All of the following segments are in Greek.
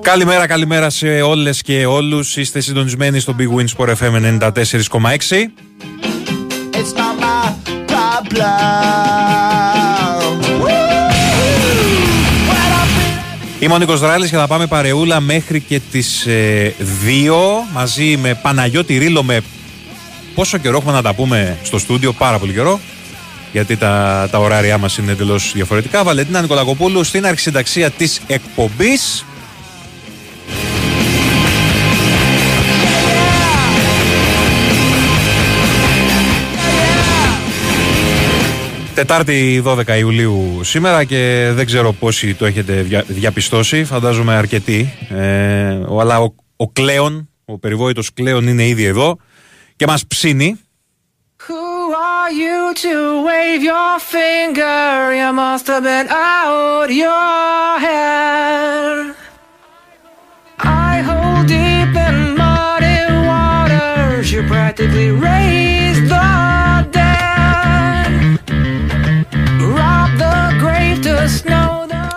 Καλημέρα, καλημέρα σε όλες και όλους. Είστε συντονισμένοι στο Big Win Sport FM 94,6. Είμαι ο Νίκος Δράλης και θα πάμε παρεούλα μέχρι και τις 2 ε, μαζί με Παναγιώτη Ρίλο με πόσο καιρό έχουμε να τα πούμε στο στούντιο, πάρα πολύ καιρό γιατί τα, τα ωράρια μας είναι εντελώς διαφορετικά. Βαλεντίνα Νικολακοπούλου στην αρχισυνταξία της εκπομπής. Τετάρτη 12 Ιουλίου σήμερα και δεν ξέρω πόσοι το έχετε διαπιστώσει, φαντάζομαι αρκετοί. Ε, αλλά ο, ο Κλέον, ο περιβόητος Κλέον είναι ήδη εδώ και μας ψήνει. Who are you to wave your finger? You must have been out your head. I hold deep in muddy waters. You practically raised the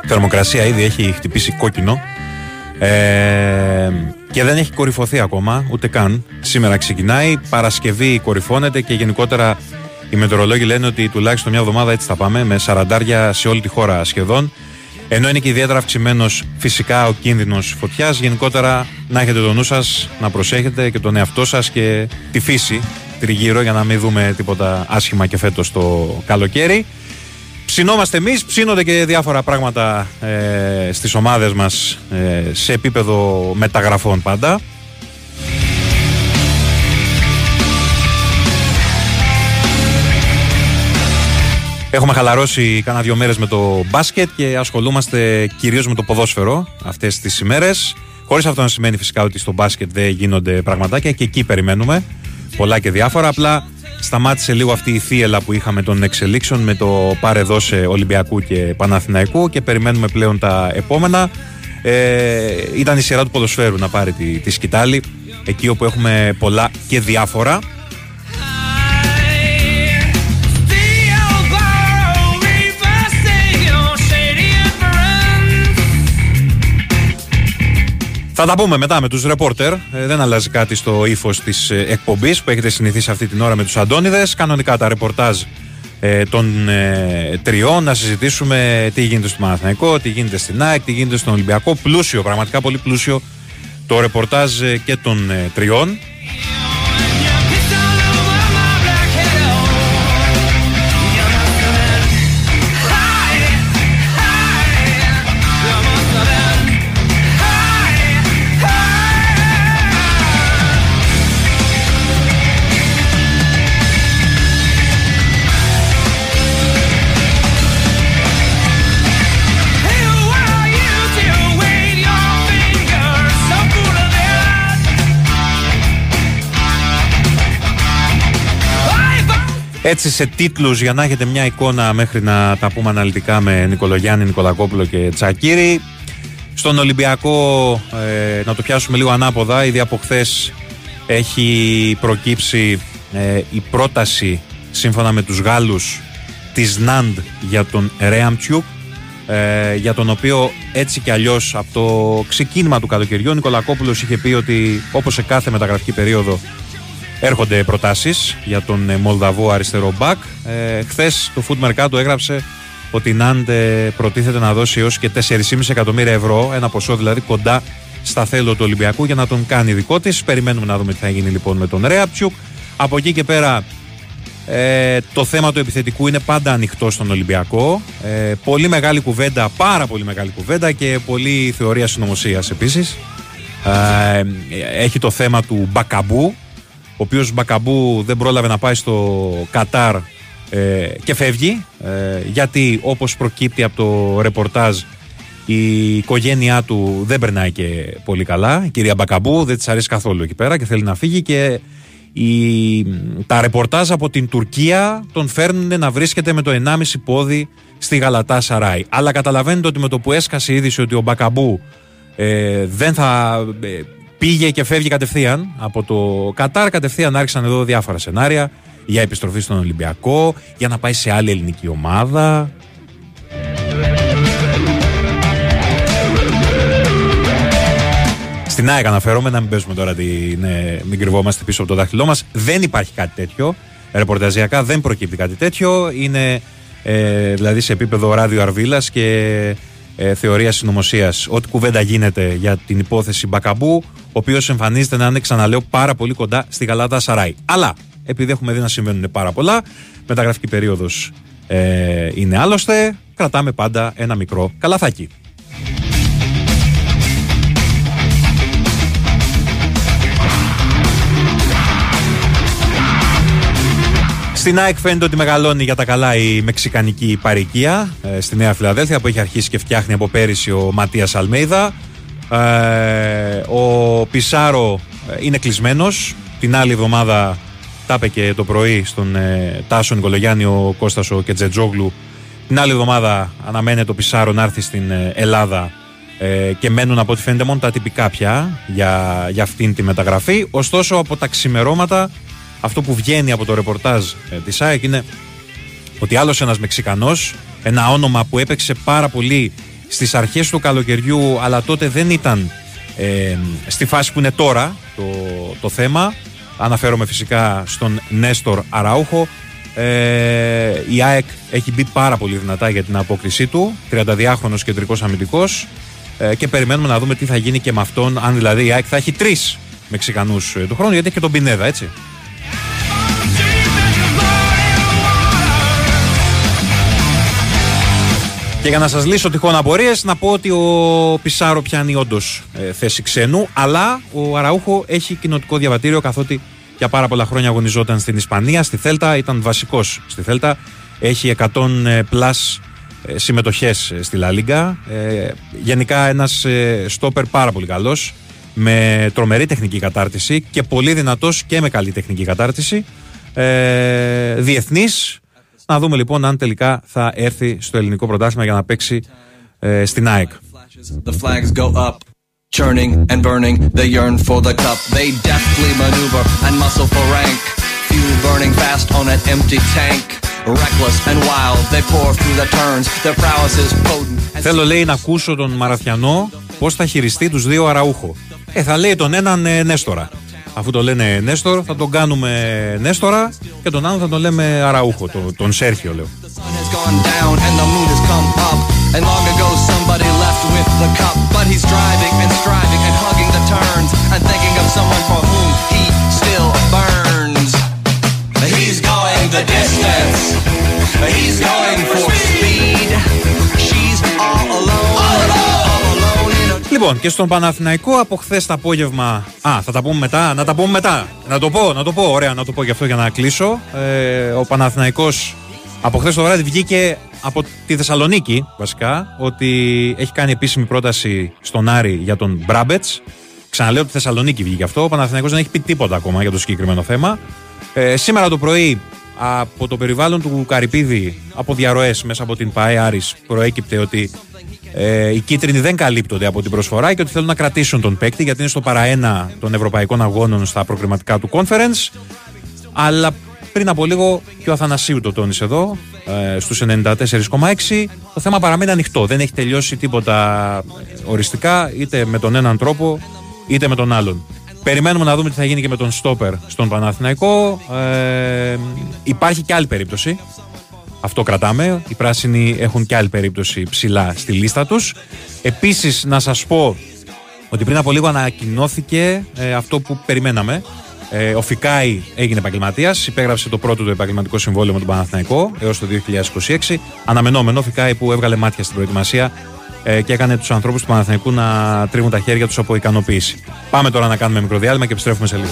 Θερμοκρασία ήδη έχει χτυπήσει κόκκινο ε, και δεν έχει κορυφωθεί ακόμα, ούτε καν. Σήμερα ξεκινάει, Παρασκευή κορυφώνεται και γενικότερα οι μετεωρολόγοι λένε ότι τουλάχιστον μια εβδομάδα έτσι θα πάμε, με σαραντάρια σε όλη τη χώρα σχεδόν. Ενώ είναι και ιδιαίτερα αυξημένος φυσικά ο κίνδυνος φωτιάς, γενικότερα να έχετε το νου σας, να προσέχετε και τον εαυτό σας και τη φύση τριγύρω για να μην δούμε τίποτα άσχημα και φέτος το καλοκαίρι. Ψινόμαστε εμείς, ψήνονται και διάφορα πράγματα ε, στις ομάδες μας ε, σε επίπεδο μεταγραφών πάντα. Έχουμε χαλαρώσει κάνα δύο μέρες με το μπάσκετ και ασχολούμαστε κυρίως με το ποδόσφαιρο αυτές τις ημέρες. Χωρίς αυτό να σημαίνει φυσικά ότι στο μπάσκετ δεν γίνονται πραγματάκια και εκεί περιμένουμε πολλά και διάφορα. Απλά σταμάτησε λίγο αυτή η θύελα που είχαμε των εξελίξεων με το πάρε δώσε Ολυμπιακού και Παναθηναϊκού και περιμένουμε πλέον τα επόμενα. Ε, ήταν η σειρά του ποδοσφαίρου να πάρει τη, τη σκητάλη εκεί όπου έχουμε πολλά και διάφορα. Θα τα πούμε μετά με τους ρεπόρτερ. Ε, δεν αλλάζει κάτι στο ύφος της ε, εκπομπής που έχετε συνηθίσει αυτή την ώρα με τους Αντώνιδες. Κανονικά τα ρεπορτάζ ε, των ε, τριών να συζητήσουμε τι γίνεται στο Μαναθηναϊκό, τι γίνεται στην ΑΕΚ, τι γίνεται στον Ολυμπιακό. Πλούσιο, πραγματικά πολύ πλούσιο το ρεπορτάζ και των τριών. Έτσι σε τίτλους για να έχετε μια εικόνα μέχρι να τα πούμε αναλυτικά με Νικολογιάννη, Νικολακόπουλο και Τσακύρη. Στον Ολυμπιακό ε, να το πιάσουμε λίγο ανάποδα, ήδη από χθες έχει προκύψει ε, η πρόταση σύμφωνα με τους Γάλλους της ΝΑΝΔ για τον Ρέαμτσιουκ ε, για τον οποίο έτσι κι αλλιώς από το ξεκίνημα του καλοκαιριού ο Νικολακόπουλος είχε πει ότι όπως σε κάθε μεταγραφική περίοδο Έρχονται προτάσεις για τον ε, Μολδαβό αριστερό μπακ. Ε, Χθες το Food Mercato έγραψε ότι η Νάντ προτίθεται να δώσει έως και 4,5 εκατομμύρια ευρώ, ένα ποσό δηλαδή κοντά στα θέλω του Ολυμπιακού για να τον κάνει δικό της. Περιμένουμε να δούμε τι θα γίνει λοιπόν με τον Ρέαπτσιουκ. Από εκεί και πέρα ε, το θέμα του επιθετικού είναι πάντα ανοιχτό στον Ολυμπιακό. Ε, πολύ μεγάλη κουβέντα, πάρα πολύ μεγάλη κουβέντα και πολύ θεωρία συνωμοσίας επίσης. Ε, έχει το θέμα του Μπακαμπού ο οποίος Μπακαμπού δεν πρόλαβε να πάει στο Κατάρ ε, και φεύγει ε, γιατί όπως προκύπτει από το ρεπορτάζ η οικογένειά του δεν περνάει και πολύ καλά. Η κυρία Μπακαμπού δεν της αρέσει καθόλου εκεί πέρα και θέλει να φύγει και η, τα ρεπορτάζ από την Τουρκία τον φέρνουν να βρίσκεται με το 1,5 πόδι στη Γαλατά Σαράι. Αλλά καταλαβαίνετε ότι με το που έσκασε η είδηση ότι ο Μπακαμπού ε, δεν θα πήγε και φεύγει κατευθείαν από το Κατάρ. Κατευθείαν άρχισαν εδώ διάφορα σενάρια για επιστροφή στον Ολυμπιακό, για να πάει σε άλλη ελληνική ομάδα. Στην ΑΕΚ αναφέρομαι, να μην πέσουμε τώρα, την, ναι, μην κρυβόμαστε πίσω από το δάχτυλό μας. Δεν υπάρχει κάτι τέτοιο, ρεπορταζιακά δεν προκύπτει κάτι τέτοιο. Είναι ε, δηλαδή σε επίπεδο ράδιο Αρβίλας και ε, θεωρίας συνωμοσίας. Ό,τι κουβέντα γίνεται για την υπόθεση Μπακαμπού, οποίος εμφανίζεται να είναι, ξαναλέω, πάρα πολύ κοντά στη Γαλάτα Σαράι. Αλλά επειδή έχουμε δει να συμβαίνουν πάρα πολλά, μεταγραφική περίοδος ε, είναι άλλωστε, κρατάμε πάντα ένα μικρό καλαθάκι. Στην ΑΕΚ φαίνεται ότι μεγαλώνει για τα καλά η μεξικανική παροικία ε, στη Νέα Φιλαδέλφια που έχει αρχίσει και φτιάχνει από πέρυσι ο Ματίας Αλμέιδα. Ε, ο Πισάρο ε, είναι κλεισμένος. Την άλλη εβδομάδα τα είπε και το πρωί στον ε, Τάσο Νικολογιάννη ο Κώστας ο Κετζετζόγλου. Την άλλη εβδομάδα αναμένεται ο Πισάρο να έρθει στην ε, Ελλάδα ε, και μένουν από ό,τι φαίνεται μόνο τα τυπικά πια για, για αυτήν τη μεταγραφή. Ωστόσο από τα ξημερώματα αυτό που βγαίνει από το ρεπορτάζ ε, της ΑΕΚ είναι ότι άλλος ένας Μεξικανός, ένα όνομα που έπαιξε πάρα πολύ στις αρχές του καλοκαιριού αλλά τότε δεν ήταν ε, στη φάση που είναι τώρα το, το θέμα. Αναφέρομαι φυσικά στον Νέστορ Αραούχο ε, η ΑΕΚ έχει μπει πάρα πολύ δυνατά για την απόκρισή του. 32χρονος κεντρικός αμυντικός. Ε, και περιμένουμε να δούμε τι θα γίνει και με αυτόν αν δηλαδή η ΑΕΚ θα έχει τρεις Μεξικανούς ε, του χρόνου γιατί έχει και τον Πινέδα έτσι Και για να σας λύσω τυχόν απορίες, να πω ότι ο Πισάρο πιάνει όντως ε, θέση ξένου, αλλά ο Αραούχο έχει κοινοτικό διαβατήριο καθότι για πάρα πολλά χρόνια αγωνιζόταν στην Ισπανία, στη Θέλτα, ήταν βασικός στη Θέλτα. Έχει 100 πλάς ε, συμμετοχές ε, στη Λα Λίγκα. Ε, γενικά ένας στόπερ πάρα πολύ καλός, με τρομερή τεχνική κατάρτιση και πολύ δυνατός και με καλή τεχνική κατάρτιση. Ε, διεθνής να δούμε λοιπόν αν τελικά θα έρθει στο ελληνικό πρωτάθλημα για να παίξει ε, στην ΑΕΚ. Churning and burning, they yearn for the cup. They deftly maneuver and muscle for rank. Fuel burning fast on an empty tank. Reckless and wild, they pour through the turns. Their prowess is potent. Θέλω λέει να ακούσω τον Μαραθιανό πώς θα χειριστεί τους δύο αραούχο. Ε, θα λέει τον έναν ε, Νέστορα. Αφού το λένε Νέστορ, θα τον κάνουμε Νέστορα και τον άλλο θα τον λέμε Αραούχο, τον, τον Σέρχιο λέω. He's going the distance. He's going for speed. Λοιπόν, και στον Παναθηναϊκό από χθες το απόγευμα. Α, θα τα πούμε μετά. Να τα πούμε μετά. Να το πω, να το πω. Ωραία, να το πω γι' αυτό για να κλείσω. Ε, ο Παναθηναϊκός από χθες το βράδυ βγήκε από τη Θεσσαλονίκη βασικά ότι έχει κάνει επίσημη πρόταση στον Άρη για τον Μπράμπετς. Ξαναλέω ότι Θεσσαλονίκη βγήκε αυτό. Ο Παναθηναϊκός δεν έχει πει τίποτα ακόμα για το συγκεκριμένο θέμα. Ε, σήμερα το πρωί από το περιβάλλον του Καρυπίδη, από διαρροές μέσα από την ΠαΕ Άρης, προέκυπτε ότι ε, οι κίτρινοι δεν καλύπτονται από την προσφορά και ότι θέλουν να κρατήσουν τον παίκτη γιατί είναι στο παραένα των ευρωπαϊκών αγώνων στα προκριματικά του conference. Αλλά πριν από λίγο και ο Αθανασίου το τόνισε εδώ ε, στους 94,6 το θέμα παραμένει ανοιχτό. Δεν έχει τελειώσει τίποτα ε, οριστικά είτε με τον έναν τρόπο είτε με τον άλλον. Περιμένουμε να δούμε τι θα γίνει και με τον Στόπερ στον Παναθηναϊκό. Ε, υπάρχει και άλλη περίπτωση αυτό κρατάμε. Οι πράσινοι έχουν και άλλη περίπτωση ψηλά στη λίστα τους. Επίσης να σας πω ότι πριν από λίγο ανακοινώθηκε ε, αυτό που περιμέναμε. Ε, ο Φικάη έγινε επαγγελματίας, υπέγραψε το πρώτο του επαγγελματικό συμβόλαιο με τον Παναθηναϊκό έως το 2026. Αναμενόμενο, Φικάη που έβγαλε μάτια στην προετοιμασία ε, και έκανε τους ανθρώπους του Παναθηναϊκού να τρίβουν τα χέρια τους από ικανοποίηση. Πάμε τώρα να κάνουμε μικρό διάλειμμα και επιστρέφουμε σε λίγο.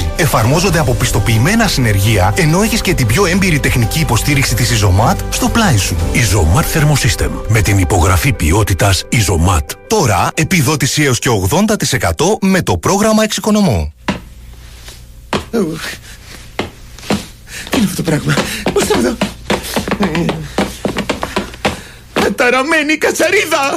Εφαρμόζονται από πιστοποιημένα συνεργεία ενεργεία, ενώ έχει και την πιο έμπειρη τεχνική υποστήριξη τη Ιζωμάτ στο πλάι σου. Ιζωμάτ Thermosystem. Με την υπογραφή ποιότητα Ιζωμάτ. Τώρα επιδότηση έως και 80% με το πρόγραμμα Εξοικονομώ. Τι είναι αυτό το πράγμα. Πώς θα εδώ. Καταραμένη κατσαρίδα.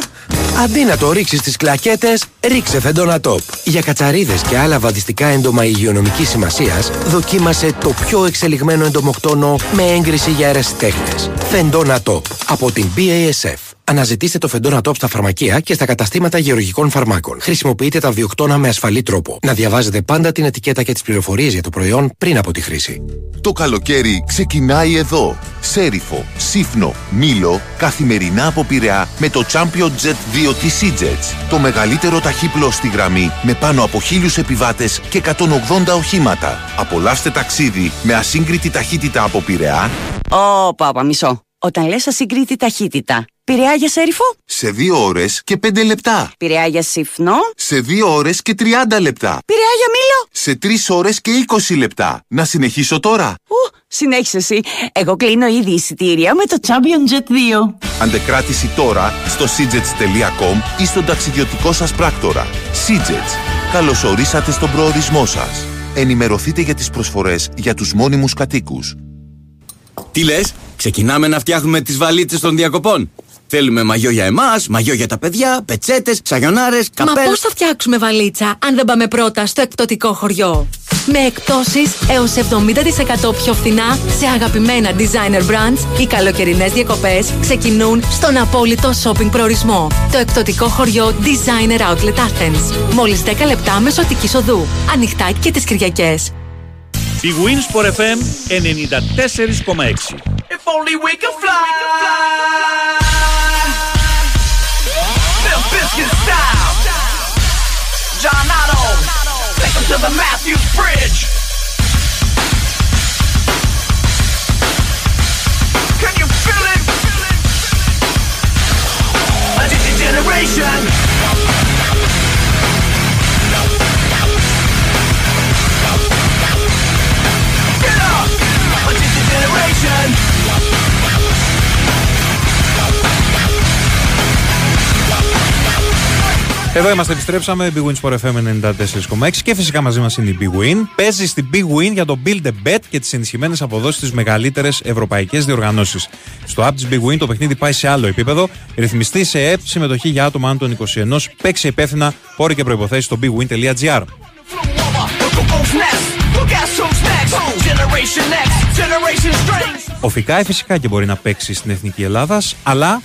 Αντί να το ρίξεις στις κλακέτες, ρίξε φεντόνα τόπ. Για κατσαρίδες και άλλα βαδιστικά έντομα υγειονομικής σημασίας, δοκίμασε το πιο εξελιγμένο εντομοκτόνο με έγκριση για αιρεσιτέχνε. Φεντόνα τόπ από την BASF. Αναζητήστε το φεντόνα τόπ στα φαρμακεία και στα καταστήματα γεωργικών φαρμάκων. Χρησιμοποιείτε τα βιοκτώνα με ασφαλή τρόπο. Να διαβάζετε πάντα την ετικέτα και τις πληροφορίες για το προϊόν πριν από τη χρήση. Το καλοκαίρι ξεκινάει εδώ. Σέριφο, Σύφνο, Μήλο, καθημερινά από Πειραιά με το Champion Jet 2 της EasyJets. Το μεγαλύτερο ταχύπλο στη γραμμή με πάνω από χίλιους επιβάτες και 180 οχήματα. Απολαύστε ταξίδι με ασύγκριτη ταχύτητα από Πειραιά. Ω, πάπα, μισό. Όταν λες ασυγκρίτη ταχύτητα, Πειραιά για σέριφο. Σε 2 ώρες και 5 λεπτά. Πειραιά για σύφνο. Σε 2 ώρες και 30 λεπτά. Πειραιά για μήλο. Σε 3 ώρες και 20 λεπτά. Να συνεχίσω τώρα. Ου, συνέχισε εσύ. Εγώ κλείνω ήδη εισιτήρια με το Champion Jet 2. Αντεκράτηση τώρα στο seajets.com ή στον ταξιδιωτικό σας πράκτορα. Seajets. Καλωσορίσατε στον προορισμό σας. Ενημερωθείτε για τις προσφορές για τους μόνιμους κατοίκους. Τι λες, ξεκινάμε να φτιάχνουμε τις βαλίτσες των διακοπών. Θέλουμε μαγιό για εμάς, μαγιό για τα παιδιά, πετσέτες, σαγιονάρες, καπέλα. Μα πώς θα φτιάξουμε βαλίτσα αν δεν πάμε πρώτα στο εκπτωτικό χωριό; Με εκπτώσεις έως 70% πιο φθηνά σε αγαπημένα designer brands, οι καλοκαιρινές διακοπές ξεκινούν στον απόλυτο shopping προορισμό. Το εκπτωτικό χωριό Designer Outlet Athens. Μόλις 10 λεπτά μεσοτικής οδού. Ανοιχτά και τις Κυριακές. Η Winsport FM 94,6 If only we could fly. Limp Bizkit style. To the Matthews Bridge. Can you feel it? A generation. Generation. Εδώ είμαστε, επιστρέψαμε. Big Win Sport FM 94,6 και φυσικά μαζί μας είναι η Big Win. Παίζει στην Big Win για το Build a Bet και τις ενισχυμένες αποδόσεις στι μεγαλύτερες ευρωπαϊκές διοργανώσεις. Στο app της Big Win το παιχνίδι πάει σε άλλο επίπεδο. Ρυθμιστή σε ΕΠ, συμμετοχή για άτομα άνω των 21. Παίξει υπεύθυνα, όροι και προποθέσει στο bigwin.gr. Οφικά φυσικά και μπορεί να παίξει στην Εθνική Ελλάδα, αλλά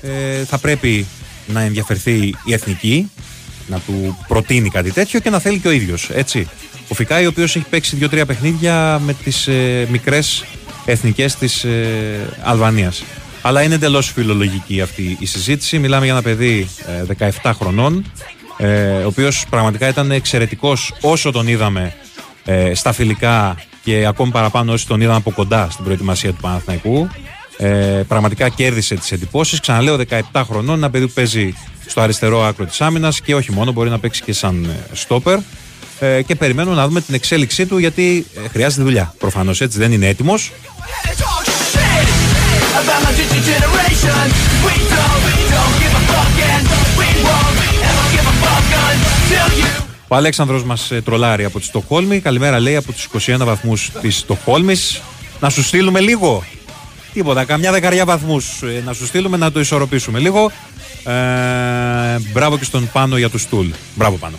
ε, θα πρέπει να ενδιαφερθεί η Εθνική, να του προτείνει κάτι τέτοιο και να θέλει και ο ίδιος. Έτσι. Ο Φικάη, ο οποίος έχει παίξει δύο-τρία παιχνίδια με τις ε, μικρές εθνικές της ε, Αλβανίας. Αλλά είναι εντελώς φιλολογική αυτή η συζήτηση. Μιλάμε για ένα παιδί ε, 17 χρονών, ε, ο οποίος πραγματικά ήταν εξαιρετικός όσο τον είδαμε ε, στα φιλικά και ακόμη παραπάνω όσο τον είδαμε από κοντά στην προετοιμασία του Παναθηναϊκού. Ε, πραγματικά κέρδισε τις εντυπώσεις. Ξαναλέω, 17 χρονών, ένα παιδί που παίζει στο αριστερό άκρο της άμυνας και όχι μόνο, μπορεί να παίξει και σαν ε, στόπερ. Ε, και περιμένουμε να δούμε την εξέλιξή του γιατί ε, χρειάζεται δουλειά. Προφανώς έτσι δεν είναι έτοιμος. Ο Αλέξανδρος μας ε, τρολάρει από τη Στοκχόλμη. Καλημέρα λέει από τους 21 βαθμούς της Στοκχόλμης. Να σου στείλουμε λίγο. Τίποτα, καμιά δεκαριά βαθμούς ε, να σου στείλουμε να το ισορροπήσουμε λίγο. Ε, μπράβο και στον Πάνο για του Στούλ. Μπράβο Πάνο.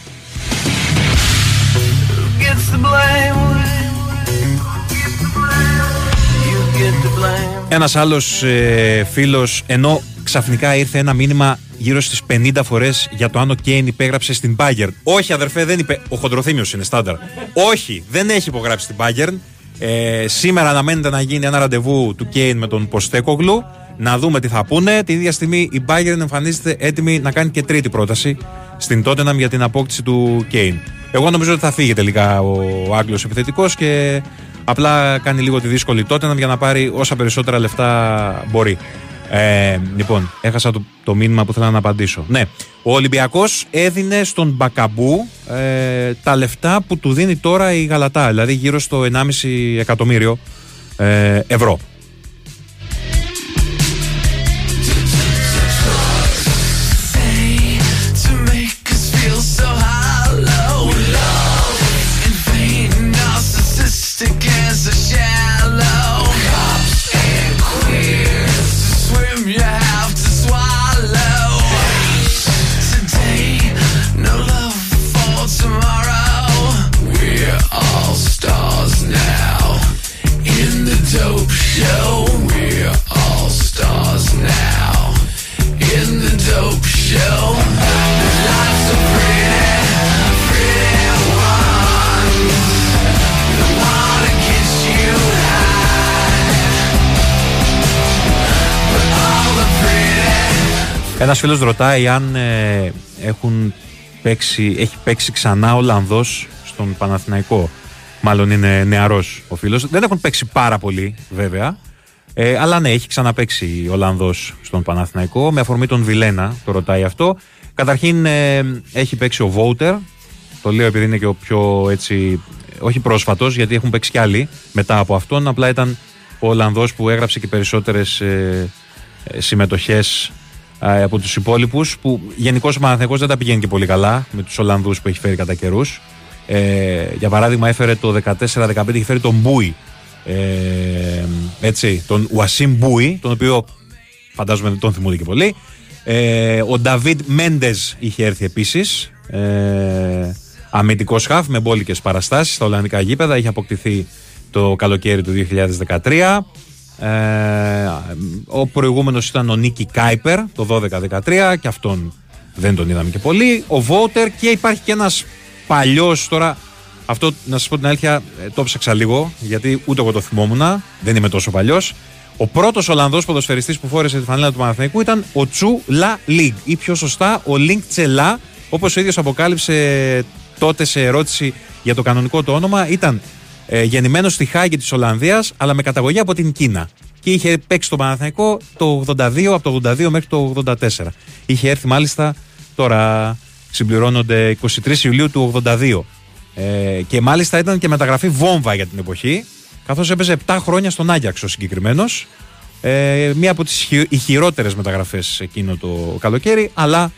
Gets the blame. You get the blame. Ένας άλλος ε, φίλος, ενώ ξαφνικά ήρθε ένα μήνυμα γύρω στις 50 φορές για το αν ο Κέιν υπέγραψε στην Bayern. Όχι, αδερφέ, δεν είπε. Ο Χοντροθύμιος είναι στάνταρ. Όχι, δεν έχει υπογράψει στην Bayern. Ε, σήμερα αναμένεται να γίνει ένα ραντεβού του Κέιν με τον Ποστέκογλου. Να δούμε τι θα πούνε. Την ίδια στιγμή η Bayern εμφανίζεται έτοιμη να κάνει και τρίτη πρόταση στην Tottenham για την απόκτηση του Κέιν. Εγώ νομίζω ότι θα φύγει τελικά ο Άγγλος επιθετικός και απλά κάνει λίγο τη δύσκολη Tottenham για να πάρει όσα περισσότερα λεφτά μπορεί. Ε, λοιπόν, έχασα το, το μήνυμα που θέλω να απαντήσω. Ναι, ο Ολυμπιακός έδινε στον Μπακαμπού ε, τα λεφτά που του δίνει τώρα η Γαλατά, δηλαδή γύρω στο 1,5 εκατομμύριο ε, ευρώ. Ένας φίλος ρωτάει αν ε, έχουν παίξει, έχει παίξει ξανά Ολλανδός στον Παναθηναϊκό. Μάλλον είναι νεαρός ο φίλος. Δεν έχουν παίξει πάρα πολύ, βέβαια. Ε, αλλά ναι, έχει ξαναπαίξει Ολλανδός στον Παναθηναϊκό. Με αφορμή τον Βιλένα, το ρωτάει αυτό. Καταρχήν ε, έχει παίξει ο Βόουτερ. Το λέω επειδή είναι και ο πιο έτσι. Όχι πρόσφατος, γιατί έχουν παίξει κι άλλοι μετά από αυτόν. Απλά ήταν ο Ολλανδός που έγραψε και περισσότερες ε, ε, συμμετοχές ε, από τους υπόλοιπους. Που γενικώς ο Παναθηναϊκός δεν τα πηγαίνει και πολύ καλά με τους Ολλανδούς που έχει φέρει κατά καιρούς. Ε, για παράδειγμα, έφερε το 14-15 είχε φέρει τον Μπούι. Ε, έτσι, τον Ουασίμ Μπούι, τον οποίο φαντάζομαι δεν τον θυμούνται και πολύ. Ε, ο Νταβίτ Μέντε είχε έρθει επίσης. Ε, Αμυντικός χαφ με μπόλικες παραστάσεις στα Ολλανδικά γήπεδα. Είχε αποκτηθεί το καλοκαίρι του 2013. Ε, ο προηγούμενος ήταν ο Νίκη Κάιπερ το 12-13 και αυτόν δεν τον είδαμε και πολύ. Ο Βότερ και υπάρχει και ένας παλιός τώρα. Αυτό να σας πω την αλήθεια, ε, το ψάξα λίγο γιατί ούτε εγώ το θυμόμουν. Δεν είμαι τόσο παλιός. Ο πρώτος Ολλανδός ποδοσφαιριστής που φόρεσε τη φανέλα του Παναθηναϊκού ήταν ο Τσου Λα Λίγκ ή πιο σωστά ο Λίνκ Τσελά, όπως ο ίδιος αποκάλυψε τότε σε ερώτηση για το κανονικό του όνομα. Ήταν ε, γεννημένος στη Χάγη της Ολλανδίας, αλλά με καταγωγή από την Κίνα. Και είχε παίξει το Παναθηναϊκό το 82, από το 82 μέχρι το 84. Είχε έρθει μάλιστα τώρα συμπληρώνονται 23 Ιουλίου του 82. Ε, και μάλιστα ήταν και μεταγραφή βόμβα για την εποχή, καθώς έπαιζε 7 χρόνια στον Άγιαξ ο συγκεκριμένος. Ε, μία από τις χει, οι χειρότερες μεταγραφές εκείνο το καλοκαίρι, αλλά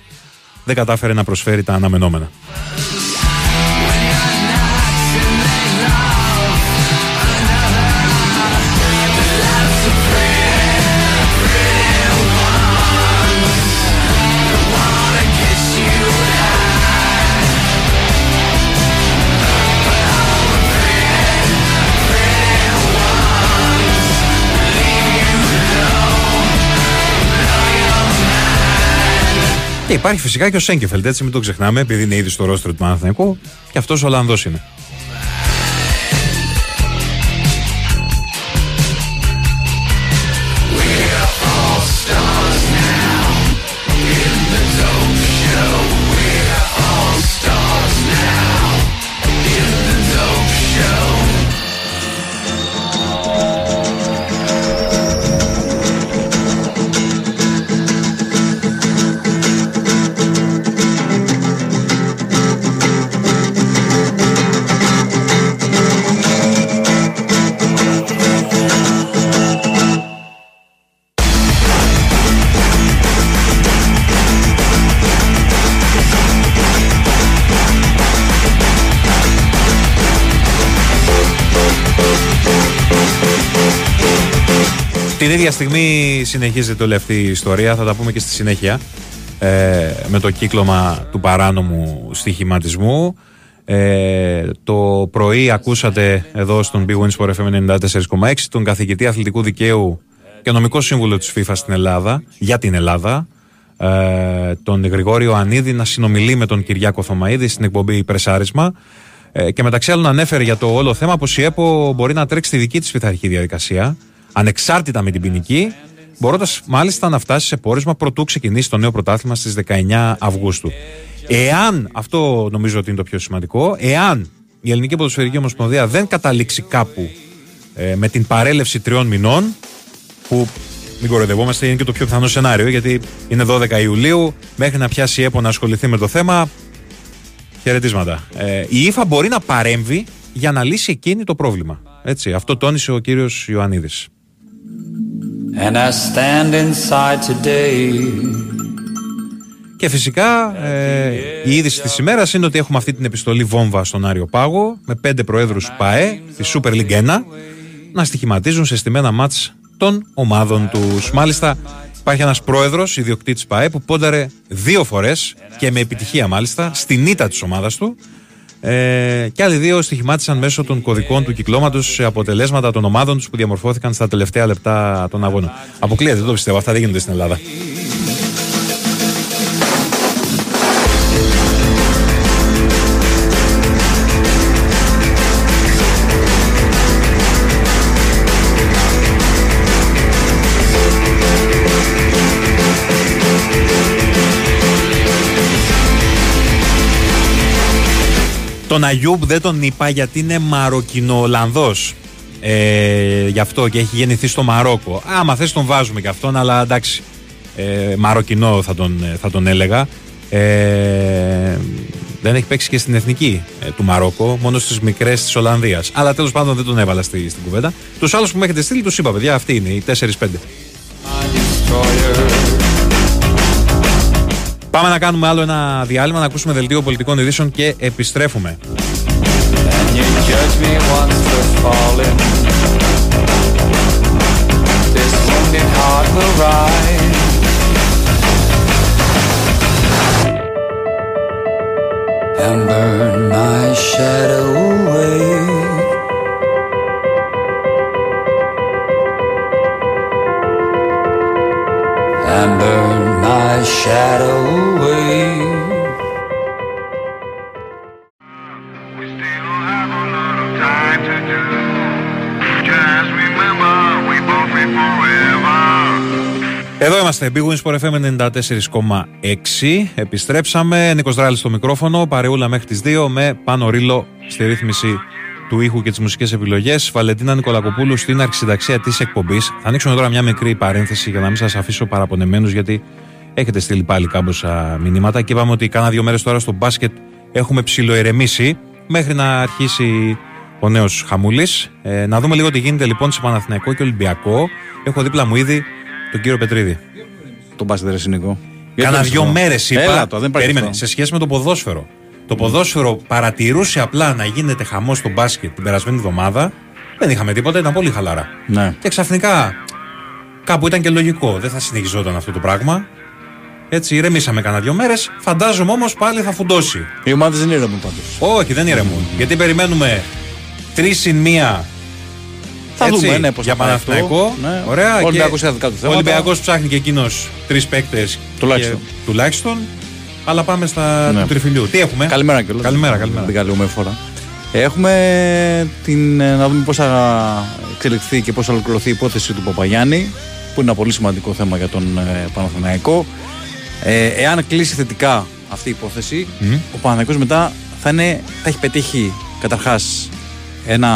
δεν κατάφερε να προσφέρει τα αναμενόμενα. Και υπάρχει φυσικά και ο Σέγκεφελτ, έτσι μην το ξεχνάμε, επειδή είναι ήδη στο ρόστρο του Παναθηναϊκού και αυτός ο Ολλανδός είναι. Την ίδια στιγμή συνεχίζεται όλη αυτή η ιστορία, θα τα πούμε και στη συνέχεια, ε, με το κύκλωμα του παράνομου στοιχηματισμού. Ε, το πρωί ακούσατε εδώ στον Big Wins for FM 94,6 τον καθηγητή αθλητικού δικαίου και νομικό σύμβουλο της FIFA στην Ελλάδα, για την Ελλάδα, ε, τον Γρηγόριο Ανίδη να συνομιλεί με τον Κυριάκο Θωμαίδη στην εκπομπή Πρεσάρισμα ε, και μεταξύ άλλων ανέφερε για το όλο θέμα πως η ΕΠΟ μπορεί να τρέξει τη δική της πειθαρχική διαδικασία ανεξάρτητα με την ποινική, μπορώντας μάλιστα να φτάσει σε πόρισμα προτού ξεκινήσει το νέο πρωτάθλημα στις 19 Αυγούστου. Εάν, αυτό νομίζω ότι είναι το πιο σημαντικό, εάν η Ελληνική Ποδοσφαιρική Ομοσπονδία δεν καταλήξει κάπου ε, με την παρέλευση τριών μηνών, που μην κοροϊδευόμαστε, είναι και το πιο πιθανό σενάριο γιατί είναι 12 Ιουλίου. Μέχρι να πιάσει η ΕΠΟ να ασχοληθεί με το θέμα. Χαιρετίσματα. Ε, η ΙΦΑ μπορεί να παρέμβει για να λύσει εκείνη το πρόβλημα. Έτσι, αυτό τόνισε ο κύριος Ιωαννίδης. And I stand inside today. Και φυσικά ε, η είδηση της ημέρας είναι ότι έχουμε αυτή την επιστολή βόμβα στον Άριο Πάγο με πέντε προέδρους ΠΑΕ τη Super League 1 να στοιχηματίζουν σε στημένα μάτς των ομάδων τους. Μάλιστα υπάρχει ένας πρόεδρος ιδιοκτήτης ΠΑΕ που πόνταρε δύο φορές και με επιτυχία μάλιστα στην ήττα της ομάδας του ε, και άλλοι δύο στοιχημάτισαν μέσω των κωδικών του κυκλώματος σε αποτελέσματα των ομάδων τους που διαμορφώθηκαν στα τελευταία λεπτά των αγώνων. Αποκλείεται, δεν το πιστεύω. Αυτά δεν γίνονται στην Ελλάδα. Τον Αγιούμπ δεν τον είπα γιατί είναι Μαροκινο-Ολλανδός. Ε, γι' αυτό και έχει γεννηθεί στο Μαρόκο. Άμα θες τον βάζουμε κι αυτόν, αλλά εντάξει. Ε, Μαροκινό θα τον, θα τον έλεγα. Ε, δεν έχει παίξει και στην εθνική ε, του Μαρόκο, μόνο στις μικρές της Ολλανδίας. Αλλά τέλος πάντων δεν τον έβαλα στη, στην κουβέντα. Τους άλλους που με έχετε στείλει, τους είπα, παιδιά, αυτοί είναι οι 4-5. Πάμε να κάνουμε άλλο ένα διάλειμμα, να ακούσουμε δελτίο πολιτικών ειδήσεων και επιστρέφουμε. And you judge me once for falling. This wounded heart will rise. And burn my shadow away. And burn my shadow away. Εδώ είμαστε, Big Wins for FM 94,6. Επιστρέψαμε. Νίκος Δράλης στο μικρόφωνο. Παρεούλα μέχρι τις 2 με πάνω ρίλο στη ρύθμιση του ήχου και τις μουσικές επιλογές. Βαλεντίνα Νικολακοπούλου στην αρχισυνταξία της εκπομπής. Θα ανοίξουμε τώρα μια μικρή παρένθεση για να μην σας αφήσω παραπονεμένους, γιατί έχετε στείλει πάλι κάμποσα μηνύματα και είπαμε ότι κάνα δύο μέρες τώρα στο μπάσκετ έχουμε ψιλοερεμήσει μέχρι να αρχίσει ο νέος Χαμούλης. Ε, να δούμε λίγο τι γίνεται λοιπόν σε Παναθηναϊκό και Ολυμπιακό. Έχω δίπλα μου ήδη τον κύριο Πετρίδη. Τον μπάσκετ ρε Νίκο. Κάνα δύο μέρες είπα. Έλα το, δεν υπάρχει περίμενε, αυτό. σε σχέση με το ποδόσφαιρο. Το ποδόσφαιρο παρατηρούσε απλά να γίνεται χαμός στο μπάσκετ την περασμένη εβδομάδα. Δεν είχαμε τίποτα, ήταν πολύ χαλαρά. Ναι. Και ξαφνικά κάπου ήταν και λογικό. Δεν θα συνεχιζόταν αυτό το πράγμα. Έτσι, ηρεμήσαμε κανένα δύο μέρες. Φαντάζομαι όμως πάλι θα φουντώσει. Οι ομάδες δεν ηρεμούν πάντως. Όχι, δεν ηρεμούν. Γιατί περιμένουμε τρεις συν μία. Θα έτσι, δούμε, ναι, πώς για θα πάει αυτό. Παναθηναϊκό. Ναι. Ωραία. Ο Ολυμπιακός έχει δικά του Ο θέματα. Ολυμπιακός ψάχνει και εκείνος τρεις παίκτες. Τουλάχιστον. Τουλάχιστον. Αλλά πάμε στα Ναι. του τριφυλιού. Τι έχουμε; Καλημέρα κιόλας. Καλημέρα, καλημέρα. Δεν καλούμε φορά. Έχουμε την, ε, να δούμε πώς θα εξελιχθεί και πώς θα ολοκληρωθεί η υπόθεση του Παπαγιάννη, που είναι ένα πολύ σημαντικό θέμα για τον ε, Παναθηναϊκό. Ε, εάν κλείσει θετικά αυτή η υπόθεση, ο Παναθηναϊκός μετά θα, είναι, θα έχει πετύχει καταρχάς ένα.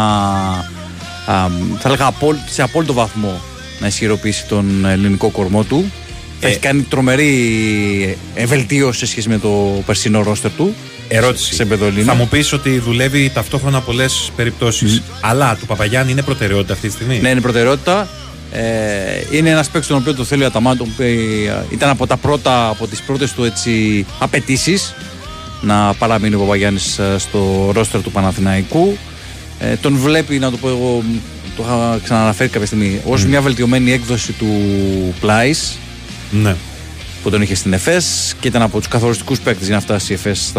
α, θα έλεγα απόλυ- σε απόλυτο βαθμό να ισχυροποιήσει τον ελληνικό κορμό του. Θα Ε, έχει κάνει τρομερή ευελτίωση σε σχέση με το περσινό ρόστερ του. Ερώτηση. Σε επίπεδο Ελλήνων. Θα μου πεις ότι δουλεύει ταυτόχρονα πολλές περιπτώσεις. Αλλά του Παπαγιάννη είναι προτεραιότητα αυτή τη στιγμή; Ναι, είναι προτεραιότητα. Ε, είναι ένας παίκτης τον οποίο το θέλει ο Αταμάν, που ήταν από τα πρώτα, από τις πρώτες του έτσι, απαιτήσεις να παραμείνει ο Παπαγιάννης στο ρόστερ του Παναθηναϊκού. Ε, τον βλέπει, να το πω εγώ, το είχα ξαναναφέρει κάποια στιγμή, ως μια βελτιωμένη έκδοση του Πλάις Ναι. που τον είχε στην ΕΦΕΣ και ήταν από τους καθοριστικούς παίκτες για να φτάσει η ΕΦΕΣ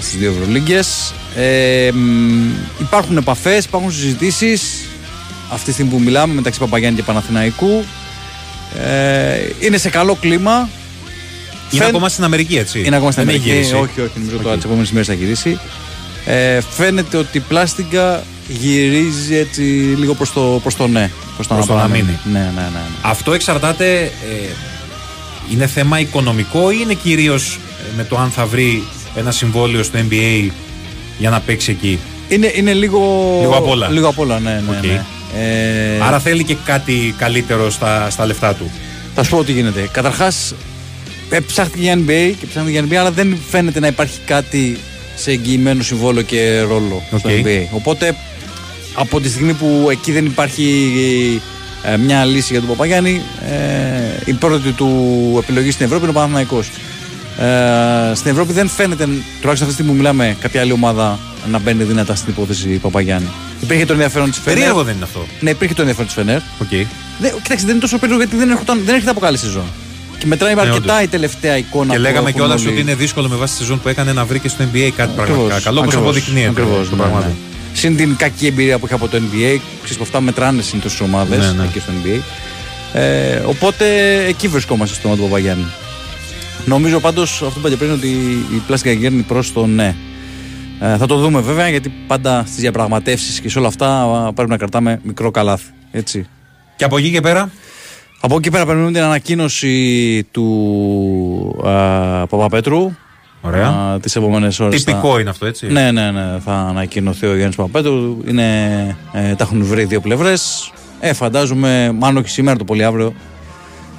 στις δύο Ευρωλίγκες. Ε, μ, υπάρχουν επαφές, υπάρχουν συζητήσεις αυτή τη στιγμή που μιλάμε μεταξύ Παπαγιάννη και Παναθηναϊκού. Ε, είναι σε καλό κλίμα. Είναι Φαίν- ακόμα στην Αμερική, έτσι. Είναι ακόμα στην Δεν έχει Αμερική. γυρίσει. Όχι, όχι, νομίζω τώρα τις επόμενες μέρες θα γυρίσει. Ε, φαίνεται ότι η πλάστιγκα γυρίζει έτσι λίγο προς το, προς το ναι. Προς το Προς το να μείνει. Ναι, ναι, ναι. ναι. Αυτό εξαρτάται. ε, είναι θέμα οικονομικό ή είναι κυρίως με το αν θα βρει ένα συμβόλαιο στο NBA για να παίξει εκεί; Είναι, είναι λίγο. Λίγο απ' όλα. Λίγο απ' όλα, ναι. ναι, Οκ. ναι. Ε, Άρα θέλει και κάτι καλύτερο στα, στα λεφτά του. Θα σου πω τι γίνεται. Καταρχάς, ψάχτηκε για NBA και ψάχτηκε για NBA, αλλά δεν φαίνεται να υπάρχει κάτι σε εγγυημένο συμβόλαιο και ρόλο στο OK. NBA. Οπότε, από τη στιγμή που εκεί δεν υπάρχει ε, μια λύση για τον Παπαγιάννη, ε, η πρώτη του επιλογή στην Ευρώπη είναι ο Παναθηναϊκός. Ε, στην Ευρώπη δεν φαίνεται, τουλάχιστον αυτή τη στιγμή που μιλάμε, κάποια άλλη ομάδα να μπαίνει δυνατά στην υπόθεση Παπαγιάννη. Υπήρχε το ενδιαφέρον της Φενέρ. Περίεργο δεν είναι αυτό. Ναι, υπήρχε το ενδιαφέρον της Φενέρ. Okay. Δεν, κοιτάξτε, δεν είναι τόσο περίεργο γιατί δεν, έρχονταν, δεν έρχεται από καλή σεζόν. Και μετράει Ναι, αρκετά όντως. η τελευταία εικόνα Και που λέγαμε έχουν κιόλας όλοι. ότι είναι δύσκολο με βάση τη σεζόν που έκανε να βρει και στο NBA κάτι Ακριβώς, πραγματικά καλό. Όπω ακριβώς, αποδεικνύεται. ακριβώς, το ναι, πράγμα ναι. του. Συν την κακή εμπειρία που είχε από το NBA, ξέρεις που αυτά μετράνε συνήθως στις ομάδες Ναι, ναι. εκεί στο NBA. Ε, οπότε εκεί βρισκόμαστε στο όνομα του Παπαγιάννη. Νομίζω πάντως αυτό που είπατε πριν ότι η πλάστικα γέρνει προς το ναι. Ε, θα το δούμε βέβαια γιατί πάντα στις διαπραγματεύσεις και σε όλα αυτά α, πρέπει να κρατάμε μικρό καλάθι. Έτσι. Και από εκεί και πέρα; Από εκεί πέρα περιμένουμε την ανακοίνωση του α, Παπαπέτρου. Ωραία. Τις επόμενες ώρες. Τυπικό είναι αυτό, έτσι; Ναι, ναι, ναι. Θα ανακοινωθεί ο Γιάννης Παπαπέτρου. Είναι, ε, τα έχουν βρει δύο πλευρές. Ε, φαντάζομαι, μάλλον όχι σήμερα, το πολύ αύριο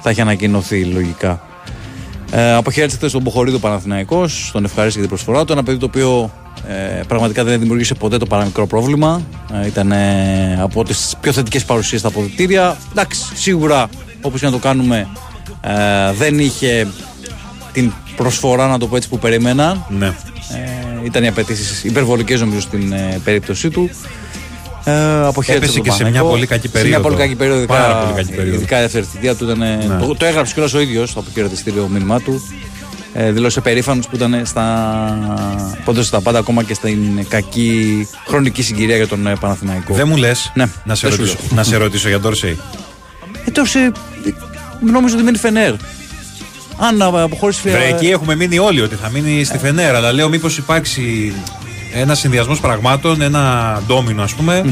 θα έχει ανακοινωθεί λογικά. Ε, αποχαιρέτησε χθες τον Μποχορίδο Παναθηναϊκός, τον ευχαρίστησε για την προσφορά του. Ένα παιδί το οποίο ε, πραγματικά δεν δημιουργήσε ποτέ το παραμικρό πρόβλημα. Ε, ήταν ε, από τις πιο θετικές παρουσίες στα αποδητήρια. Εντάξει, σίγουρα όπως και να το κάνουμε, ε, δεν είχε την προσφορά, να το πω έτσι, που περίμεναν. Ναι. Ε, ήταν οι απαιτήσεις υπερβολικές νομίζω στην ε, περίπτωσή του. Ε, αποχαιρέτησε Έπεσε τον και σε μια Παναθηναϊκό. πολύ κακή Σε μια περίοδο. πολύ κακή περίοδο. Πάρα ειδικά- πολύ κακή περίοδο. Ειδικά η δεύτερη θητεία του ήταν. Ναι. Το, το έγραψε κιόλας ο ίδιος στο αποχαιρετιστήριο μήνυμά του. Ε, δήλωσε περήφανος που ήταν στα. Πόντωσε τα πάντα ακόμα και στην κακή χρονική συγκυρία για τον ε, Παναθηναϊκό. Δεν μου λες Ναι, να, σε δεν σου ρωτήσω, λέω. να σε ρωτήσω για Ντόρσεϊ. Ε, τόσο, ε, νόμιζα ότι μένει Φενέρ. Αν ε, αποχώρησε Βρε, εκεί έχουμε μείνει όλοι ότι θα μείνει στη Φενέρ. Αλλά λέω μήπως υπάρξει ένας συνδυασμός πραγμάτων, ένα ντόμινο ας πούμε,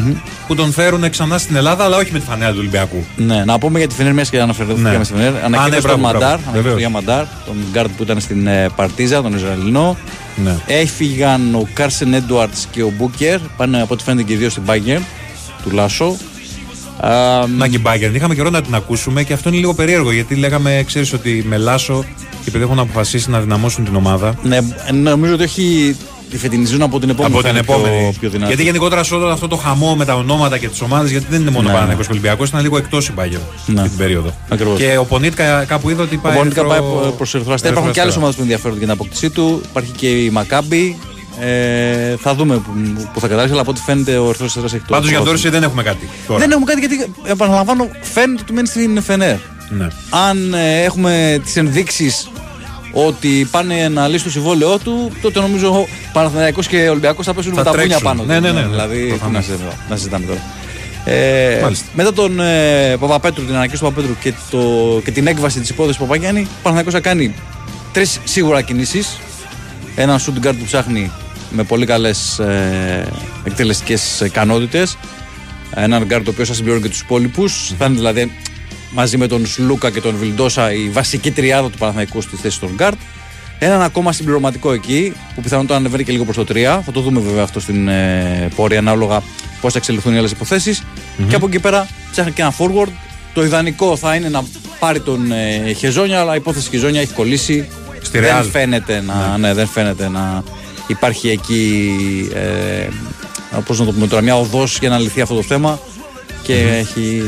που τον φέρουν ξανά στην Ελλάδα, αλλά όχι με τη φανέλα του Ολυμπιακού. Ναι, να πούμε για τη Φενέρ, μιας και αναφερθήκαμε Ναι. στη Φενέρ. Α, Ανακοίνωσε ναι, τον μπράβο, Μαντάρ, μπράβο. ανακοίνωσε τον Βεβαίως. για Μαντάρ, τον γκάρντ που ήταν στην ε, Παρτίζαν, τον Ισραηλινό. Ναι. Έφυγαν ο Κάρσεν Έντουαρτς και ο Μπούκερ. Πάνε από ό,τι φαίνεται και οι δύο στην Μπάγερν του Λάσο. Α, Να και η Bayern. Είχαμε καιρό να την ακούσουμε και αυτό είναι λίγο περίεργο γιατί λέγαμε, ξέρεις ότι με Λάσο και επειδή έχουν αποφασίσει να δυναμώσουν την ομάδα. ναι, νομίζω ότι έχει τη φετινιζούν από την επόμενη. από θα την είναι πιο- επόμενη. Πιο, δυνατή. γιατί γενικότερα σε όλο αυτό το χαμό με τα ονόματα και τις ομάδες, γιατί δεν είναι μόνο Ναι. ναι. Παναγενικό και Ολυμπιακός, ήταν λίγο εκτός η Bayern Ναι. αυτή την περίοδο. Ακριβώς. Και ο Πονίτκα κάπου είδα ότι Ο πάει. Πονίτικα πάει ερυθρό- προ Ερυθρό Αστέρα. Ερυθρό Υπάρχουν και άλλες Αστέρα. ομάδες που ενδιαφέρονται για την απόκτησή του. Υπάρχει και η Μακάμπη. Ε, θα δούμε που, που θα καταλήξει, αλλά από ό,τι φαίνεται ο Ερυθρό Αστέρα έχει το. Πάντως για τον πρόθυμο. Ντόρσεϊ δεν έχουμε κάτι. Τώρα. Δεν έχουμε κάτι γιατί, επαναλαμβάνω, φαίνεται ότι μένει στην Φενέρ. Ναι. Αν ε, έχουμε τις ενδείξεις ότι πάνε να λύσει το συμβόλαιό του, τότε νομίζω ο Παναθηναϊκός και ο Ολυμπιακός θα πέσουν Θα με τα πούνια τρέξουν. πάνω. του. Ναι, ναι, ναι, ναι. Δηλαδή, τι Προφανώς. να, συζητάμε, να συζητάμε τώρα. Ε, Μάλιστα. μετά τον ε, Παπαπέτρου, την ανακοίνωση του Παπαπέτρου και, το, και την έκβαση της υπόθεσης Παπαγιάννη, ο Παναθηναϊκός θα κάνει τρεις σίγουρα κινήσεις. Έναν shooting guard που ψάχνει με πολύ καλές ε, εκτελεστικές ικανότητες. Έναν guard ο οποίο θα συμπληρώνει και τους υπόλοιπους. Θα είναι δηλαδή μαζί με τον Σλούκα και τον Βιλντόσα η βασική τριάδα του Παναθηναϊκού στη θέση των guard. Έναν ακόμα συμπληρωματικό εκεί, που πιθανότατα ανεβαίνει και λίγο προς το 3. Θα το δούμε βέβαια αυτό στην ε, πορεία ανάλογα πώς θα εξελιχθούν οι άλλες υποθέσεις. Και από εκεί πέρα ψάχνει και ένα forward. Το ιδανικό θα είναι να πάρει τον ε, Χεζόνια, αλλά η υπόθεση Χεζόνια έχει κολλήσει. Στη δεν, Real. φαίνεται να, ναι. δεν φαίνεται να υπάρχει εκεί. Ε, πώς να το πούμε τώρα, μια οδός για να λυθεί αυτό το θέμα. Και έχει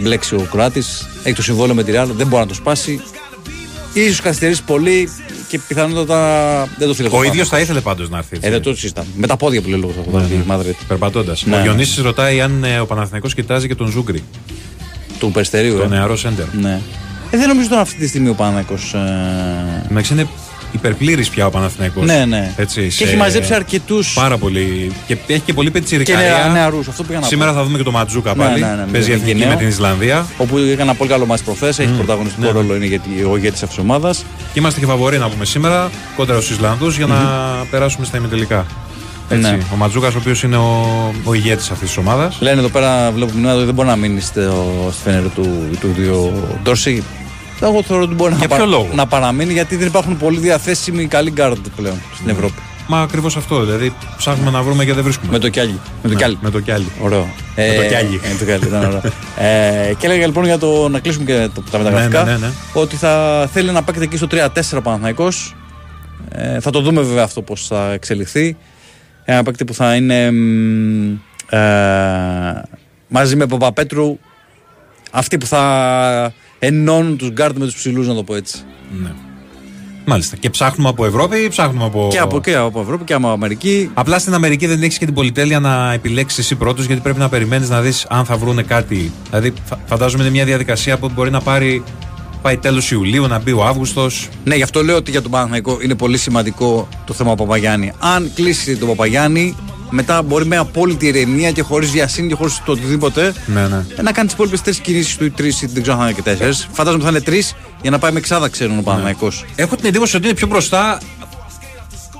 μπλέξει ο Κροάτης. Έχει το συμβόλαιο με τη Real, δεν μπορεί να το σπάσει. Ίσως καθυστερήσει πολύ και πιθανότατα δεν το θέλει. Ο ίδιος θα ήθελε πάντως να έρθει. έτσι. Ε, δεν το συζητάμε. Με τα πόδια που λέει λόγος από τη Μαδρίτη. Περπατώντας. Ναι, ο ναι. Διονύσης ρωτάει αν ε, ο Παναθηναϊκός κοιτάζει και τον Ζούγκρι, Του Περιστερίου. το ε. νεαρό σέντερ. Ναι. Ε, δεν νομίζω τώρα αυτή τη στιγμή ο Παναθηναϊκός Ε... Εντάξει, είναι υπερπλήρης πια ο Παναθηναϊκός. Ναι, ναι. Έτσι, Και σε- έχει μαζέψει αρκετούς. Πάρα πολύ. Και έχει και πολύ Και πετσιρικαρία. νεαρούς. Αυτό που είχα να Σήμερα πω. θα δούμε και το Ματζούκα Ναι, πάλι. ναι, ναι, Παίζει με εθνική Γενναίο. με την Ισλανδία. Όπου έκανε ένα πολύ καλό μάτι προχθές. Έχει πρωταγωνιστικό ναι, ναι. ρόλο, είναι γιατί ο ηγέτης αυτής της ομάδας. Και είμαστε και φαβοροί να πούμε σήμερα κόντρα στους Ισλανδούς για να περάσουμε στα ημιτελικά. Έτσι. Ναι. Ο Ματζούκας, ο οποίος είναι ο, ο ηγέτης αυτής της ομάδας. Λένε εδώ πέρα, βλέπω μηνύματα ότι δεν μπορεί να μείνει στο, στη φενέρ του, του, του Ντόρση. Εγώ θεωρώ ότι μπορεί να, Για ποιο λόγο; να παραμείνει γιατί δεν υπάρχουν πολύ διαθέσιμοι καλοί γκάρντ πλέον στην Ευρώπη Μα ακριβώς αυτό. Δηλαδή ψάχνουμε να βρούμε και δεν βρίσκουμε. Με το κιάλι. Με το Ναι, κιάλι. Με το κιάλι. Ωραίο. Με το κιάλι. Ε, με το κιάλι, ήταν ωραίο. ε, και έλεγα λοιπόν για το να κλείσουμε και το, τα μεταγραφικά. Ναι, ναι, ναι, ναι. Ότι θα θέλει να παίκτη εκεί στο 3-4 Παναθηναϊκός. Ε, θα το δούμε βέβαια αυτό πώς θα εξελιχθεί. Ένα παίκτη που θα είναι μ, ε, μαζί με Παπαπέτρου αυτοί που θα ενώνουν τους γκάρντ με τους ψηλούς, να το πω έτσι. Ναι. Μάλιστα. Και ψάχνουμε από Ευρώπη ή ψάχνουμε από. Και, από, και από Ευρώπη και από Αμερική. Απλά στην Αμερική δεν έχεις και την πολυτέλεια να επιλέξεις εσύ πρώτος, γιατί πρέπει να περιμένεις να δεις αν θα βρούνε κάτι. Δηλαδή, φα- φαντάζομαι είναι μια διαδικασία που μπορεί να πάρει. Πάει τέλος Ιουλίου, να μπει ο Αύγουστος. Ναι, γι' αυτό λέω ότι για τον Παναθηναϊκό είναι πολύ σημαντικό το θέμα Παπαγιάννη. Αν κλείσει τον Παπαγιάννη, μετά μπορεί με απόλυτη ηρεμία και χωρίς βιασύνη και χωρίς το οτιδήποτε Ναι, ναι. ε, να κάνει τις υπόλοιπες τρεις κινήσεις του ή τρει, δεν ξέρω αν θα είναι και τέσσερις. Φαντάζομαι ότι θα είναι τρεις για να πάει με εξάδα, ξέρουν ο Παναθηναϊκός. Έχω την εντύπωση ότι είναι πιο μπροστά.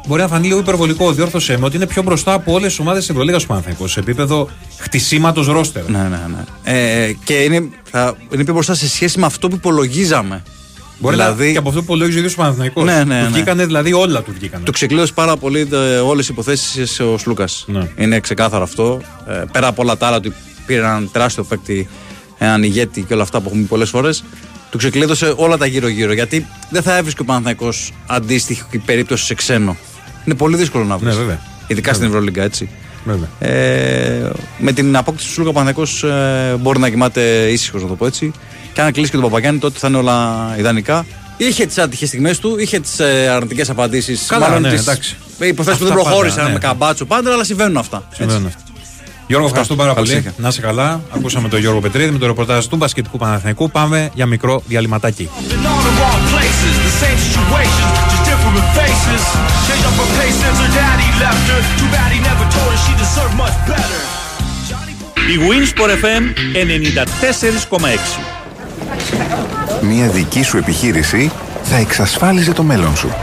Μπορεί να φανεί λίγο υπερβολικό, διόρθωσέ με, ότι είναι πιο μπροστά από όλες τις ομάδες της Ευρωλίγας του Παναθηναϊκού σε επίπεδο χτισήματος ρόστερ. Ναι, ναι, ναι. Ε, και είναι, θα, είναι πιο μπροστά σε σχέση με αυτό που υπολογίζαμε. Μπορεί δηλαδή, να και από αυτό που λόγιζε ο ίδιο Παναθηναϊκός. Ναι, ναι, Του ναι. βγήκανε δηλαδή όλα του βγήκανε. Το ξεκλείωσε πάρα πολύ όλες οι υποθέσεις ο Σλούκας. Ναι. Είναι ξεκάθαρο αυτό. Ε, πέρα από όλα τα άλλα, ότι πήρε έναν τεράστιο παίκτη, έναν ηγέτη και όλα αυτά που έχουμε πει πολλές φορές. Του ξεκλείδωσε όλα τα γύρω-γύρω. Γιατί δεν θα έβρισκε ο Παναθηναϊκός αντίστοιχη περίπτωση σε ξένο. Είναι πολύ δύσκολο να βρεις. Ναι, βέβαια. Ειδικά στην Ευρωλίγκα, έτσι. Βέβαια. Ε, με την απόκτηση του Σλούκα ο Παναθηναϊκός ε, μπορεί να κοιμάται ήσυχος, να το πω έτσι. Και αν κλείσει και τον Παπαγιάννη, τότε θα είναι όλα ιδανικά. Είχε τις άτυχες στιγμές του, είχε τις ε, αρνητικές απαντήσεις. Καλά, ναι, εντάξει. Υποθέσεις που δεν Αυτά πάντα, προχώρησαν ναι. με καμπάτσο πάντα, αλλά συμβαίνουν αυτά. Έτσι. Συμβαίνουν αυτά. Γιώργο, ευχαριστώ πάρα Καλή πολύ. συνέχεια. Να είσαι καλά. Ακούσαμε τον Γιώργο Πετρίδη με το ρεπορτάζ του μπασκετικού Παναθηναϊκού. Πάμε για μικρό διαλυματάκι. Η Winsport FM 94,6 Μια δική σου επιχείρηση θα εξασφάλιζε το μέλλον σου.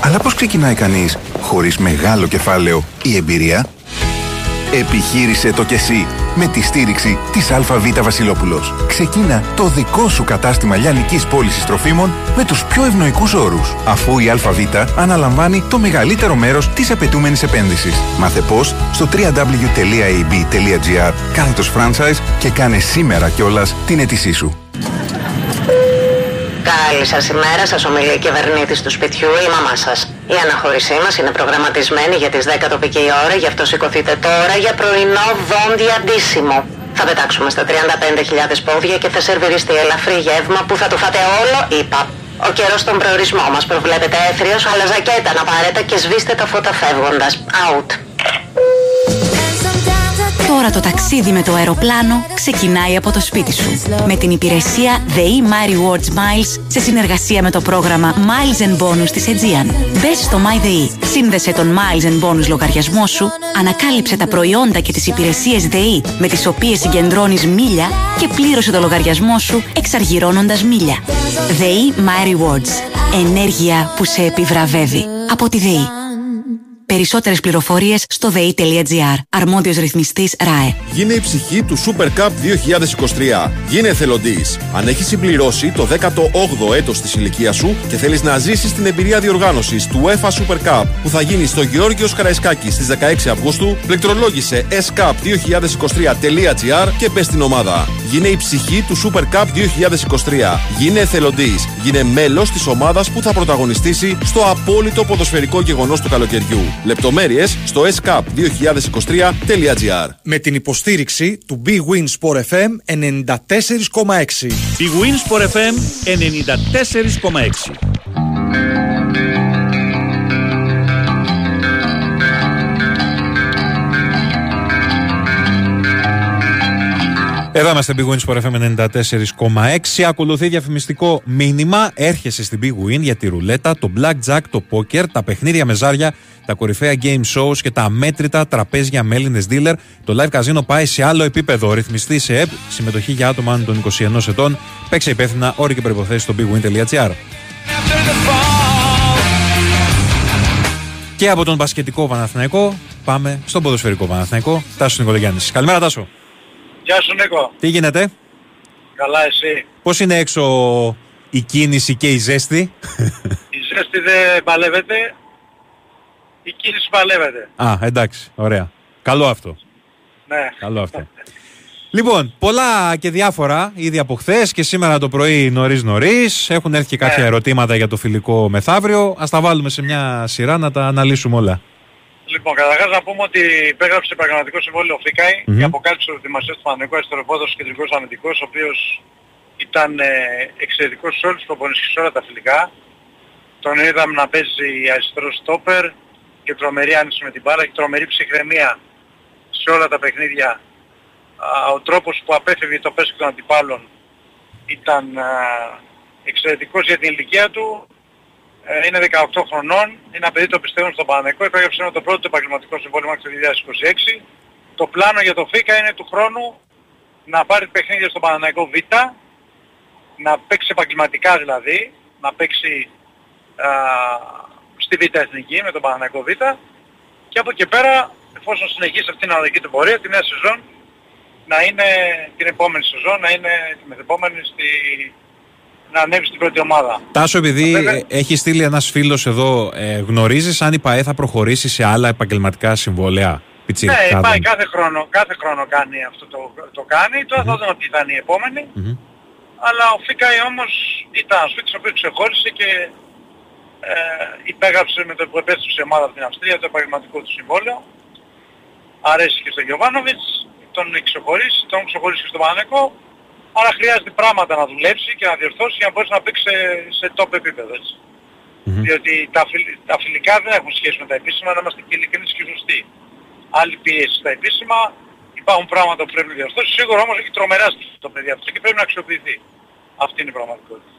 Αλλά πώς ξεκινάει κανείς χωρίς μεγάλο κεφάλαιο ή εμπειρία, Επιχείρησε το και εσύ με τη στήριξη της ΑΒ Βασιλόπουλος. Ξεκίνα το δικό σου κατάστημα λιανικής πώλησης τροφίμων με τους πιο ευνοϊκούς όρους. Αφού η ΑΒ αναλαμβάνει το μεγαλύτερο μέρος της απαιτούμενης επένδυσης. Μάθε πώς στο www.ab.gr κάθετος franchise και κάνε σήμερα κιόλας την αίτησή σου. Καλή σας ημέρα, σας ομιλεί η κυβερνήτης του σπιτιού, η μαμά σας. Η αναχώρησή μας είναι προγραμματισμένη για τις 10 τοπική ώρα, γι' αυτό σηκωθείτε τώρα για πρωινό δόντι αντίσημο. Θα πετάξουμε στα 35.000 πόδια και θα σερβιριστεί ελαφρύ γεύμα που θα το φάτε όλο, είπα. Ο καιρός στον προορισμό μας προβλέπεται έθριος, αλλά ζακέτα να πάρετε και σβήστε τα φώτα φεύγοντας. Out. Τώρα το ταξίδι με το αεροπλάνο ξεκινάει από το σπίτι σου. Με την υπηρεσία The E-My Rewards Miles σε συνεργασία με το πρόγραμμα Miles and Bonus της Aegean. Μπες στο MyDE, σύνδεσε τον Miles and Bonus λογαριασμό σου, ανακάλυψε τα προϊόντα και τις υπηρεσίες ΔΕΗ με τις οποίες συγκεντρώνεις μίλια και πλήρωσε το λογαριασμό σου εξαργυρώνοντας μίλια. ΔΕΗ My Rewards. Ενέργεια που σε επιβραβεύει. Από τη ΔΕΗ. Περισσότερες πληροφορίες στο dei.gr. Αρμόδιος ρυθμιστής ΡΑΕ. Γίνε η ψυχή του Super Cup 2023. Γίνε εθελοντής. Αν έχεις συμπληρώσει το 18ο έτος της ηλικίας σου και θέλεις να ζήσεις την εμπειρία διοργάνωσης του UEFA Super Cup που θα γίνει στο Γεώργιος Καραϊσκάκης στις 16 Αυγούστου, πληκτρολόγησε scup2023.gr και μπες στην ομάδα. Γίνε η ψυχή του Super Cup 2023. Γίνε εθελοντής. Γίνε μέλος της ομάδας που θα πρωταγωνιστήσει στο απόλυτο ποδοσφαιρικό γεγονός του καλοκαιριού. Λεπτομέρειες στο scup2023.gr Με την υποστήριξη του Big Win Sport FM 94,6. Big Win Sport FM 94,6. Εδώ είμαστε Big Win Sport FM 94,6. Ακολουθεί διαφημιστικό μήνυμα. Έρχεσαι στην Big Win για τη ρουλέτα, το blackjack, το poker, τα παιχνίδια με ζάρια, τα κορυφαία game shows και τα αμέτρητα τραπέζια με Έλληνες dealer. Το live casino πάει σε άλλο επίπεδο. Ρυθμιστή σε ΕΠ, συμμετοχή για άτομα άνω των 21 ετών. Παίξε υπεύθυνα όροι και προποθέσει στο bigwin.gr. Και από τον μπασκετικό Παναθηναϊκό πάμε στον ποδοσφαιρικό Παναθηναϊκό. Τάσο Νικολογιάννης. Καλημέρα, Τάσο. Γεια σου Νίκο. Τι γίνεται, Καλά εσύ; Πώς είναι έξω η κίνηση και η ζέστη; Η ζέστη δεν παλεύεται. η κίνηση παλεύεται. Α, εντάξει, ωραία. Καλό αυτό. Ναι. Καλό αυτό. Λοιπόν, πολλά και διάφορα ήδη από χθες και σήμερα το πρωί νωρίς νωρίς. Έχουν έρθει και κάποια Ναι. ερωτήματα για το φιλικό μεθαύριο. Α τα βάλουμε σε μια σειρά να τα αναλύσουμε όλα. Λοιπόν, καταρχάς να πούμε ότι υπέγραψε επαγγελματικό συμβόλαιο ο Φίκαη Μμμ. για αποκάλυψη προετοιμασίας του Παναγικού Αριστεροπόδος κεντρικός αμυντικός, ο οποίος ήταν ε, εξαιρετικός σε όλους τους προπονήσεις και σε όλα τα φιλικά. Τον είδαμε να παίζει αριστερό στόπερ και τρομερή άνοιξη με την μπάλα και τρομερή ψυχραιμία σε όλα τα παιχνίδια. Α, ο τρόπος που απέφευγε το πέσο των αντιπάλων ήταν α, εξαιρετικός για την ηλικία του. Ε, είναι 18 χρονών, είναι ένα παιδί το πιστεύω στον Παναγενικό, υπέγραψε ένα το πρώτο του επαγγελματικό συμβόλαιο μέχρι το 2026. Το πλάνο για το ΦΙΚΑ είναι του χρόνου να πάρει παιχνίδια στον Παναναϊκό Β, να παίξει επαγγελματικά δηλαδή, να παίξει α, στη Β Εθνική με τον Παναναϊκό Β και από εκεί πέρα, εφόσον συνεχίσει αυτή την αναλογική του πορεία, τη νέα σεζόν να είναι την επόμενη σεζόν, να είναι τη μεθεπόμενη στη... να ανέβει στην πρώτη ομάδα. Τάσο, επειδή Βέβαια. ε, έχει στείλει ένας φίλος εδώ, ε, γνωρίζεις αν η ΠαΕ θα προχωρήσει σε άλλα επαγγελματικά συμβόλαια. Ναι, πιτσιρικάδων; πάει κάθε χρόνο, κάθε χρόνο κάνει αυτό το, το κάνει. Τώρα θα δούμε ποιοι θα είναι οι επόμενοι. Μμμ. Αλλά ο Φίκαη όμως ήταν ένας παίκτης ο οποίος ξεχώρισε και ε, υπέγραψε με το που επέστρεψε η ομάδα από την Αυστρία το επαγγελματικό του συμβόλαιο. Αρέσει και στον Γιωβάνοβιτς, τον έχει ξεχωρίσει, τον έχει ξεχωρίσει και στον Παναγενικό. Άρα χρειάζεται πράγματα να δουλέψει και να διορθώσει για να μπορέσει να παίξει σε, σε top επίπεδο. Έτσι. Διότι τα, φιλ- τα φιλικά δεν έχουν σχέση με τα επίσημα, να είμαστε και ειλικρινείς και σωστοί. Άλλη πίεση στα επίσημα, υπάρχουν πράγματα που πρέπει να διορθώσει. Σίγουρα όμως έχει τρομερά στοιχεία το παιδί αυτό και πρέπει να αξιοποιηθεί. Αυτή είναι η πραγματικότητα.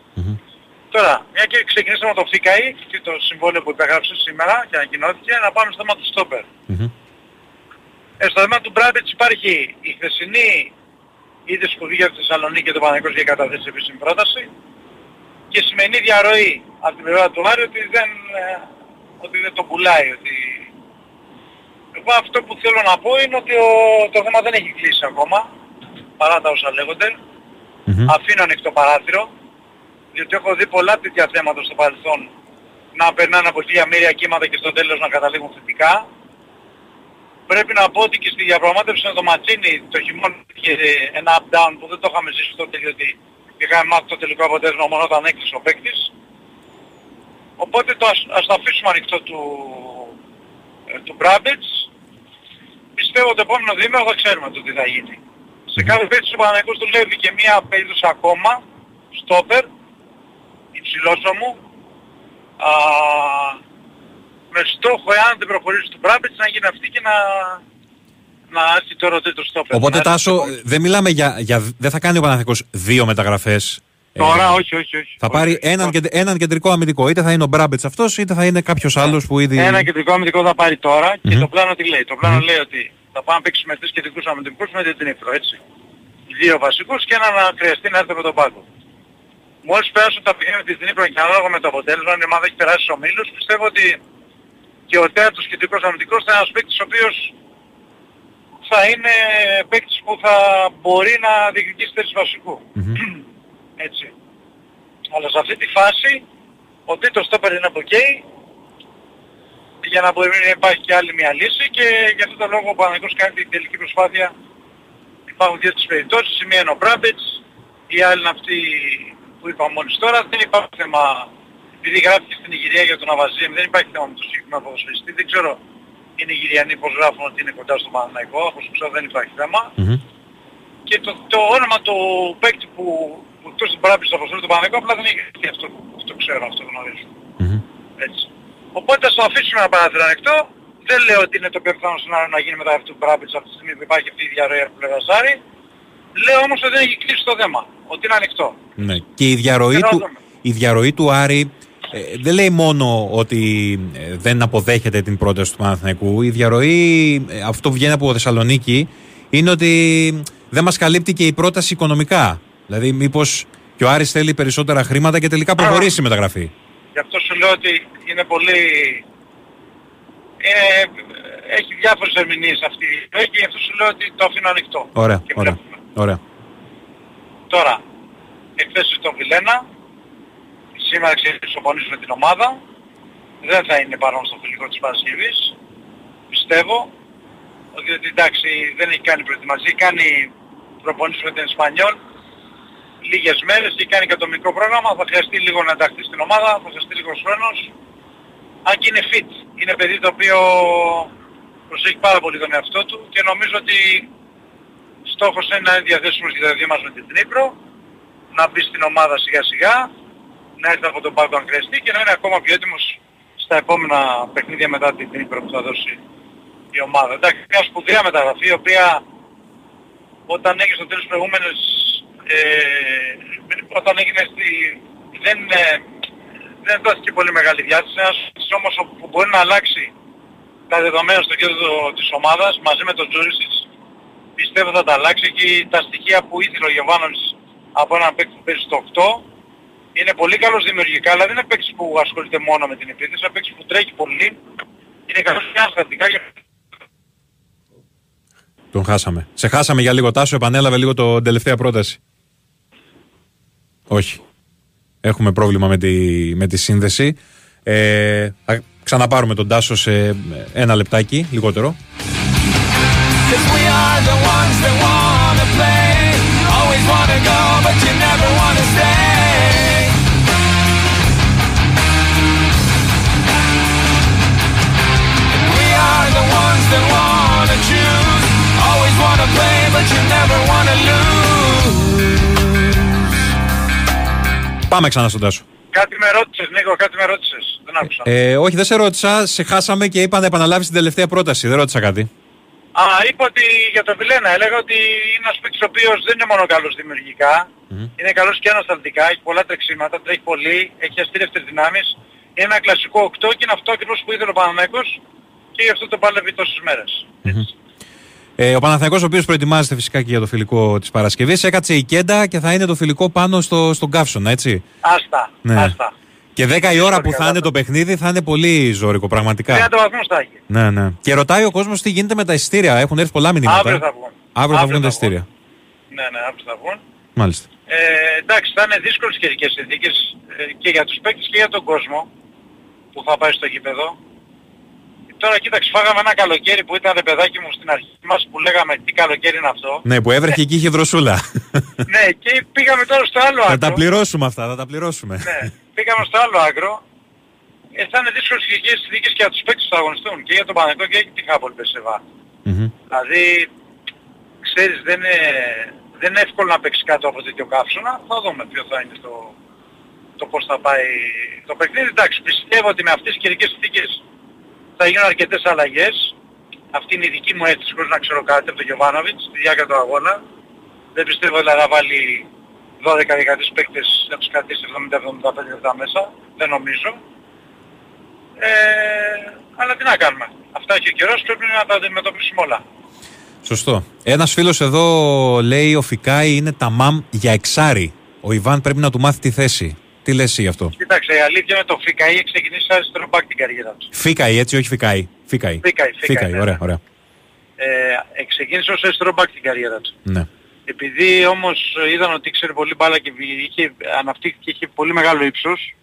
Τώρα, μια και ξεκινήσαμε με το ΦΙΚΑΗ και το συμβόλαιο που υπεγράψε σήμερα και ανακοινώθηκε, να πάμε στο θέμα του Στόπερ. Ε, στο θέμα του Μπράμπετς υπάρχει η χθεσινή είδηση που βγήκε από τη Θεσσαλονίκη και το Παναγικός για καταθέσεις επίσημη πρόταση και σημαίνει διαρροή από την πλευρά του Άρη ότι δεν, ε, ότι δεν το πουλάει. Ότι... Εγώ αυτό που θέλω να πω είναι ότι ο, το θέμα δεν έχει κλείσει ακόμα παρά τα όσα λέγονται. Αφήνω ανοιχτό παράθυρο διότι έχω δει πολλά τέτοια θέματα στο παρελθόν να περνάνε από χίλια μοίρια κύματα και στο τέλος να καταλήγουν θετικά. Πρέπει να πω ότι και στη διαπραγμάτευση με το Ματσίνη το χειμώνα είχε ένα up-down που δεν το είχαμε ζήσει τότε διότι είχαμε μάθει το τελικό αποτέλεσμα μόνο όταν έκλεισε ο παίκτης. Οπότε το ας, ας το αφήσουμε ανοιχτό του, ε, του Μπράμπετς. Πιστεύω ότι το επόμενο διήμερο θα ξέρουμε το τι θα γίνει. Σε κάθε περίπτωση ο Παναγικός δουλεύει και μία περίπτωση ακόμα, στόπερ, υψηλόσωμο, α, με στόχο εάν δεν προχωρήσει του Μπράμπετς να γίνει αυτή και να, να έρθει το ρωτήτο στόπερ. Οπότε Να έρθει Τάσο, το- ε, δεν μιλάμε για, για. Δεν θα κάνει ο Παναθηναϊκός δύο μεταγραφές. Τώρα όχι, όχι, όχι. Θα πάρει έναν, κεντ- έναν κεντρικό αμυντικό. Είτε θα είναι ο Μπράμπετς αυτός, είτε θα είναι κάποιος άλλος που ήδη. Ένα κεντρικό αμυντικό θα πάρει τώρα και Μμμ. το πλάνο τι λέει; Το πλάνο λέει ότι θα πάμε να παίξουμε τρεις κεντρικούς αμυντικούς με την Ήπειρο, έτσι. Δύο βασικούς και ένα να χρειαστεί να έρθει από τον πάγκο. Μόλις περάσουν τα παιχνίδια της Νύπρο και ανάλογα με το αποτέλεσμα, αν η ομάδα έχει περάσει στους ομίλους, πιστεύω ότι και ο τέταρτος κεντρικός αμυντικός θα είναι ένας παίκτης ο οποίος θα είναι παίκτης που θα μπορεί να διεκδικήσει θέση βασικού. Έτσι. Αλλά σε αυτή τη φάση ο τρίτος στόπερ είναι από εκεί για να μπορεί να υπάρχει και άλλη μια λύση και για αυτόν τον λόγο ο Παναγικός κάνει την τελική προσπάθεια. Υπάρχουν δύο τις περιπτώσεις, η μία είναι ο Μπράμπετς, η άλλη είναι αυτή που είπα μόλις τώρα. Δεν υπάρχει θέμα, επειδή γράφει στην Ιγυρία για τον Αβαζίμ, δεν υπάρχει θέμα με τον συγκεκριμένο ποδοσφαιριστή. Δεν ξέρω οι Νιγηριανοί πώς γράφουν ότι είναι κοντά στον Παναγικό, όπως ξέρω δεν υπάρχει θέμα. Και το, το όνομα του παίκτη που, που εκτός του Μπράμπετς στο αποστολή του Παναγικού απλά δεν έχει γραφτεί αυτό, αυτό ξέρω, αυτό γνωρίζω. Έτσι. Οπότε ας το αφήσουμε ένα παράθυρο ανοιχτό. Δεν λέω ότι είναι το πιο πιθανό σενάριο να γίνει μεταγραφή του Μπράμπετς από τη στιγμή που υπάρχει αυτή η διαρροή από πλευράς Ζάρη. Λέω όμως ότι δεν έχει κλείσει το θέμα. Ότι είναι ανοιχτό. Ναι. Και η διαρροή, Θέλω να του, δούμε. η διαρροή του Άρη ε, δεν λέει μόνο ότι ε, δεν αποδέχεται την πρόταση του Παναθηναϊκού. Η διαρροή, ε, αυτό που βγαίνει από Θεσσαλονίκη, είναι ότι δεν μας καλύπτει και η πρόταση οικονομικά. Δηλαδή, μήπως και ο Άρης θέλει περισσότερα χρήματα και τελικά προχωρήσει η μεταγραφή. Γι' αυτό σου λέω ότι είναι πολύ... Είναι... Έχει διάφορες ερμηνείες αυτή η διαρροή και γι' αυτό σου λέω ότι το αφήνω ανοιχτό. Ωραία, Και ωραία. ωραία. Τώρα, εκθέσεις τον Βιλένα, σήμερα ξεκινήσει ο με την ομάδα. δεν θα είναι παρόν στο φιλικό της Παρασκευής. Πιστεύω. Ότι εντάξει δεν έχει κάνει προετοιμασία, έχει κάνει προπονήσεις με την Ισπανιόλ λίγες μέρες και κάνει και το μικρό πρόγραμμα, θα χρειαστεί λίγο να ενταχθεί στην ομάδα, θα χρειαστεί λίγος χρόνος. Αν και είναι fit, είναι παιδί το οποίο προσέχει πάρα πολύ τον εαυτό του και νομίζω ότι στόχος είναι να είναι διαθέσιμος για τα δύο μας με την Τρίπρο, να μπει στην ομάδα σιγά σιγά, να έρθει από τον πάγκο αν χρειαστεί και να είναι ακόμα πιο έτοιμος στα επόμενα παιχνίδια μετά την Τρίπρο που θα δώσει η ομάδα. Εντάξει, μια σπουδαία μεταγραφή η οποία όταν έχεις το τέλος προηγούμενες ε, όταν έγινε στη... δεν, ε, δεν δόθηκε πολύ μεγάλη διάθεση. Ένας όμως που μπορεί να αλλάξει τα δεδομένα στο κέντρο της ομάδας μαζί με τον Τζούρισιτς πιστεύω θα τα αλλάξει και τα στοιχεία που ήθελε ο Γιωβάνος από έναν παίκτη που παίζει στο 8 είναι πολύ καλός δημιουργικά, αλλά δεν είναι παίκτης που ασχολείται μόνο με την επίθεση, είναι παίκτης που τρέχει πολύ, είναι καλός και αναστατικά και Τον χάσαμε. Σε χάσαμε για λίγο Τάσο, επανέλαβε λίγο το τελευταία πρόταση. Όχι. Έχουμε πρόβλημα με τη, με τη σύνδεση. Ε, θα ξαναπάρουμε τον Τάσο σε ένα λεπτάκι, λιγότερο. Cause we are the ones that wanna play. Always wanna go, but you never Πάμε ξανά στον Τάσο. Κάτι με ρώτησες Νίκο, κάτι με ρώτησες. Δεν άκουσα. Ε, όχι, δεν σε ρώτησα. Σε χάσαμε και είπα να επαναλάβεις την τελευταία πρόταση. Δεν ρώτησα κάτι. Α, είπα ότι για τον Βιλένα έλεγα ότι είναι ένας παίκτης ο οποίος δεν είναι μόνο καλός δημιουργικά, είναι καλός και ανασταλτικά, έχει πολλά τρεξίματα, τρέχει πολύ, έχει αστήρευτες δυνάμεις, είναι ένα κλασικό 8 και είναι αυτό ακριβώς που ήθελε ο Παναμέκος και γι' αυτό το πάλευε τόσες μέρες. Ε, ο Παναθηναϊκός ο οποίος προετοιμάζεται φυσικά και για το φιλικό της Παρασκευής έκατσε η Κέντα και θα είναι το φιλικό πάνω στο, στον Καύσωνα, έτσι. Άστα, Ναι. άστα. Και 10 η ώρα που θα είναι το παιχνίδι θα είναι πολύ ζώρικο, πραγματικά. 30 βαθμούς θα έχει. Ναι, ναι. Και ρωτάει ο κόσμος τι γίνεται με τα εισιτήρια. Έχουν έρθει πολλά μηνύματα. Αύριο θα βγουν. Αύριο θα Αύριο βγουν τα θα εισιτήρια. Ναι, ναι, αύριο θα βγουν. Μάλιστα. Ε, εντάξει, θα είναι δύσκολες καιρικές συνθήκες ε, και για τους παίκτες και για τον κόσμο που θα πάει στο γήπεδο. Τώρα κοίταξε, φάγαμε ένα καλοκαίρι που ήταν ρε παιδάκι μου στην αρχή μας που λέγαμε τι καλοκαίρι είναι αυτό. Ναι, που έβρεχε και είχε δροσούλα. ναι, και πήγαμε τώρα στο άλλο θα άκρο. τα πληρώσουμε αυτά, θα τα πληρώσουμε. Ναι, πήγαμε στο άλλο άκρο. Ε, θα είναι δύσκολες καιρικές συνθήκες και για τους παίκτες που θα αγωνιστούν και για τον Παναγικό και για τη Χάπολ Πεσεβά. Δηλαδή, ξέρεις, δεν είναι, δεν είναι εύκολο να παίξει κάτω από τέτοιο καύσωνα. Θα δούμε ποιο θα είναι το, το πώς θα πάει το παιχνίδι. Εντάξει, πιστεύω ότι με αυτές τις καιρικές συνθήκες θα γίνουν αρκετές αλλαγές. Αυτή είναι η δική μου αίσθηση χωρίς να ξέρω κάτι από τον Γιωβάνοβιτς στη διάρκεια του αγώνα. Δεν πιστεύω δηλαδή να βάλει 12-13 παίκτες να τους κρατήσει 70-75 λεπτά μέσα. Δεν νομίζω. Ε, αλλά τι να κάνουμε. Αυτά έχει ο καιρός, πρέπει να τα αντιμετωπίσουμε όλα. Σωστό. Ένας φίλος εδώ λέει: Ο Φικάη είναι τα μαμ για εξάρι. Ο Ιβάν πρέπει να του μάθει τη θέση. Τι λες εσύ γι' αυτό; Κοίταξε, η αλήθεια είναι το Φικαή έχει ξεκινήσει σαν αριστερό μπακ την καριέρα του. Φίκαη, έτσι, όχι Φικάη. Φίκαη. Φίκαη, Φίκαη, ναι, ωραία, ναι. ωραία. Ε, ξεκίνησε ως αριστερό μπακ την καριέρα του. Ναι. Επειδή όμως είδαν ότι ήξερε πολύ μπάλα και είχε, αναπτύχθηκε και είχε πολύ μεγάλο ύψος,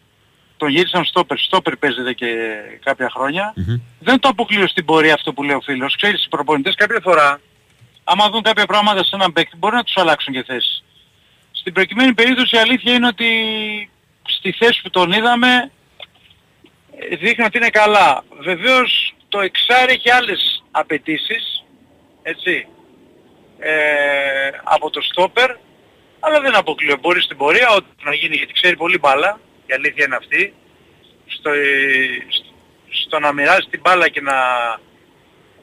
τον γύρισαν στόπερ. Στόπερ παίζεται και κάποια χρόνια. Δεν το αποκλείω στην πορεία αυτό που λέει ο φίλος. Ξέρεις, οι προπονητές κάποια φορά, άμα δουν κάποια πράγματα σε έναν παίκτη, μπορεί να τους αλλάξουν και θέση. Στην προκειμένη περίπτωση η αλήθεια είναι ότι στη θέση που τον είδαμε ε, δείχνει ότι είναι καλά. Βεβαίως το εξάρι έχει άλλες απαιτήσεις, έτσι, ε, από το στόπερ, αλλά δεν αποκλείω. Μπορεί στην πορεία ό,τι να γίνει, γιατί ξέρει πολύ μπάλα, η αλήθεια είναι αυτή, στο, ε, στο να μοιράζει την μπάλα και να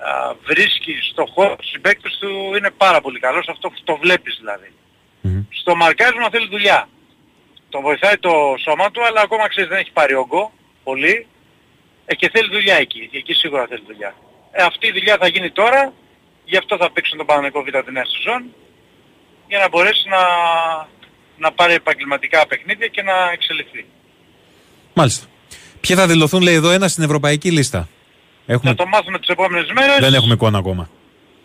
α, βρίσκει στο χώρο τους συμπαίκτες του είναι πάρα πολύ καλός, αυτό το βλέπεις δηλαδή. Στο μαρκάρισμα θέλει δουλειά. Τον βοηθάει το σώμα του, αλλά ακόμα ξέρεις δεν έχει πάρει όγκο, πολύ, ε, και θέλει δουλειά εκεί. Εκεί σίγουρα θέλει δουλειά. Ε, αυτή η δουλειά θα γίνει τώρα, γι' αυτό θα παίξουν τον Παναγενικό Β' την νέα σεζόν, για να μπορέσει να, να πάρει επαγγελματικά παιχνίδια και να εξελιχθεί. Μάλιστα. Ποιοι θα δηλωθούν, λέει εδώ, ένα στην ευρωπαϊκή λίστα; Έχουμε... Θα το μάθουμε τις επόμενες μέρες. Δεν έχουμε εικόνα ακόμα.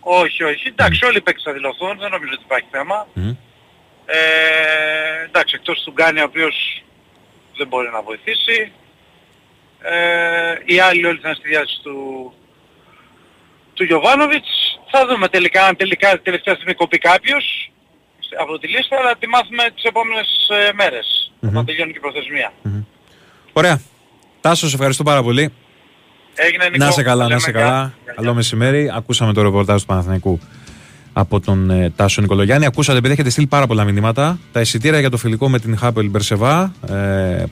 Όχι, όχι. Εντάξει, όλοι οι παίκτες θα δηλωθούν, δεν νομίζω ότι υπάρχει θέμα. Ε, εντάξει, εκτός του Γκάνη, ο οποίος δεν μπορεί να βοηθήσει. Ε, οι άλλοι όλοι θα είναι στη διάθεση του, του Γιωβάνοβιτς. Θα δούμε τελικά αν τελικά τελευταία στιγμή κοπεί κάποιος από τη λίστα, αλλά τη μάθουμε τις επόμενες ε, μέρες. Όταν τελειώνει και η προθεσμία. Ωραία. Τάσος, σε ευχαριστώ πάρα πολύ. Έγινε Νικό. Να σε καλά, να Λέμε σε γεια. καλά. Καλό μεσημέρι. Ακούσαμε το ρεπορτάζ του Παναθηναϊκού από τον ε, Τάσο Νικολογιάννη. Ακούσατε, επειδή έχετε στείλει πάρα πολλά μηνύματα, τα εισιτήρια για το φιλικό με την Χάπελ Μπερσεβά ε,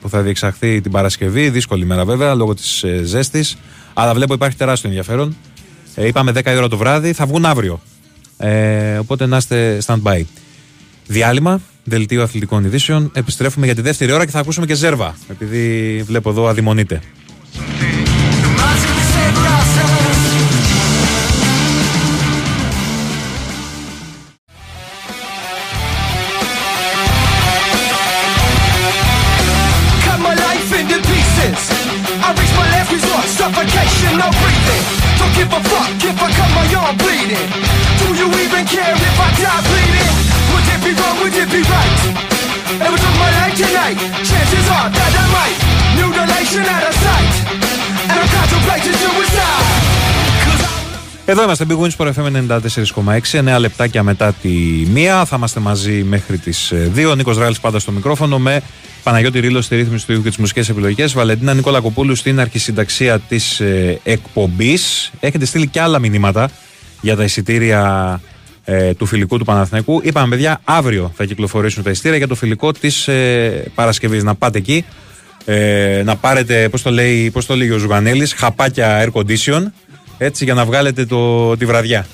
που θα διεξαχθεί την Παρασκευή. Δύσκολη μέρα βέβαια λόγω της ε, ζέστης. Αλλά βλέπω υπάρχει τεράστιο ενδιαφέρον. Ε, είπαμε 10 η ώρα το βράδυ, θα βγουν αύριο. Ε, οπότε να είστε stand-by. Διάλειμμα, δελτίο αθλητικών ειδήσεων. Επιστρέφουμε για τη δεύτερη ώρα και θα ακούσουμε και Ζέρβα. Επειδή βλέπω εδώ αδειμονείτε. Εδώ είμαστε, Big Wins Sport FM 94,6. 9 λεπτάκια μετά τη μία. Θα είμαστε μαζί μέχρι τις 2. Ο Νίκος Ράλης πάντα στο μικρόφωνο με Παναγιώτη Ρήλο στη ρύθμιση του ήχου και τις μουσικές επιλογές. Βαλεντίνα Νικόλα Κοπούλου στην αρχισυνταξία της ε, εκπομπής. Έχετε στείλει και άλλα μηνύματα για τα εισιτήρια ε, του φιλικού του Παναθηναϊκού. Είπαμε, παιδιά, αύριο θα κυκλοφορήσουν τα εισιτήρια για το φιλικό της ε, Παρασκευής. Να πάτε εκεί. Ε, να πάρετε, πώς το, λέει, πώς το λέει ο Ζουγανέλης, χαπάκια air condition έτσι για να βγάλετε το, τη βραδιά.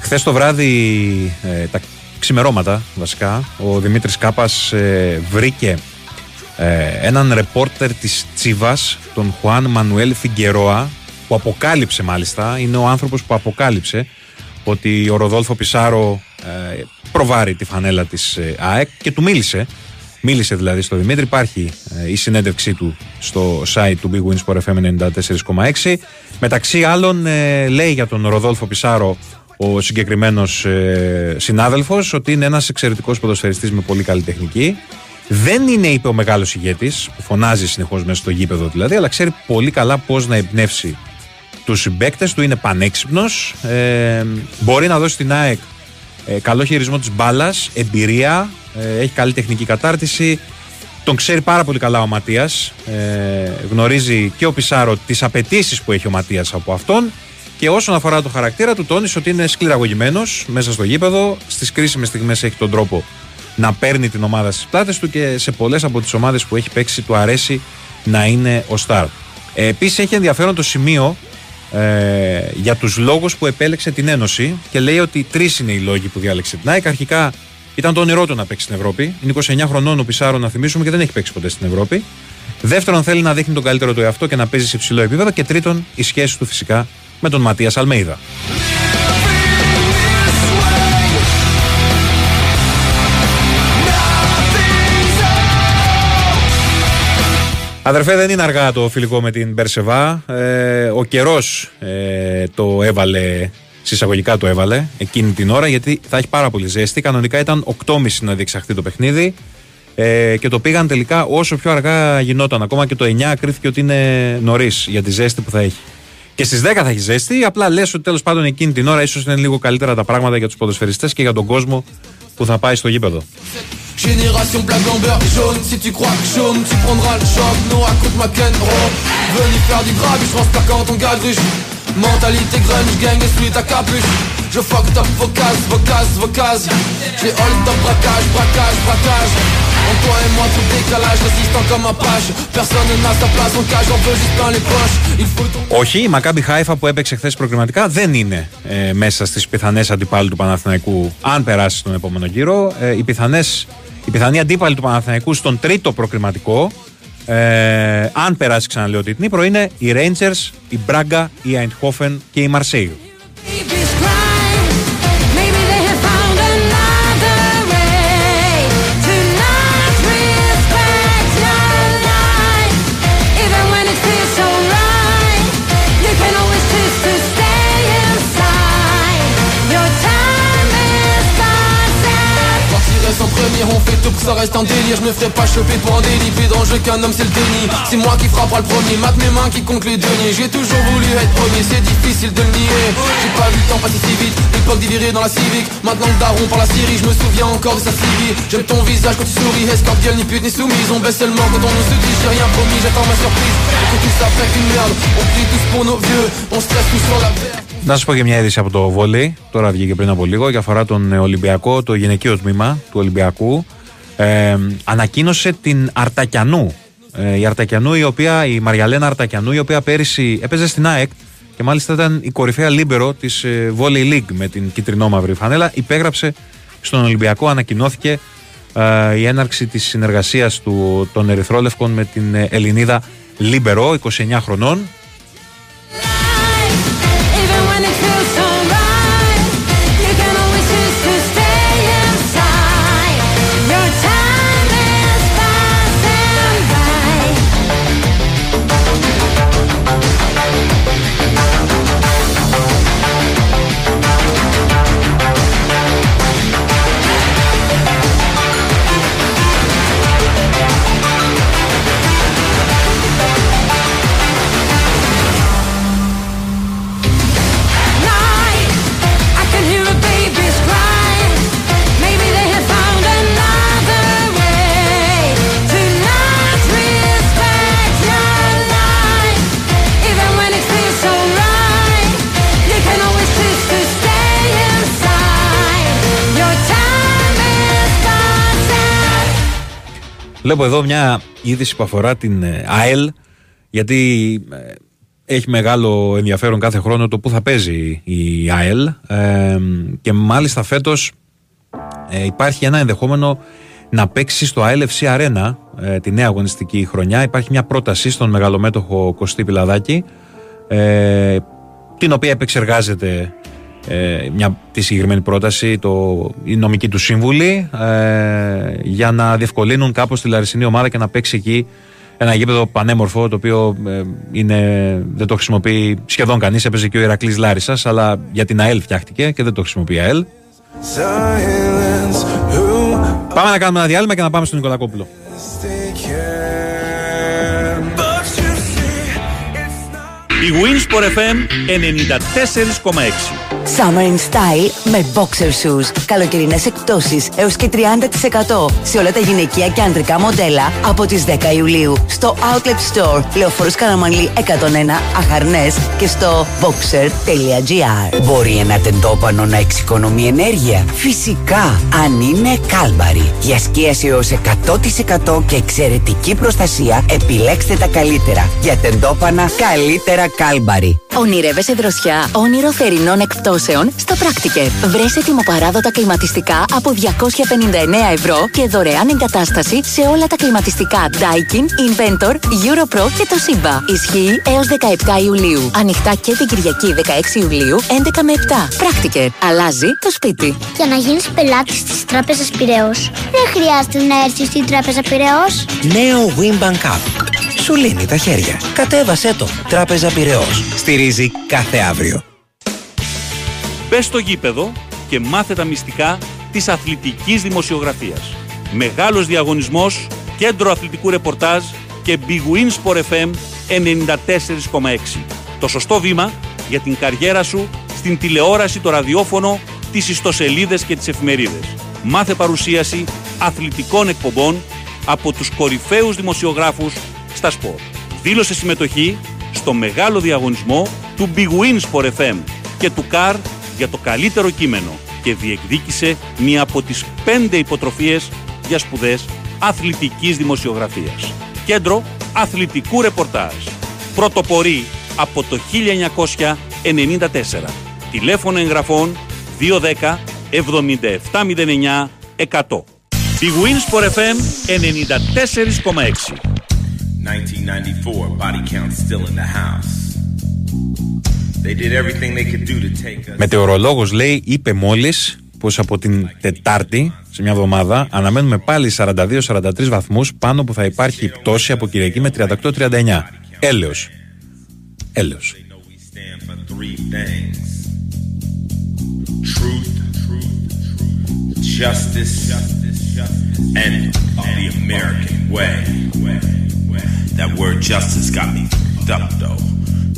Χθες το βράδυ ε, τα ξημερώματα βασικά, ο Δημήτρης Κάπας ε, βρήκε ε, έναν ρεπόρτερ της Τσίβας, τον Χουάν Μανουέλ Φιγκερόα, που αποκάλυψε μάλιστα, είναι ο άνθρωπος που αποκάλυψε ότι ο Ροδόλφο Πισάρο ε, προβάρει τη φανέλα της ε, ΑΕΚ και του μίλησε. Μίλησε δηλαδή στο Δημήτρη. Υπάρχει ε, η συνέντευξή του στο site του Big Wins Sport FM 94,6. Μεταξύ άλλων ε, λέει για τον Ροδόλφο Πισάρο ο συγκεκριμένος ε, συνάδελφος ότι είναι ένας εξαιρετικός ποδοσφαιριστής με πολύ καλή τεχνική. Δεν είναι, είπε ο μεγάλος ηγέτης, που φωνάζει συνεχώς μέσα στο γήπεδο δηλαδή, αλλά ξέρει πολύ καλά πώς να εμπνεύσει τους συμπαίκτες του, είναι πανέξυπνος, ε, μπορεί να δώσει στην ΑΕΚ ε, καλό χειρισμό της μπάλας, εμπειρία, ε, έχει καλή τεχνική κατάρτιση, τον ξέρει πάρα πολύ καλά ο Ματίας, ε, γνωρίζει και ο Πισάρο τις απαιτήσεις που έχει ο Ματίας από αυτόν και όσον αφορά το χαρακτήρα του τόνισε ότι είναι σκληραγωγημένος μέσα στο γήπεδο, στις κρίσιμες στιγμές έχει τον τρόπο να παίρνει την ομάδα στις πλάτες του και σε πολλές από τις ομάδες που έχει παίξει του αρέσει να είναι ο Σταρ. Ε, επίσης έχει ενδιαφέρον το σημείο ε, για τους λόγους που επέλεξε την Ένωση και λέει ότι τρεις είναι οι λόγοι που διάλεξε την ΑΕΚ. Αρχικά ήταν το όνειρό του να παίξει στην Ευρώπη. Είναι 29 χρονών ο Πισάρο να θυμίσουμε και δεν έχει παίξει ποτέ στην Ευρώπη. Δεύτερον, θέλει να δείχνει τον καλύτερο του εαυτό και να παίζει σε υψηλό επίπεδο. Και τρίτον, η σχέση του φυσικά με τον Ματίας Αλμέιδα. Αδερφέ, δεν είναι αργά το φιλικό με την Μπερσεβά. Ε, ο καιρός ε, το έβαλε, συσσαγωγικά το έβαλε εκείνη την ώρα, γιατί θα έχει πάρα πολύ ζέστη. Κανονικά ήταν 8.30 να διεξαχθεί το παιχνίδι ε, και το πήγαν τελικά όσο πιο αργά γινόταν. Ακόμα και το 9 κρίθηκε ότι είναι νωρίς για τη ζέστη που θα έχει. Και στις 10 θα έχεις ζέστη, απλά λες ότι τέλος πάντων εκείνη την ώρα ίσως είναι λίγο καλύτερα τα πράγματα για τους ποδοσφαιριστές και για τον κόσμο που θα πάει στο γήπεδο. Je fuck top vocase vocase vocase J'ai hold up braquage braquage braquage. En toi et moi tout décalage Résistant comme un page. Personne n'a sa place en cage On veut juste plein les poches. Il faut ton Όχι, η Μακάμπι Χάιφα που έπαιξε χθες προκριματικά δεν είναι ε, μέσα στις πιθανές αντιπάλου του Παναθηναϊκού αν περάσει στον επόμενο γύρο. Ε, οι, πιθανές, οι πιθανοί αντίπαλοι του Παναθηναϊκού στον τρίτο προκριματικό, ε, αν περάσει ξαναλέω την Νύπρο, είναι οι Rangers, η Μπράγκα, η Eindhoven και η Marseille. On fait tout pour que ça reste un délire. Je me ferai pas choper pour un délit le jeu qu'un homme c'est le déni. C'est moi qui frappera le premier Mat mes mains qui compte les deniers. J'ai toujours voulu être premier C'est difficile de le nier. J'ai pas vu le temps passer si vite L'époque d'y dans la civique. Maintenant le daron par la Syrie Je me souviens encore de sa civile J'aime ton visage quand tu souris Escorpiel ni pute ni soumise. On baisse seulement quand on nous se dit J'ai rien promis j'attends ma surprise. Et que tout ça fait qu'une merde On prie tous pour nos vieux. On stresse tous sur la verre Να σας πω και μια είδηση από το βόλεϊ. Τώρα βγήκε πριν από λίγο και αφορά τον Ολυμπιακό, το γυναικείο τμήμα του Ολυμπιακού. Ε, ανακοίνωσε την Αρτακιανού. Ε, η Αρτακιανού, η οποία, η Μαριαλένα Αρτακιανού, η οποία πέρυσι έπαιζε στην ΑΕΚ και μάλιστα ήταν η κορυφαία λίμπερο της ε, Volley League με την κιτρινόμαυρη φανέλα. Υπέγραψε στον Ολυμπιακό, ανακοινώθηκε ε, η έναρξη της συνεργασίας των Ερυθρόλευκων με την ε, Ελληνίδα Λίμπερο, 29 χρονών. Βλέπω εδώ μια είδηση που αφορά την ε, ΑΕΛ, γιατί ε, έχει μεγάλο ενδιαφέρον κάθε χρόνο το που θα παίζει η ΑΕΛ ε, και μάλιστα φέτος υπάρχει ένα ενδεχόμενο να παίξει στο ALFC Arena τη νέα αγωνιστική χρονιά. Υπάρχει μια πρόταση στον μεγαλομέτωχο Κωστή Πιλαδάκη την οποία επεξεργάζεται ε, μια, τη συγκεκριμένη πρόταση το, η νομική του σύμβουλη ε, για να διευκολύνουν κάπως τη Λαρισινή ομάδα και να παίξει εκεί ένα γήπεδο πανέμορφο το οποίο ε, είναι, δεν το χρησιμοποιεί σχεδόν κανείς. Έπαιζε και ο Ηρακλής Λάρισας αλλά για την ΑΕΛ φτιάχτηκε και δεν το χρησιμοποιεί η ΑΕΛ. Πάμε να κάνουμε ένα διάλειμμα και να πάμε στον Νικολακόπουλο Η Winsport FM 94,6 Summer in Style με boxer shoes. Καλοκαιρινές εκπτώσεις έως και 30% σε όλα τα γυναικεία και ανδρικά μοντέλα από τις 10 Ιουλίου στο Outlet Store Λεωφόρος Καραμανλή 101 Αχαρνές και στο boxer.gr. Μπορεί ένα τεντόπανο να εξοικονομεί ενέργεια; Φυσικά, αν είναι κάλμπαρη. Για σκίαση έως 100% και εξαιρετική προστασία, επιλέξτε τα καλύτερα. Για τεντόπανα, καλύτερα κάλμπαρη. Ονειρεύεσαι δροσιά, όνειρο θερινών εκπτώσεων; Στο Practiker. Βρες ετοιμοπαράδοτα κλιματιστικά από 259 ευρώ και δωρεάν εγκατάσταση σε όλα τα κλιματιστικά Daikin, Inventor, Europro και το Simba. Ισχύει έως 17 Ιουλίου. Ανοιχτά και την Κυριακή 16 Ιουλίου 11 με 7. Practiker. Αλλάζει το σπίτι. Για να γίνεις πελάτης της Τράπεζας Πυραιός, δεν χρειάζεται να έρθεις στην Τράπεζα Πυραιός. Νέο Wimbank App. Σου λύνει τα χέρια. Κατέβασέ το. Τράπεζα Πυραιός. Στηρίζει κάθε αύριο. Μπε στο γήπεδο και μάθε τα μυστικά της αθλητικής δημοσιογραφίας. Μεγάλος διαγωνισμός, κέντρο αθλητικού ρεπορτάζ και Big Win Sport FM 94,6. Το σωστό βήμα για την καριέρα σου στην τηλεόραση, το ραδιόφωνο, τις ιστοσελίδες και τις εφημερίδες. Μάθε παρουσίαση αθλητικών εκπομπών από τους κορυφαίους δημοσιογράφους στα σπορ. Δήλωσε συμμετοχή στο μεγάλο διαγωνισμό του Big Win Sport FM και του CAR για το καλύτερο κείμενο και διεκδίκησε μία από τις πέντε υποτροφίες για σπουδές αθλητικής δημοσιογραφίας. Κέντρο Αθλητικού Ρεπορτάζ. Πρωτοπορεί από το 1994. Τηλέφωνο εγγραφών 210 7709 100. Big Win Sport FM 94,6. 1994, body count still in the house. They did everything they could do to take us. Μετεωρολόγος λέει είπε μόλις πως από την Τετάρτη σε μια εβδομάδα αναμένουμε πάλι 42-43 βαθμούς πάνω που θα υπάρχει πτώση από Κυριακή με 38-39. Έλεος. Έλεος. Stand for three things. Truth, justice, and of the American way. That word justice got me fucked up though.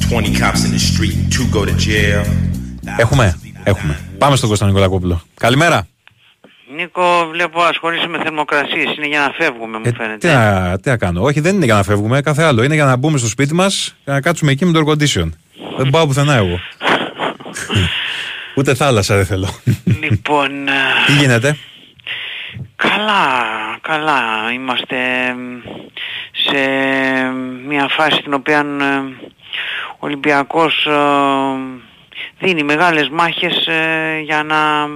20 cops in the street and two go to jail. Έχουμε, έχουμε. Πάμε στον Κωνσταντινό Νικολακόπουλο. Καλημέρα. Νίκο, βλέπω ασχολείσαι με θερμοκρασίες. Είναι για να φεύγουμε, μου Ε, φαίνεται. τι, να, τι να κάνω. Όχι, δεν είναι για να φεύγουμε. Κάθε άλλο. Είναι για να μπούμε στο σπίτι μας και να κάτσουμε εκεί με το air condition. δεν πάω πουθενά εγώ. Ούτε θάλασσα δεν θέλω. Λοιπόν, ε, τι γίνεται; Καλά, καλά. Είμαστε σε μια φάση στην οποία ε, ο Ολυμπιακός ε, δίνει μεγάλες μάχες ε, για να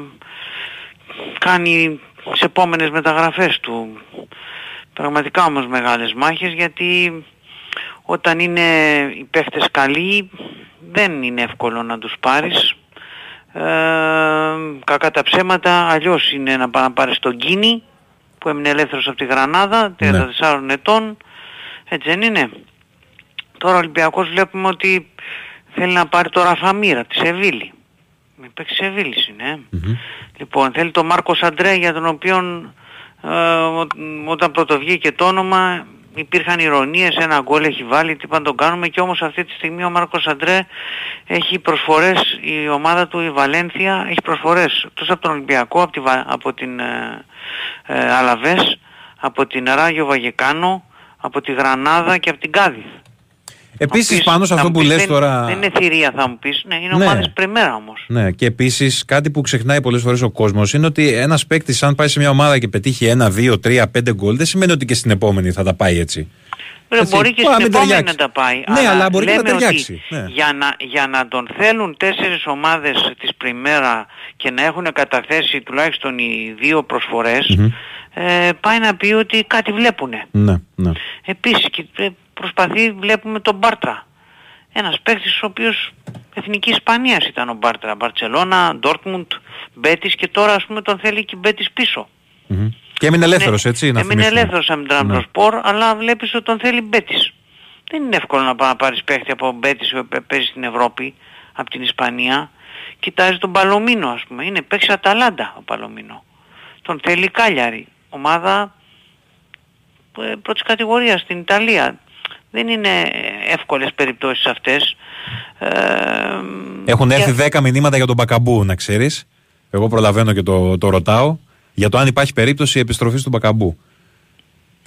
κάνει τις επόμενες μεταγραφές του. Πραγματικά όμως μεγάλες μάχες γιατί όταν είναι οι παίχτες καλοί δεν είναι εύκολο να τους πάρεις. Ε, κακά τα ψέματα, αλλιώς είναι να πά- να πάρεις τον Κίνη που έμεινε ελεύθερος από τη Γρανάδα, 34 ετών, έτσι δεν είναι. Τώρα ο Ολυμπιακός βλέπουμε ότι θέλει να πάρει το Ραφαμίρα, τη Σεβίλη. Με παίξει Σεβίλης είναι. ε. Λοιπόν, θέλει τον Μάρκος Αντρέ για τον οποίο ε, ο- όταν πρωτοβγήκε το όνομα υπήρχαν ηρωνίες, ένα γκολ έχει βάλει, τι πάνε τον κάνουμε και όμως αυτή τη στιγμή ο Μάρκος Αντρέ έχει προσφορές, η ομάδα του η Βαλένθια έχει προσφορές τόσο από τον Ολυμπιακό, από, τη, Βα- από την ε, ε, Αλαβές, από την Ράγιο Βαγεκάνο, από τη Γρανάδα και από την Κάδιθ. Επίσης, πάνω σε Θα αυτό μου που πεις, λες δεν, τώρα. Δεν είναι θηρία θα μου πεις, ναι, είναι Ναι. ομάδες πρεμέρα όμως. Ναι, και επίσης κάτι που ξεχνάει πολλές φορές ο κόσμος είναι ότι ένας παίκτης, αν πάει σε μια ομάδα και πετύχει ένα, δύο, τρία, πέντε γκολ, δεν σημαίνει ότι και στην επόμενη θα τα πάει έτσι. Ρε, Έτσι, μπορεί και μπορεί να στην μην επόμενη ταιριάξει. να τα πάει. Ναι, αλλά μπορεί και να λέμε ότι ταιριάξει. Ναι. Για, να, για να τον θέλουν τέσσερις ομάδες της Πριμέρα και να έχουν καταθέσει τουλάχιστον οι δύο προσφορές, ε, πάει να πει ότι κάτι βλέπουνε. Ναι, ναι. Επίσης και, ε, προσπαθεί, βλέπουμε τον Μπάρτρα. Ένας παίκτης ο οποίος εθνικής Ισπανίας ήταν ο Μπάρτρα. Μπαρτσελώνα, Ντόρτμουντ, Μπέτης και τώρα ας πούμε τον θέλει και η Μπέτης πίσω. Μμμ. Και έμεινε ελεύθερος, έτσι. Να Ναι. Έμεινε θυμίσουμε. ελεύθερος από την Ναι. Τραμπροσπορ, αλλά βλέπεις ότι τον θέλει Μπέτης. Δεν είναι εύκολο να, πά- να πάρεις παίχτη από Μπέτης που παι- παίζει στην Ευρώπη, από την Ισπανία. Κοιτάζει τον Παλομίνο ας πούμε. Είναι παίξει Αταλάντα ο Παλομίνο. Τον θέλει η Κάλιαρη. Ομάδα ε, πρώτης κατηγορίας στην Ιταλία. Δεν είναι εύκολες περιπτώσεις αυτές. Ε, Έχουν και- έρθει 10 μηνύματα για τον Μπακαμπού, να ξέρεις. Εγώ προλαβαίνω και το, το ρωτάω. Για το αν υπάρχει περίπτωση επιστροφής του Μπακαμπού.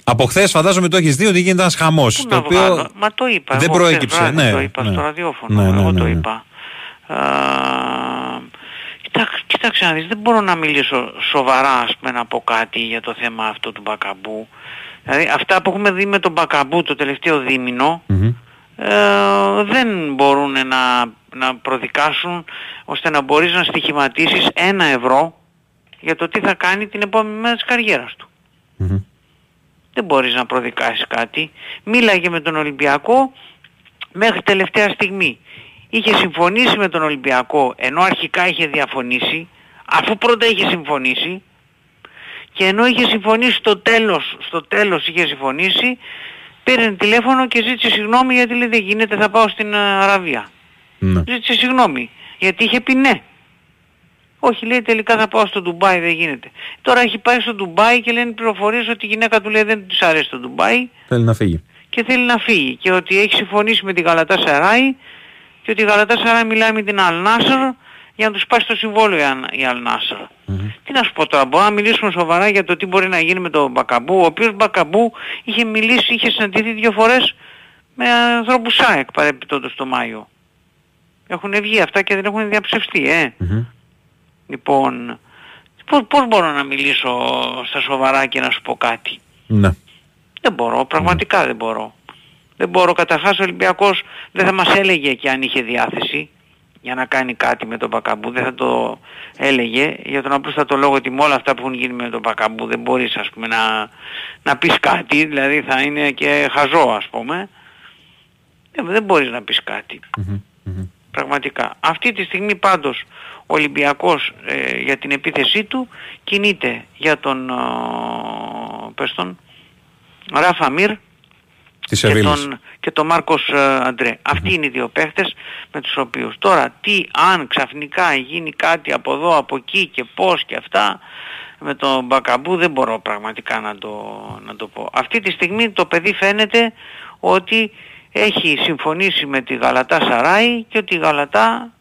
Από χθες φαντάζομαι το έχεις δει ότι γίνεται ένας χαμός. Πού Το να οποίο βγάλω; Μα το είπα. δεν εγώ προέκυψε. χθες βράδυ Ναι, το είπα ναι. στο ραδιόφωνο. Ναι, ναι, εγώ ναι, το ναι. είπα. Α, κοιτά- Κοίταξε να δεις, δεν μπορώ να μιλήσω σοβαρά ας πούμε να πω κάτι για το θέμα αυτό του Μπακαμπού. Δηλαδή αυτά που έχουμε δει με τον Μπακαμπού το τελευταίο δίμηνο ε, δεν μπορούν να, να προδικάσουν ώστε να μπορείς να στοιχηματίσεις ένα ευρώ για το τι θα κάνει την επόμενη μέρα της καριέρας του. Δεν μπορείς να προδικάσεις κάτι. Μίλαγε με τον Ολυμπιακό μέχρι τελευταία στιγμή. Είχε συμφωνήσει με τον Ολυμπιακό ενώ αρχικά είχε διαφωνήσει, αφού πρώτα είχε συμφωνήσει και ενώ είχε συμφωνήσει στο τέλος, στο τέλος είχε συμφωνήσει, πήρε τηλέφωνο και ζήτησε συγγνώμη γιατί λέει δεν γίνεται θα πάω στην ε, Αραβία. Ζήτησε συγγνώμη γιατί είχε πει ναι. Όχι λέει τελικά θα πάω στο Ντουμπάι δεν γίνεται. Τώρα έχει πάει στο Ντουμπάι και λένε πληροφορίες ότι η γυναίκα του λέει δεν τους αρέσει το Ντουμπάι Θέλει να φύγει. και θέλει να φύγει και ότι έχει συμφωνήσει με την Γαλατά Σαράι και ότι η Γαλατά Σαράι μιλάει με την Αλ Νάσερ για να τους πάει στο συμβόλαιο η Αλ- η Αλ Νάσερ. Τι να σου πω τώρα, μπορούμε να μιλήσουμε σοβαρά για το τι μπορεί να γίνει με τον Μπακαμπού, ο οποίος Μπακαμπού είχε μιλήσει, είχε συναντηθεί δύο φορές με ανθρώπους ΣΑΕΚ παρεπιπτόντως το Μάιο. Έχουν βγει αυτά και δεν έχουν διαψευστεί, ε. Λοιπόν, πώς, πώς μπορώ να μιλήσω στα σοβαρά και να σου πω κάτι; Ναι. Δεν μπορώ, πραγματικά δεν μπορώ. Δεν μπορώ. Καταρχάς ο Ολυμπιακός δεν θα μας έλεγε και αν είχε διάθεση για να κάνει κάτι με τον Πακαμπού. Δεν θα το έλεγε για τον απλούστατο λόγο ότι με όλα αυτά που έχουν γίνει με τον Πακαμπού δεν μπορείς ας πούμε να, να πεις κάτι. Δηλαδή θα είναι και χαζό ας πούμε. Δεν, δεν μπορείς να πεις κάτι. Πραγματικά. Αυτή τη στιγμή πάντως ο Ολυμπιακός ε, για την επίθεσή του κινείται για τον, ε, πες τον, Ράφα Μυρ Της και Σεβίλης. τον, και τον Μάρκος ε, Αντρέ. Αυτοί είναι οι δύο παίχτες με τους οποίους. Τώρα τι αν ξαφνικά γίνει κάτι από εδώ, από εκεί και πώς και αυτά με τον Μπακαμπού δεν μπορώ πραγματικά να το, να το πω. Αυτή τη στιγμή το παιδί φαίνεται ότι έχει συμφωνήσει με τη Γαλατά Σαράι και ότι η Γαλατά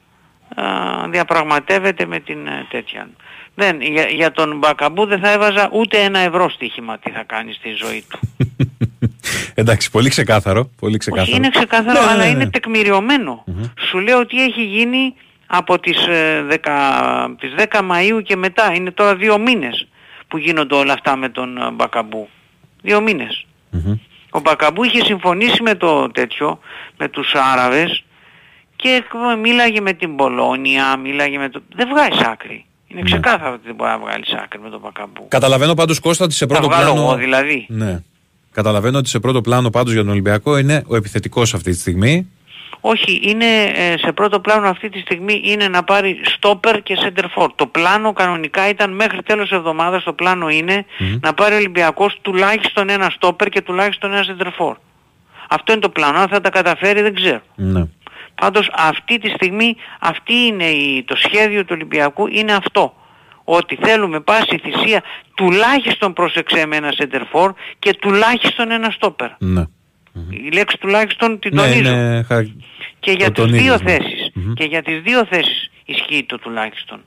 α, διαπραγματεύεται με την ε, τέτοια. Δεν, για, για τον Μπακαμπού δεν θα έβαζα ούτε ένα ευρώ στοίχημα τι θα κάνει στη ζωή του. Εντάξει, πολύ ξεκάθαρο. Πολύ ξεκάθαρο. Όχι, είναι ξεκάθαρο, Ναι, ναι, αλλά ναι. είναι τεκμηριωμένο. Σου λέω ότι έχει γίνει από τις, ε, 10, τις 10 Μαΐου και μετά. Είναι τώρα δύο μήνες που γίνονται όλα αυτά με τον ε, Μπακαμπού. Δύο μήνες. Ο Μπακαμπού είχε συμφωνήσει με το τέτοιο, με τους Άραβες και ε, μίλαγε με την Πολώνια, μίλαγε με το... Δεν βγάζει άκρη. Είναι Ναι. ξεκάθαρο ότι δεν μπορεί να βγάλει άκρη με τον Μπακαμπού. Καταλαβαίνω πάντως Κώστα ότι σε πρώτο βγάλω πλάνο. εγώ δηλαδή. Ναι. Καταλαβαίνω ότι σε πρώτο πλάνο πάντως για τον Ολυμπιακό είναι ο επιθετικός αυτή τη στιγμή. Όχι, είναι ε, σε πρώτο πλάνο αυτή τη στιγμή είναι να πάρει στόπερ και center for. Το πλάνο κανονικά ήταν μέχρι τέλος εβδομάδας, το πλάνο είναι να πάρει ο Ολυμπιακός τουλάχιστον ένα στόπερ και τουλάχιστον ένα center for. Αυτό είναι το πλάνο, αν θα τα καταφέρει δεν ξέρω. Ναι. Πάντως αυτή τη στιγμή, αυτή είναι η, το σχέδιο του Ολυμπιακού, είναι αυτό. Ότι θέλουμε πάση θυσία τουλάχιστον προσεξέ με ένα center for και τουλάχιστον ένα στόπερ. Ναι. Η λέξη τουλάχιστον την Ναι, τονίζω. είναι χαρα- Και για το τις δύο τονίζεις, ναι. θέσεις. Και για τις δύο θέσεις ισχύει το τουλάχιστον.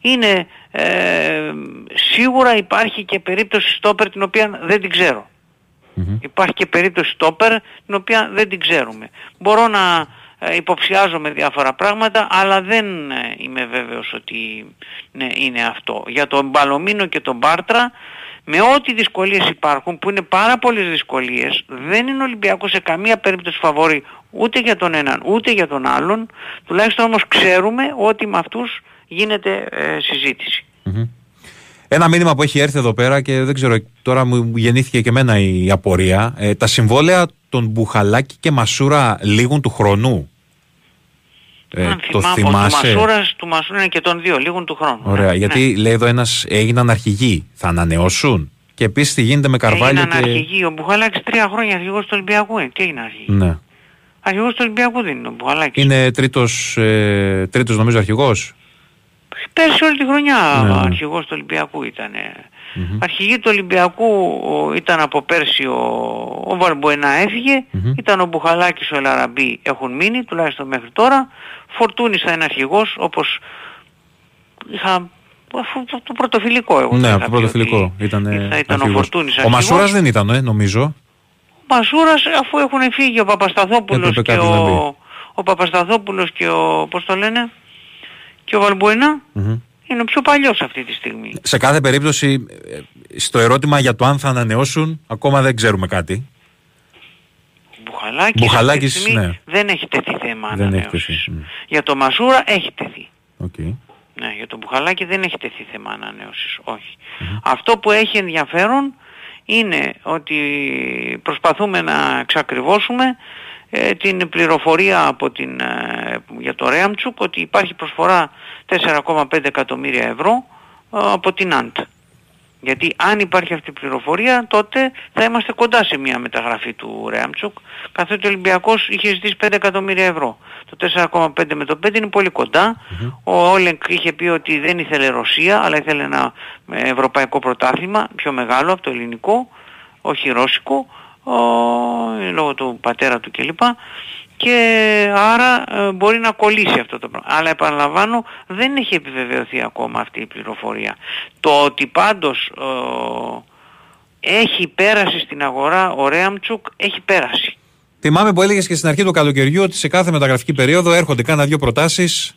Είναι ε, σίγουρα υπάρχει και περίπτωση στόπερ την οποία δεν την ξερω Υπάρχει και περίπτωση στόπερ την οποία δεν την ξέρουμε. Μπορώ να ε, υποψιάζομαι διάφορα πράγματα αλλά δεν ε, είμαι βέβαιος ότι ναι, είναι αυτό. Για τον Μπαλομίνο και τον Μπάρτρα με ό,τι δυσκολίες υπάρχουν που είναι πάρα πολλές δυσκολίες δεν είναι ο Ολυμπιακός σε καμία περίπτωση φαβορή ούτε για τον έναν ούτε για τον άλλον τουλάχιστον όμως ξέρουμε ότι με αυτούς γίνεται ε, συζήτηση. Ένα μήνυμα που έχει έρθει εδώ πέρα και δεν ξέρω, τώρα μου γεννήθηκε και εμένα η απορία. Ε, τα συμβόλαια των Μπουχαλάκη και Μασούρα λίγουν του χρονού. Ε, Αν το θυμάμαι, θυμάσαι; Του Μασούρας, του Μασούρα είναι και των δύο, λίγων του χρόνου. Ωραία, Ναι, γιατί λέει εδώ ένας έγιναν αρχηγοί. Θα ανανεώσουν; Και επίσης τι γίνεται με Καρβάλιο Έγιναν και. αρχηγοί. Ο Μπουχαλάκης τρία χρόνια αρχηγός του Ολυμπιακού. είναι. Τι έγινε αρχηγή. Ναι. Αρχηγός του Ολυμπιακού δεν είναι ο Μπουχαλάκης. Είναι τρίτος ε, τρίτος, νομίζω αρχηγός. Πέρσι όλη τη χρονιά Ναι, ναι. αρχηγός του Ολυμπιακού ήταν. Αρχηγή του Ολυμπιακού ο- ήταν από πέρσι ο, ο Βαρμποενά έφυγε, ήταν ο Μπουχαλάκης, ο Ελαραμπή έχουν μείνει τουλάχιστον μέχρι τώρα. Φορτούνης θα είναι αρχηγός όπως είχα αφού το, το πρωτοφιλικό εγώ. Ναι, θα από είχα το πει πρωτοφιλικό. ότι Ήταν, θα ήταν ο Φορτούνης Ο Μασούρας αρχηγός. δεν ήταν, ε, νομίζω. Ο Μασούρας αφού έχουν φύγει ο Παπασταθόπουλος Έπρεπε και κάποιος να μπει. ο, ο Παπασταθόπουλος και ο, πώς το λένε, και ο Βαλμποενά Μμμ. Είναι ο πιο παλιός αυτή τη στιγμή. Σε κάθε περίπτωση, ε, στο ερώτημα για το αν θα ανανεώσουν, ακόμα δεν ξέρουμε κάτι. Μπουχαλάκης, Μπουχαλάκης, αυτή τη στιγμή ναι. δεν έχει τεθεί θέμα Δεν έχει ανανέωσης. τεθεί. Μμ. Για το Μασούρα έχει τεθεί. Οκ. Ναι, για το Μπουχαλάκη δεν έχει τεθεί θέμα ανανέωσης. Όχι. Αυτό που έχει ενδιαφέρον είναι ότι προσπαθούμε να εξακριβώσουμε ε, την πληροφορία από την, ε, για το Ρέαμτσουκ ότι υπάρχει προσφορά 4,5 εκατομμύρια ευρώ ε, από την ΑΝΤ. Γιατί αν υπάρχει αυτή η πληροφορία τότε θα είμαστε κοντά σε μια μεταγραφή του Ρέαμτσουκ καθότι ο Ολυμπιακός είχε ζητήσει 5 εκατομμύρια ευρώ. Το 4,5 με το 5 είναι πολύ κοντά. Ο Όλεγκ είχε πει ότι δεν ήθελε Ρωσία αλλά ήθελε ένα ε, ευρωπαϊκό πρωτάθλημα πιο μεγάλο από το ελληνικό, όχι ρώσικο, ο, λόγω του πατέρα του κλπ. Και άρα ε, μπορεί να κολλήσει αυτό το πράγμα. Αλλά επαναλαμβάνω δεν έχει επιβεβαιωθεί ακόμα αυτή η πληροφορία. Το ότι πάντως ε, έχει πέρασει στην αγορά ο Ρέαμτσουκ έχει πέρασει. Θυμάμαι που έλεγες και στην αρχή του καλοκαιριού ότι σε κάθε μεταγραφική περίοδο έρχονται κάνα δύο προτάσεις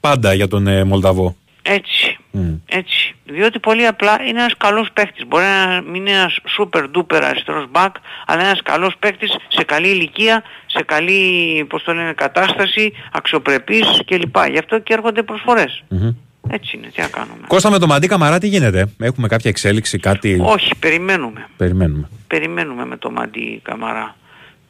πάντα για τον ε, Μολδαβό. Έτσι. Μμ. Έτσι. Διότι πολύ απλά είναι ένας καλός παίκτης. Μπορεί να μην είναι ένας super duper αριστερός back, αλλά είναι ένας καλός παίκτης σε καλή ηλικία, σε καλή πώς το λένε, κατάσταση, αξιοπρεπής κλπ. Γι' αυτό και έρχονται προσφορές. Έτσι είναι. Τι να κάνουμε. Κώστα με το Μαντί Καμαρά τι γίνεται, έχουμε κάποια εξέλιξη, κάτι; Όχι, περιμένουμε. Περιμένουμε. Περιμένουμε με το Μαντί Καμαρά.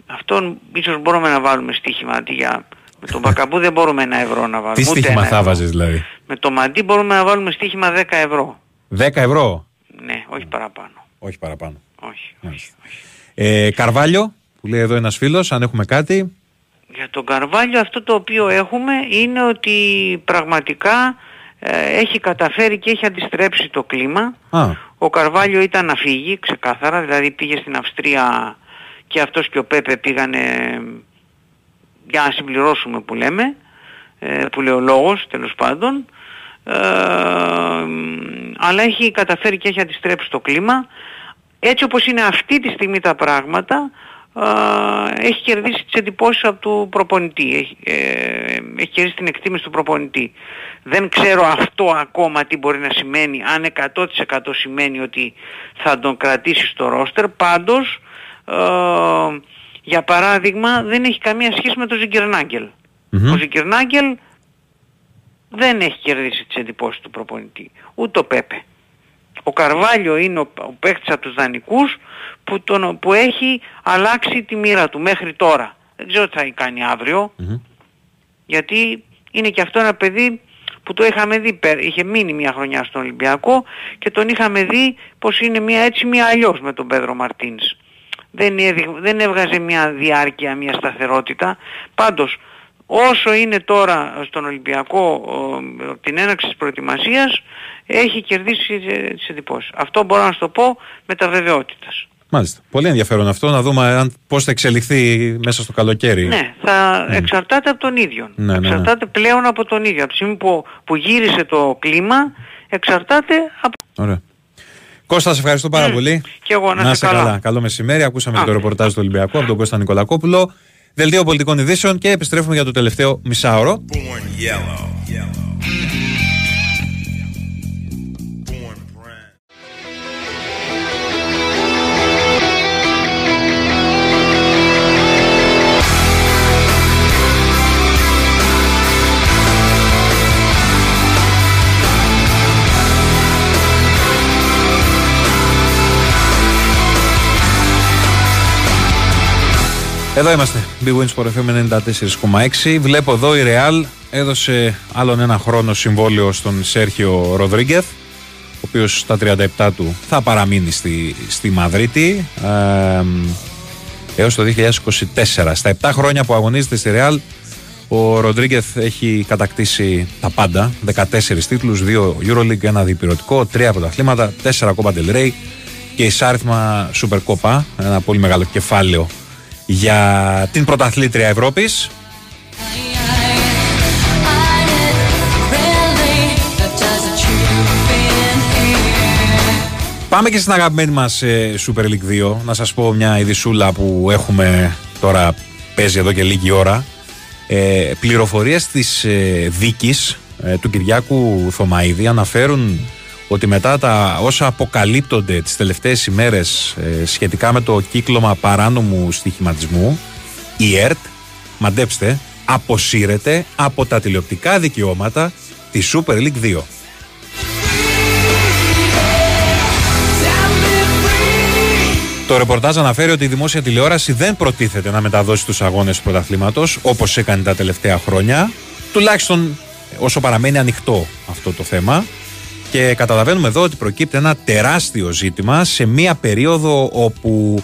Αυτόν ίσως μπορούμε να βάλουμε στοίχημα αντί για... Με τον Μπακαμπού δεν μπορούμε ένα ευρώ να βάλουμε. Τι ούτε στοίχημα ένα θα ευρώ. βάζεις δηλαδή; Με το Μαντί μπορούμε να βάλουμε στοίχημα 10 ευρώ. 10 ευρώ; Ναι, όχι παραπάνω. Όχι παραπάνω. Όχι. Μάλιστα. Ε, Καρβάλιο, που λέει εδώ ένας φίλος, αν έχουμε κάτι. Για τον Καρβάλιο αυτό το οποίο έχουμε είναι ότι πραγματικά ε, έχει καταφέρει και έχει αντιστρέψει το κλίμα. Α, Ο Καρβάλιο ήταν να φύγει ξεκάθαρα, δηλαδή πήγε στην Αυστρία και αυτός και ο Πέπε πήγανε για να συμπληρώσουμε που λέμε, ε, που λέει ο λόγος τέλος πάντων. Ε, αλλά έχει καταφέρει και έχει αντιστρέψει το κλίμα. Έτσι όπως είναι αυτή τη στιγμή τα πράγματα, ε, έχει κερδίσει τις εντυπώσεις από του προπονητή. Έχει, ε, έχει κερδίσει την εκτίμηση του προπονητή. Δεν ξέρω αυτό ακόμα τι μπορεί να σημαίνει, αν 100% σημαίνει ότι θα τον κρατήσει στο ρόστερ. Πάντως, ε, για παράδειγμα, δεν έχει καμία σχέση με τον Ζιγκερνάγκελ. Ο Ζιγκερνάγκελ δεν έχει κερδίσει τις εντυπώσεις του προπονητή. Ούτε ο Πέπε. Ο Καρβάλιο είναι ο, ο παίκτης από τους δανεικούς που, τον, που έχει αλλάξει τη μοίρα του μέχρι τώρα. Δεν ξέρω τι θα κάνει αύριο, γιατί είναι και αυτό ένα παιδί που το είχαμε δει, πέ- είχε μείνει μια χρονιά στον Ολυμπιακό και τον είχαμε δει πως είναι μια έτσι μια αλλιώς με τον Πέδρο Μαρτίνς. Δεν, έδει- δεν έβγαζε μια διάρκεια, μια σταθερότητα. Πάντως, όσο είναι τώρα στον Ολυμπιακό ο, από την έναρξη της προετοιμασίας, έχει κερδίσει ε, τις εντυπώσεις. Αυτό μπορώ να σου το πω με τα βεβαιότητας. μάλιστα. Πολύ ενδιαφέρον αυτό, να δούμε αν, πώς θα εξελιχθεί μέσα στο καλοκαίρι. Ναι, θα εξαρτάται από τον ίδιο. Ναι, ναι, ναι. Εξαρτάται πλέον από τον ίδιο. Από τη στιγμή που, που γύρισε το κλίμα, εξαρτάται από... Ωραία. Κώστα, σε ευχαριστώ πάρα πολύ. Και εγώ να, είσαι καλά. Καλό μεσημέρι. Ακούσαμε και το ρεπορτάζ του Ολυμπιακού από τον Κώστα Νικολακόπουλο. Δελτίο πολιτικών ειδήσεων και επιστρέφουμε για το τελευταίο μισάωρο. Εδώ είμαστε. Big Wins for FM 94,6. Βλέπω εδώ η Real έδωσε άλλον ένα χρόνο συμβόλαιο στον Σέρχιο Ροδρίγκεθ, ο οποίος στα 37 του θα παραμείνει στη, στη Μαδρίτη ε, έως το 2024. Στα 7 χρόνια που αγωνίζεται στη Real, ο Ροντρίγκεθ έχει κατακτήσει τα πάντα. 14 τίτλους, 2 Euroleague, ένα διπυρωτικό, 3 πρωταθλήματα, 4 Copa del Rey και εισάριθμα Super Copa, ένα πολύ μεγάλο κεφάλαιο για την πρωταθλήτρια Ευρώπης. Πάμε και στην αγαπημένη μας ε, Super League 2. Να σας πω μια ειδισούλα που έχουμε τώρα παίζει εδώ και λίγη ώρα. Ε, πληροφορίες της ε, δίκης ε, του Κυριάκου Θωμαίδη αναφέρουν ότι μετά τα όσα αποκαλύπτονται τις τελευταίες ημέρες ε, σχετικά με το κύκλωμα παράνομου στοιχηματισμού η ΕΡΤ, μαντέψτε, αποσύρεται από τα τηλεοπτικά δικαιώματα της Super League 2. Το ρεπορτάζ αναφέρει ότι η δημόσια τηλεόραση δεν προτίθεται να μεταδώσει τους αγώνες του πρωταθλήματος όπως έκανε τα τελευταία χρόνια, τουλάχιστον όσο παραμένει ανοιχτό αυτό το θέμα. Και καταλαβαίνουμε εδώ ότι προκύπτει ένα τεράστιο ζήτημα σε μία περίοδο όπου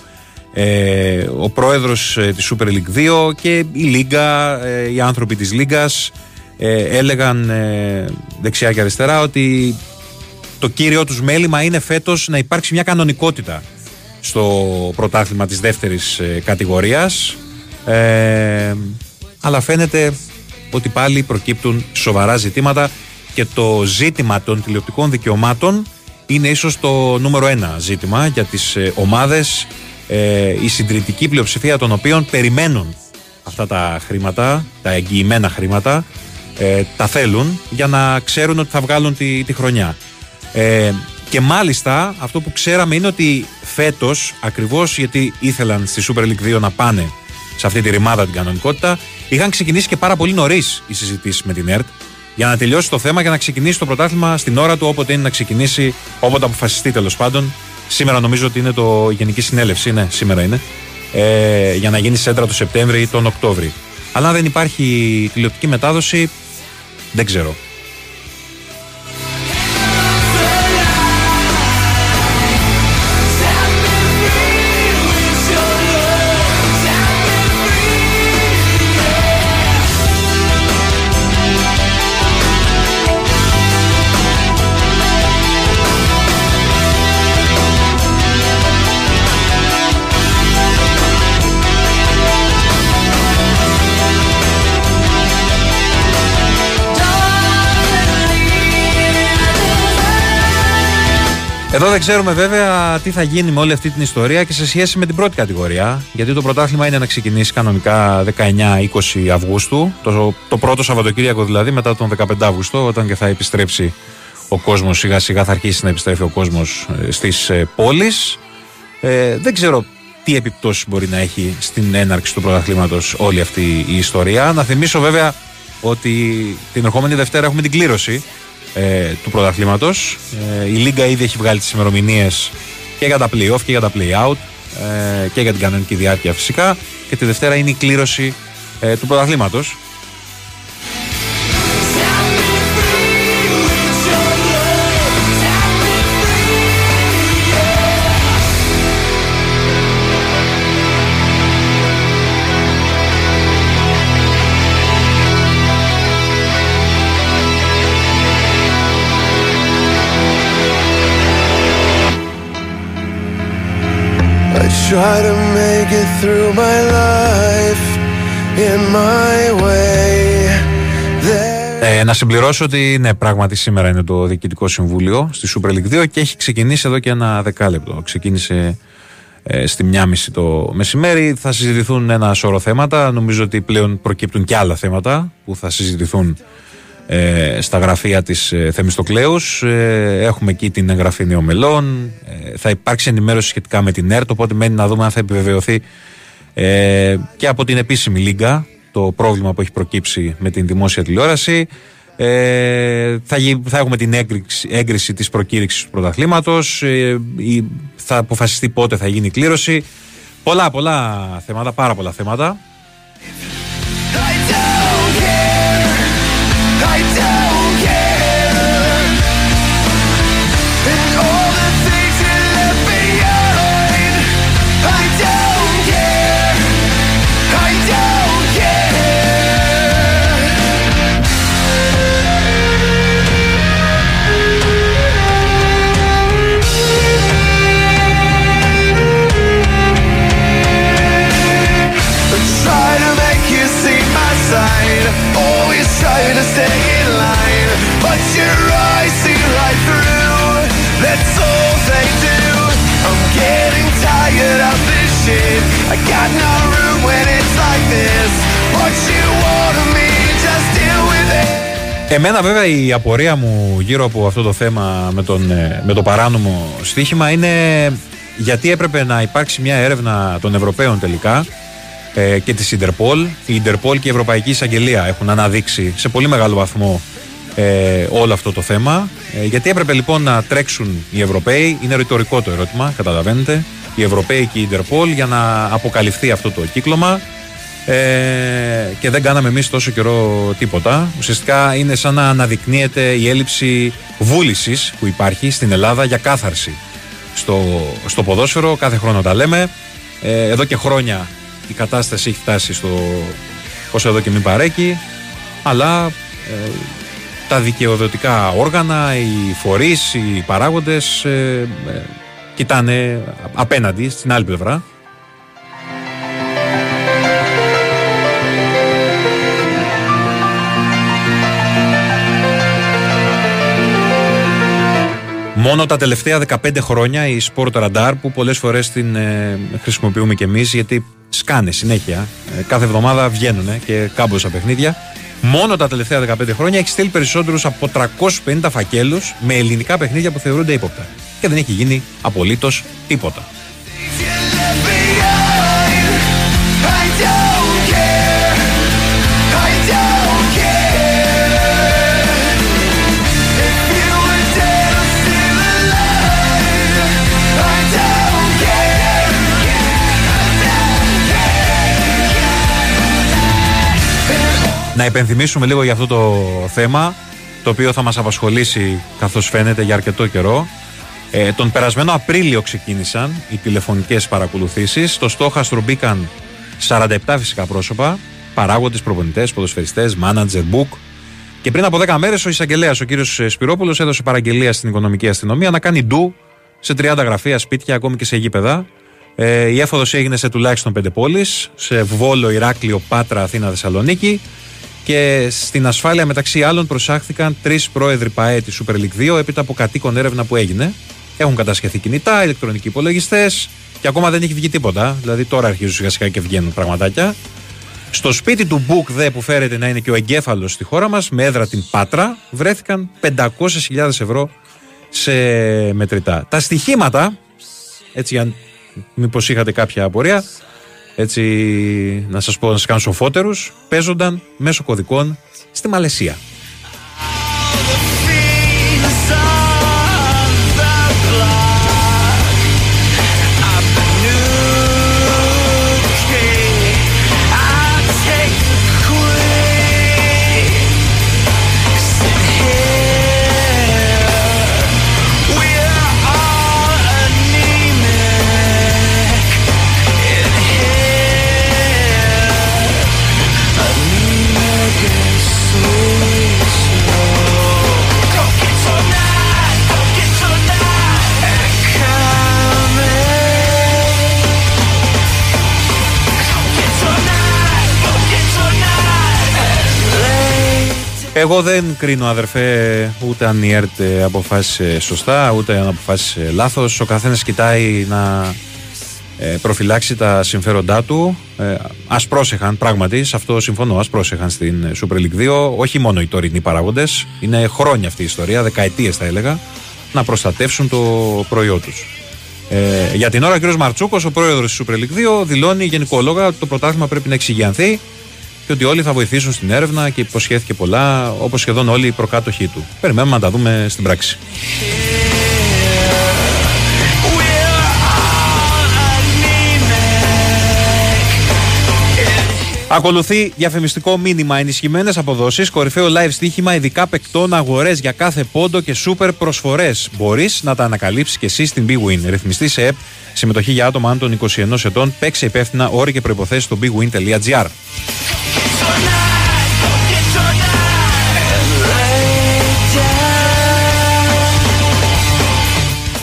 ε, ο πρόεδρος ε, της Super League 2 και η Λίγκα, ε, οι άνθρωποι της Λίγκας ε, έλεγαν ε, δεξιά και αριστερά ότι το κύριο τους μέλημα είναι φέτος να υπάρξει μια κανονικότητα στο πρωτάθλημα της δεύτερης ε, κατηγορίας. Ε, αλλά φαίνεται ότι πάλι προκύπτουν σοβαρά ζητήματα και το ζήτημα των τηλεοπτικών δικαιωμάτων είναι ίσως το νούμερο ένα ζήτημα για τις ε, ομάδες ε, η συντηρητική πλειοψηφία των οποίων περιμένουν αυτά τα χρήματα, τα εγγυημένα χρήματα ε, τα θέλουν για να ξέρουν ότι θα βγάλουν τη, τη χρονιά. Ε, και μάλιστα αυτό που ξέραμε είναι ότι φέτος ακριβώς γιατί ήθελαν στη Super League 2 να πάνε σε αυτή τη ρημάδα την κανονικότητα είχαν ξεκινήσει και πάρα πολύ νωρίς οι συζητήσεις με την ΕΡΤ για να τελειώσει το θέμα και να ξεκινήσει το πρωτάθλημα στην ώρα του όποτε είναι να ξεκινήσει, όποτε αποφασιστεί τέλος πάντων. Σήμερα νομίζω ότι είναι το η Γενική Συνέλευση, ναι, σήμερα είναι. Ε, για να γίνει σέντρα το Σεπτέμβρη ή τον Οκτώβρη. Αλλά αν δεν υπάρχει τηλεοπτική μετάδοση, δεν ξέρω. Εδώ δεν ξέρουμε βέβαια τι θα γίνει με όλη αυτή την ιστορία και σε σχέση με την πρώτη κατηγορία. Γιατί το πρωτάθλημα είναι να ξεκινήσει κανονικά 19-20 Αυγούστου. Το, το πρώτο Σαββατοκύριακο δηλαδή μετά τον 15 Αύγουστο, όταν και θα επιστρέψει ο κόσμος σιγά σιγά θα αρχίσει να επιστρέφει ο κόσμος στις πόλεις. Ε, δεν ξέρω τι επιπτώσεις μπορεί να έχει στην έναρξη του πρωταθλήματος όλη αυτή η ιστορία. Να θυμίσω βέβαια ότι την ερχόμενη Δευτέρα έχουμε την κλήρωση ε, του πρωταθλήματος. Ε, η Λίγκα ήδη έχει βγάλει τις ημερομηνίες και για τα play-off και για τα play-out ε, και για την κανονική διάρκεια φυσικά. Και τη Δευτέρα είναι η κλήρωση ε, του πρωταθλήματος. Try to make it through my life in my way. Ε, να συμπληρώσω ότι ναι, πράγματι σήμερα είναι το Διοικητικό Συμβούλιο στη Super League 2 και έχει ξεκινήσει εδώ και ένα δεκάλεπτο. Ξεκίνησε ε, στη μία μισή το μεσημέρι. Θα συζητηθούν ένα σώρο θέματα. Νομίζω ότι πλέον προκύπτουν και άλλα θέματα που θα συζητηθούν ε, στα γραφεία της ε, Θεμιστοκλέους. Ε, έχουμε εκεί την εγγραφή νέων μελών. Ε, θα υπάρξει ενημέρωση σχετικά με την ΕΡΤ, οπότε μένει να δούμε αν θα επιβεβαιωθεί ε, και από την επίσημη Λίγκα το πρόβλημα που έχει προκύψει με την δημόσια τηλεόραση. Ε, θα, θα έχουμε την έγκριση, έγκριση της προκήρυξης του πρωταθλήματος ε, θα αποφασιστεί πότε θα γίνει η κλήρωση πολλά πολλά θέματα, πάρα πολλά θέματα I got no room when it's like this. What you want of me, just deal with it. Εμένα βέβαια η απορία μου γύρω από αυτό το θέμα με, τον, ε, με το παράνομο στοίχημα είναι γιατί έπρεπε να υπάρξει μια έρευνα των Ευρωπαίων τελικά ε, και της Ιντερπολ. Η Ιντερπολ και η Ευρωπαϊκή Εισαγγελία έχουν αναδείξει σε πολύ μεγάλο βαθμό ε, όλο αυτό το θέμα. Ε, γιατί έπρεπε λοιπόν να τρέξουν οι Ευρωπαίοι, είναι ρητορικό το ερώτημα, καταλαβαίνετε, οι Ευρωπαίοι και η Ιντερπολ για να αποκαλυφθεί αυτό το κύκλωμα ε, και δεν κάναμε εμείς τόσο καιρό τίποτα. Ουσιαστικά είναι σαν να αναδεικνύεται η έλλειψη βούλησης που υπάρχει στην Ελλάδα για κάθαρση στο, στο ποδόσφαιρο. Κάθε χρόνο τα λέμε. Ε, εδώ και χρόνια η κατάσταση έχει φτάσει στο όσο εδώ και μην παρέκει. Αλλά ε, τα δικαιοδοτικά όργανα, οι φορείς, οι παράγοντες ε, ε, κοιτάνε απέναντι στην άλλη πλευρά. Μόνο τα τελευταία 15 χρόνια η Sport Radar που πολλές φορές την ε, χρησιμοποιούμε και εμείς γιατί σκάνε συνέχεια. Ε, κάθε εβδομάδα βγαίνουν και κάμποσα παιχνίδια. Μόνο τα τελευταία 15 χρόνια έχει στείλει περισσότερους από 350 φακέλους με ελληνικά παιχνίδια που θεωρούνται ύποπτα. Και δεν έχει γίνει απολύτως τίποτα. I don't care. I don't care. If you were dead or still alive. I don't care. Να υπενθυμίσουμε λίγο για αυτό το θέμα, το οποίο θα μας απασχολήσει καθώς φαίνεται για αρκετό καιρό. Ε, τον περασμένο Απρίλιο ξεκίνησαν οι τηλεφωνικές παρακολουθήσεις. Στο στόχαστρο μπήκαν 47 φυσικά πρόσωπα, παράγοντες, προπονητές, ποδοσφαιριστές, manager, book. Και πριν από 10 μέρες ο εισαγγελέας, ο κύριος Σπυρόπουλος, έδωσε παραγγελία στην οικονομική αστυνομία να κάνει ντου σε 30 γραφεία, σπίτια, ακόμη και σε γήπεδα. Ε, η έφοδος έγινε σε τουλάχιστον 5 πόλεις, σε Βόλο, Ηράκλειο, Πάτρα, Αθήνα, Θεσσαλονίκη. Και στην ασφάλεια μεταξύ άλλων προσάχθηκαν τρεις πρόεδροι ΠαΕ της Super League 2 έπειτα από κατοίκον έρευνα που έγινε. Έχουν κατασχεθεί κινητά, ηλεκτρονικοί υπολογιστές και ακόμα δεν έχει βγει τίποτα. Δηλαδή τώρα αρχίζουν σιγά σιγά και βγαίνουν πραγματάκια. Στο σπίτι του Μπουκ δε που φέρεται να είναι και ο εγκέφαλος στη χώρα μας, με έδρα την Πάτρα, βρέθηκαν 500.000 ευρώ σε μετρητά. Τα στοιχήματα, έτσι για μήπως είχατε κάποια απορία, έτσι να σας πω να σας κάνω σοφότερους, παίζονταν μέσω κωδικών στη Μαλαισία. Εγώ δεν κρίνω αδερφέ ούτε αν η ΕΡΤ ε, αποφάσισε σωστά ούτε αν αποφάσισε λάθος. Ο καθένας κοιτάει να ε, προφυλάξει τα συμφέροντά του. Ε, ας πρόσεχαν πράγματι, σε αυτό συμφωνώ, ας πρόσεχαν στην Super League 2. Όχι μόνο οι τωρινοί παράγοντες, είναι χρόνια αυτή η ιστορία, δεκαετίες θα έλεγα, να προστατεύσουν το προϊόν τους. Ε, για την ώρα ο κ. Μαρτσούκος, ο πρόεδρος της Super League 2, δηλώνει γενικόλογα ότι το πρωτάθλημα πρέπει να εξηγιανθεί και ότι όλοι θα βοηθήσουν στην έρευνα και υποσχέθηκε πολλά, όπως σχεδόν όλοι οι προκάτοχοί του. Περιμένουμε να τα δούμε στην πράξη. Ακολουθεί διαφημιστικό μήνυμα. Ενισχυμένες αποδόσεις, κορυφαίο live στοίχημα, ειδικά παικτών, αγορές για κάθε πόντο και σούπερ προσφορές. Μπορείς να τα ανακαλύψεις και εσύ στην Big Win. Ρυθμιστή σε ΕΠ, συμμετοχή για άτομα άνω των 21 ετών. Παίξε υπεύθυνα όροι και προποθέσει στο bigwin.gr.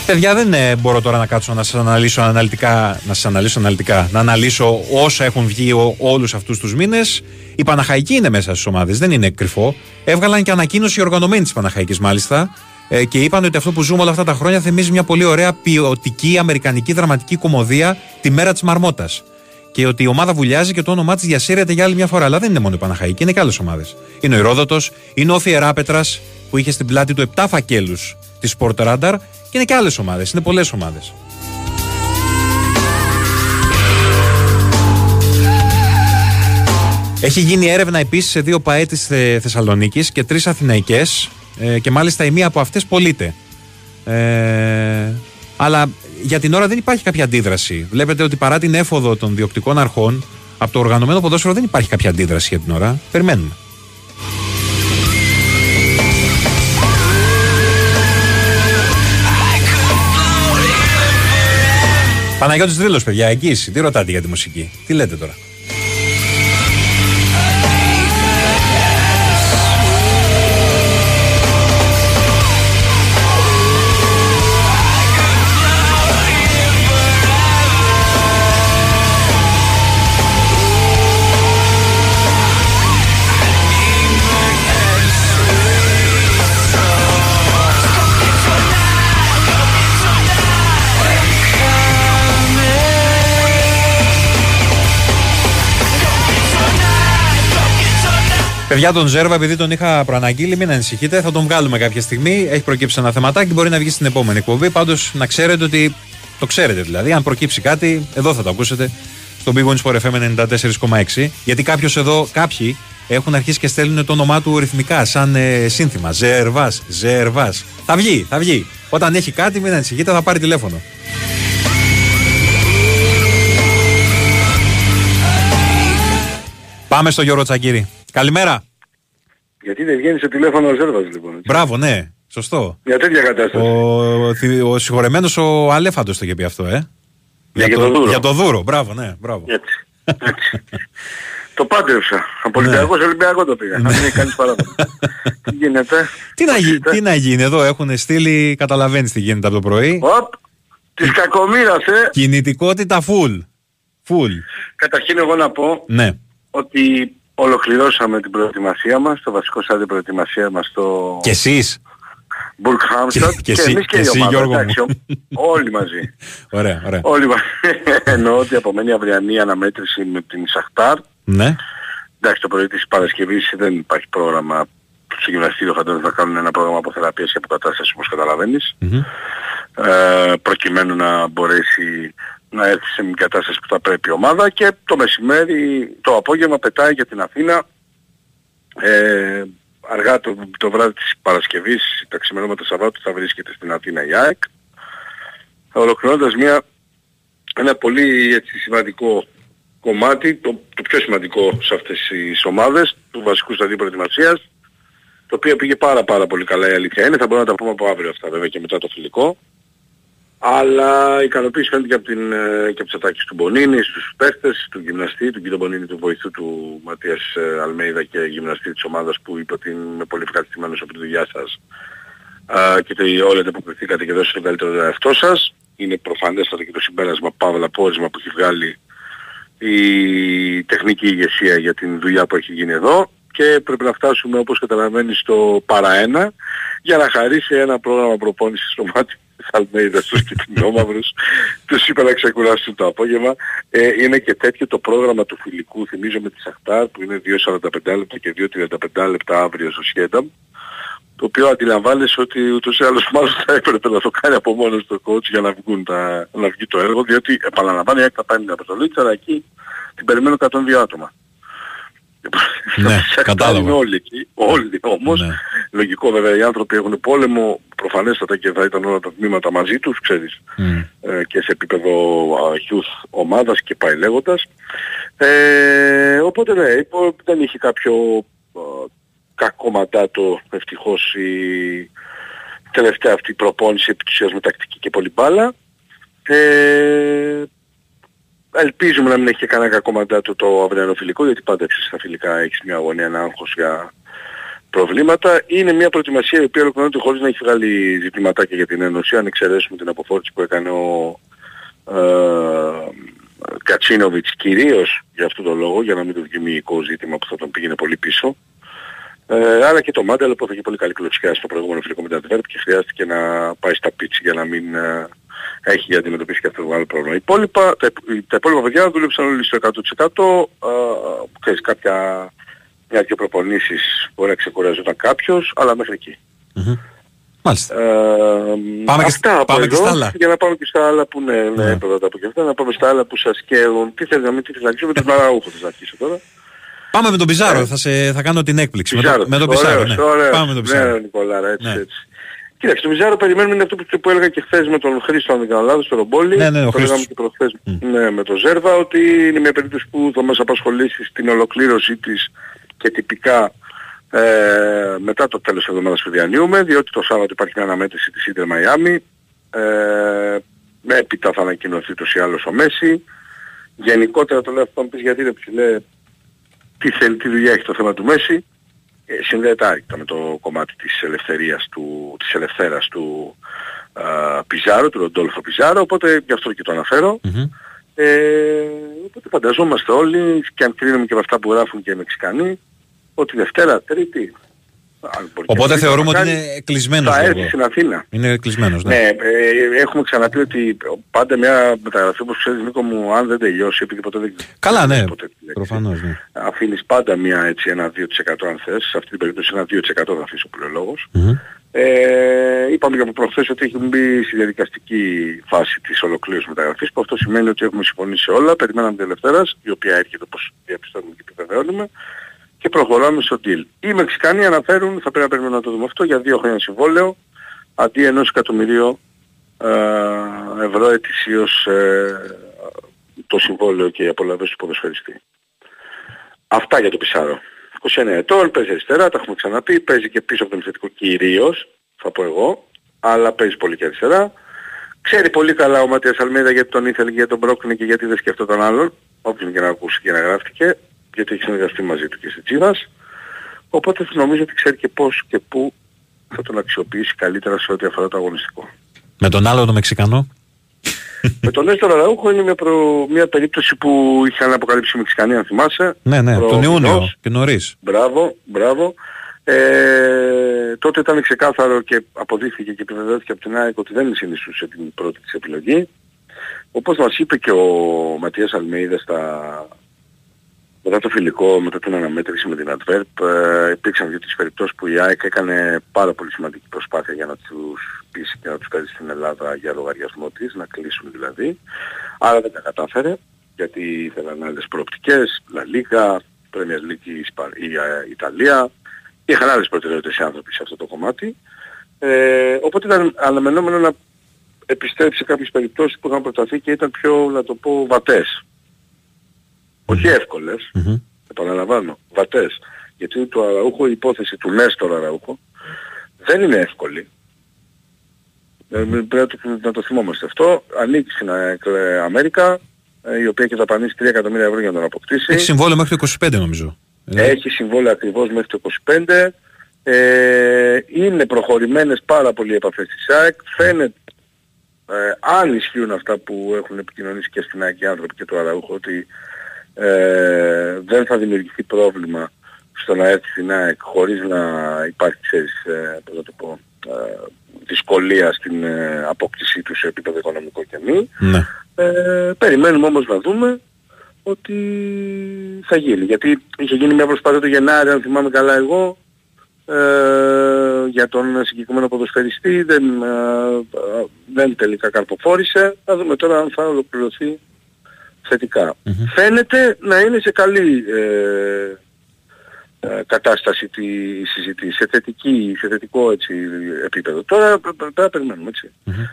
Παιδιά, δεν ε, μπορώ τώρα να κάτσω να σας αναλύσω αναλυτικά, να σας αναλύσω αναλυτικά, να αναλύσω όσα έχουν βγει όλους αυτούς τους μήνες. Η Παναχαϊκή είναι μέσα στις ομάδες, δεν είναι κρυφό. Έβγαλαν και ανακοίνωση οι οργανωμένοι της Παναχαϊκής, μάλιστα, ε, και είπαν ότι αυτό που ζούμε όλα αυτά τα χρόνια θυμίζει μια πολύ ωραία ποιοτική αμερικανική δραματική κομμωδία τη μέρα της Μαρμότας. Και ότι η ομάδα βουλιάζει και το όνομά της διασύρεται για άλλη μια φορά. Αλλά δεν είναι μόνο η Παναχαϊκή, είναι και άλλες ομάδες. Είναι ο Ηρόδοτος, είναι ο Φιεράπετρα που είχε στην πλάτη του 7 φακέλους της Sport Radar και είναι και άλλες ομάδες. Είναι πολλές ομάδες. Έχει γίνει έρευνα επίσης σε δύο ΠαΕ της Θεσσαλονίκης και τρεις Αθηναϊκές ε, και μάλιστα η μία από αυτές πωλείται. Ε, αλλά για την ώρα δεν υπάρχει κάποια αντίδραση. Βλέπετε ότι παρά την έφοδο των διοκτικών αρχών από το οργανωμένο ποδόσφαιρο δεν υπάρχει κάποια αντίδραση για την ώρα. Περιμένουμε. Παναγιώτης Δρύλος, παιδιά, εγγύηση. Τι ρωτάτε για τη μουσική; Τι λέτε τώρα; Παιδιά, τον Ζέρβα, επειδή τον είχα προαναγγείλει, μην ανησυχείτε, θα τον βγάλουμε κάποια στιγμή. Έχει προκύψει ένα θεματάκι, μπορεί να βγει στην επόμενη εκπομπή. Πάντως να ξέρετε ότι. Το ξέρετε δηλαδή, αν προκύψει κάτι, εδώ θα το ακούσετε. Στον Big Wings for FM 94,6. Γιατί κάποιος εδώ, κάποιοι έχουν αρχίσει και στέλνουν το όνομά του ρυθμικά, σαν ε, σύνθημα. Ζερβά, Ζερβά. Θα βγει, θα βγει. Όταν έχει κάτι, μην ανησυχείτε, θα πάρει τηλέφωνο. Πάμε στο Γιώργο Τσακύρη. Καλημέρα. Γιατί δεν βγαίνει στο τηλέφωνο ο Ζέρβας λοιπόν. Έτσι. Μπράβο, ναι. Σωστό. Για τέτοια κατάσταση. Ο, ο συγχωρεμένος ο Αλέφαντος το είχε πει αυτό, ε. Ναι, για, το, δούρο. Για το δούρο, μπράβο, ναι, μπράβο. Έτσι. Έτσι. το πάντρεψα. Από Ολυμπιακό σε Ολυμπιακό το πήγα. Να μην έχει κανείς παράδομα. τι γίνεται; Τι να, γι, τι να γίνει εδώ, έχουν στείλει, καταλαβαίνεις τι γίνεται από το πρωί. Οπ, της κακομήρας, ε. Κινητικότητα full. Full. Καταρχήν εγώ να πω ναι. Ότι Ολοκληρώσαμε την προετοιμασία μας, το βασικό στάδιο προετοιμασία μας το... Και εσείς. Μπουργκ Χάμστατ Και- και, και εσύ- εμείς και, και η εσύ, ομάδα. Γιώργο μου. εντάξει, ο- όλοι μαζί. Ωραία, ωραία. όλοι μαζί. Εννοώ ότι απομένει αυριανή αναμέτρηση με την Σαχτάρ. Ναι. Εντάξει, το πρωί της Παρασκευής δεν υπάρχει πρόγραμμα. Στο γυμναστήριο φαντάζομαι θα κάνουν ένα πρόγραμμα αποθεραπείας και αποκατάστασης όπως καταλαβαίνεις. ε, προκειμένου να μπορέσει να έρθει σε μια κατάσταση που θα πρέπει η ομάδα και το μεσημέρι, το απόγευμα πετάει για την Αθήνα. Ε, αργά το, το βράδυ της Παρασκευής, τα ξημερώματα Σαββάτου θα βρίσκεται στην Αθήνα η ΑΕΚ. Ολοκληρώνοντας μια, ένα πολύ έτσι, σημαντικό κομμάτι, το, το πιο σημαντικό σε αυτές τις ομάδες, του βασικού σταδίου προετοιμασίας, το οποίο πήγε πάρα πάρα πολύ καλά η αλήθεια είναι, θα μπορούμε να τα πούμε από αύριο αυτά βέβαια και μετά το φιλικό. Αλλά η ικανοποίηση φαίνεται και από, την, ε, και από τις ατάκες του Μπονίνη, στους παίχτες, του γυμναστή, του κύριο Μπονίνη, του βοηθού του Ματίας ε, Αλμέιδα και γυμναστή της ομάδας που είπε ότι είμαι πολύ ευχαριστημένος από τη δουλειά σας Α, και ότι όλοι ανταποκριθήκατε και δώσετε το καλύτερο τον εαυτό σας. Είναι προφανέστατα και το συμπέρασμα παύλα πόρισμα που έχει βγάλει η τεχνική ηγεσία για την δουλειά που έχει γίνει εδώ και πρέπει να φτάσουμε όπως καταλαβαίνεις στο παρά ένα για να χαρίσει ένα πρόγραμμα προπόνησης στο μάτι της Αλμέιδας στους κυτρινόμαυρους τους είπε να ξεκουράσουν το απόγευμα ε, είναι και τέτοιο το πρόγραμμα του φιλικού θυμίζω με της Σαχτάρ που είναι 2.45 λεπτά και 2.35 λεπτά αύριο στο Σχένταμ το οποίο αντιλαμβάνεσαι ότι ούτως ή άλλως μάλλον θα έπρεπε να το κάνει από μόνος το coach για να, βγουν τα, να βγει το έργο, διότι επαναλαμβάνω η ΑΕΚ θα κάνει την αποστολή της, αλλά εκεί την περιμένω 102 άτομα. Ναι, κατάλαβα. Είναι όλοι εκεί, όλοι όμως. Λογικό βέβαια οι άνθρωποι έχουν πόλεμο, προφανέστατα και θα ήταν όλα τα τμήματα μαζί τους, ξέρεις, ε, και σε επίπεδο α, youth ομάδας και πάει λέγοντας. Ε, οπότε ναι, υπό- δεν είχε κάποιο α, κακό μαντάτο ευτυχώς η τελευταία αυτή προπόνηση επιτυχίας με τακτική και πολύ μπάλα. Ε, ελπίζουμε να μην έχει και κανένα κακό μαντάτο το αυριανό φιλικό γιατί πάντα ξέρεις στα φιλικά έχεις μια αγωνία, ένα άγχος για προβλήματα. Είναι μια προετοιμασία η οποία ολοκληρώνεται χωρίς να έχει βγάλει ζητηματάκια για την Ένωση αν εξαιρέσουμε την αποφόρτιση που έκανε ο ε, Κατσίνοβιτς κυρίως για αυτόν τον λόγο για να μην το δημιουργικό ζήτημα που θα τον πήγαινε πολύ πίσω. Ε, αλλά και το Μάνταλο που είχε πολύ καλή κλωτσιά στο προηγούμενο φιλικό με την Αντβέρπ και χρειάστηκε να πάει στα πίτσι για να μην ε, έχει για να αντιμετωπίσει και αυτό το μεγάλο πρόβλημα. Οι υπόλοιπα, τα, υπ- τα υπόλοιπα παιδιά δούλεψαν όλοι στο 100%. Ε, ξέρεις, κάποια μια-δυο προπονήσεις μπορεί να ξεκουραζόταν κάποιος, αλλά μέχρι εκεί. Μάλιστα. Ε, Πάμε και αυτά σ- από πάμε και εδώ, στα άλλα. Για να πάμε και στα άλλα που ναι, ναι, ναι. πρώτα από και αυτά, να πάμε στα άλλα που σας καίρουν. Τι θέλεις να μην τι θέλεις να αρχίσω με τον Μαραούχο θες να αρχίσω τώρα. Πάμε με τον Πιζάρο, θα, σε, θα κάνω την έκπληξη. Με, το, με τον Πιζάρο. Ωραίος, Ναι. ωραίος. Πάμε με τον Πιζάρο. Ναι, Νικολάρα, έτσι, Ναι. έτσι. Κοίταξε, το Μιζάρο περιμένουμε είναι αυτό που, που έλεγα και χθες με τον Χρήστο, αν δεν κάνω λάθος, στο Ρομπόλι. Ναι, ναι, ο το λέγαμε Χρήστος. και προχθές ναι, με τον Ζέρβα, ότι είναι μια περίπτωση που θα μας απασχολήσει στην ολοκλήρωσή της και τυπικά ε, μετά το τέλος της εβδομάδας που διανύουμε, διότι το Σάββατο υπάρχει μια αναμέτρηση της Ίντερ Μαϊάμι, ε, έπειτα θα ανακοινωθεί τους ή άλλως ο Μέση. Γενικότερα το λέω αυτό, μου πεις γιατί ρε ψηλέ, τι θέλει, τι δουλειά έχει το θέμα του Μέση. Ε, συνδέεται άρρηκτα με το κομμάτι της ελευθερίας του, της ελευθέρας του α, Πιζάρο, του Ροντόλφο Πιζάρο, οπότε γι' αυτό και το αναφέρω. Ε, οπότε φανταζόμαστε όλοι, και αν κρίνουμε και με αυτά που γράφουν και οι Μεξικανοί, ότι Δευτέρα, Τρίτη, αν μπορεί και Οπότε Τρίτη θεωρούμε να ότι κάνει, είναι κλεισμένος. Θα λίγο. έρθει στην Αθήνα. Είναι κλεισμένος, ναι. Ναι, ε, έχουμε ξαναπεί ότι πάντα μια μεταγραφή όπως ξέρεις Νίκο μου αν δεν τελειώσει επειδή ποτέ δεν Καλά, ναι. Προφανώς, ναι. αφήνεις πάντα μια έτσι ένα 2% αν θες, σε αυτή την περίπτωση ένα 2% θα αφήσω που λέει ο λόγος. Ε, είπαμε και από προχθές ότι έχουμε μπει στη διαδικαστική φάση της ολοκλήρωσης μεταγραφής που αυτό σημαίνει ότι έχουμε συμφωνήσει όλα, περιμέναμε την Δευτέρας, η οποία έρχεται όπως διαπιστώνουμε και επιβεβαιώνουμε και προχωράμε στο deal. Οι Μεξικανοί αναφέρουν, θα πρέπει να περιμένουμε να το δούμε αυτό, για δύο χρόνια συμβόλαιο αντί ενός εκατομμυρίου ε, ευρώ ετησίως ε, το συμβόλαιο και οι απολαβές του ποδοσφαιριστή. Αυτά για το Πισάρο. 29 ετών, παίζει αριστερά, τα έχουμε ξαναπεί, παίζει και πίσω από τον επιθετικό κυρίως, θα πω εγώ, αλλά παίζει πολύ και αριστερά. Ξέρει πολύ καλά ο Ματίας Αλμίδα γιατί τον ήθελε και γιατί τον πρόκεινε και γιατί δεν σκεφτόταν άλλον, όποιον και να ακούσει και να γράφτηκε, γιατί έχει συνεργαστεί μαζί του και σε Τσίβας. Οπότε νομίζω ότι ξέρει και πώς και πού θα τον αξιοποιήσει καλύτερα σε ό,τι αφορά το αγωνιστικό. Με τον άλλο τον Μεξικανό; Με τον Έστορα Ραούχο είναι μια, προ... μια περίπτωση που είχαν αποκαλύψει οι Μεξικανοί αν θυμάσαι. Ναι, ναι, Προ- τον Ιούνιο Μηνός. και νωρίς. Μπράβο, μπράβο. Ε, τότε ήταν ξεκάθαρο και αποδείχθηκε και επιβεβαιώθηκε από την ΑΕΚ ότι δεν συνιστούσε την πρώτη της επιλογή. Όπως μας είπε και ο Ματίας Αλμέιδας στα... μετά το φιλικό, μετά την αναμέτρηση με την Adverb, ε, υπήρξαν δύο τις περιπτώσεις που η ΑΕΚ έκανε πάρα πολύ σημαντική προσπάθεια για να τους πείσει και να τους φέρει στην Ελλάδα για λογαριασμό της, να κλείσουν δηλαδή. Άρα δεν τα κατάφερε, γιατί ήθελαν άλλες προοπτικές, La Liga, Premier League η, Ισπα- η, ε, Ιταλία, είχαν άλλες προτεραιότητες οι άνθρωποι σε αυτό το κομμάτι. Ε, οπότε ήταν αναμενόμενο να επιστρέψει σε κάποιες περιπτώσεις που είχαν προταθεί και ήταν πιο, να το πω, βατές. Όχι εύκολες, επαναλαμβάνω, βατές. Γιατί το Αραούχο, η υπόθεση του Νέστορ Αραούχο, δεν είναι εύκολη. Ε, Πρέπει να το, να το θυμόμαστε αυτό. Ανήκει στην ε, Αμέρικα, ε, η οποία και δαπανίσει 3 εκατομμύρια ευρώ για να τον αποκτήσει. Έχει συμβόλαιο μέχρι το 25 νομίζω. Έχει συμβόλαιο ακριβώς μέχρι το 25. Ε, είναι προχωρημένες πάρα πολλοί επαφές της ΑΕΚ. Φαίνεται, ε, αν ισχύουν αυτά που έχουν επικοινωνήσει και στην ΑΕΚ οι άνθρωποι και το Αραούχο, ότι ε, δεν θα δημιουργηθεί πρόβλημα στο να έρθει στην ΑΕΚ χωρίς να υπάρχει, ξέρεις, ε, πώς να το πω, ε, δυσκολία στην ε, απόκτησή του σε επίπεδο οικονομικό και μη. Ναι. Ε, περιμένουμε όμως να δούμε ότι θα γίνει. Γιατί είχε γίνει μια προσπάθεια το Γενάρη, αν θυμάμαι καλά εγώ, ε, για τον συγκεκριμένο ποδοσφαιριστή, δεν, ε, ε, δεν τελικά καρποφόρησε. Θα δούμε τώρα αν θα ολοκληρωθεί θετικα Φαίνεται να είναι σε καλή ε, ε, κατάσταση τη συζήτηση, σε, θετική, σε θετικό έτσι, επίπεδο. Τώρα π- π- πρέπει να περιμένουμε έτσι.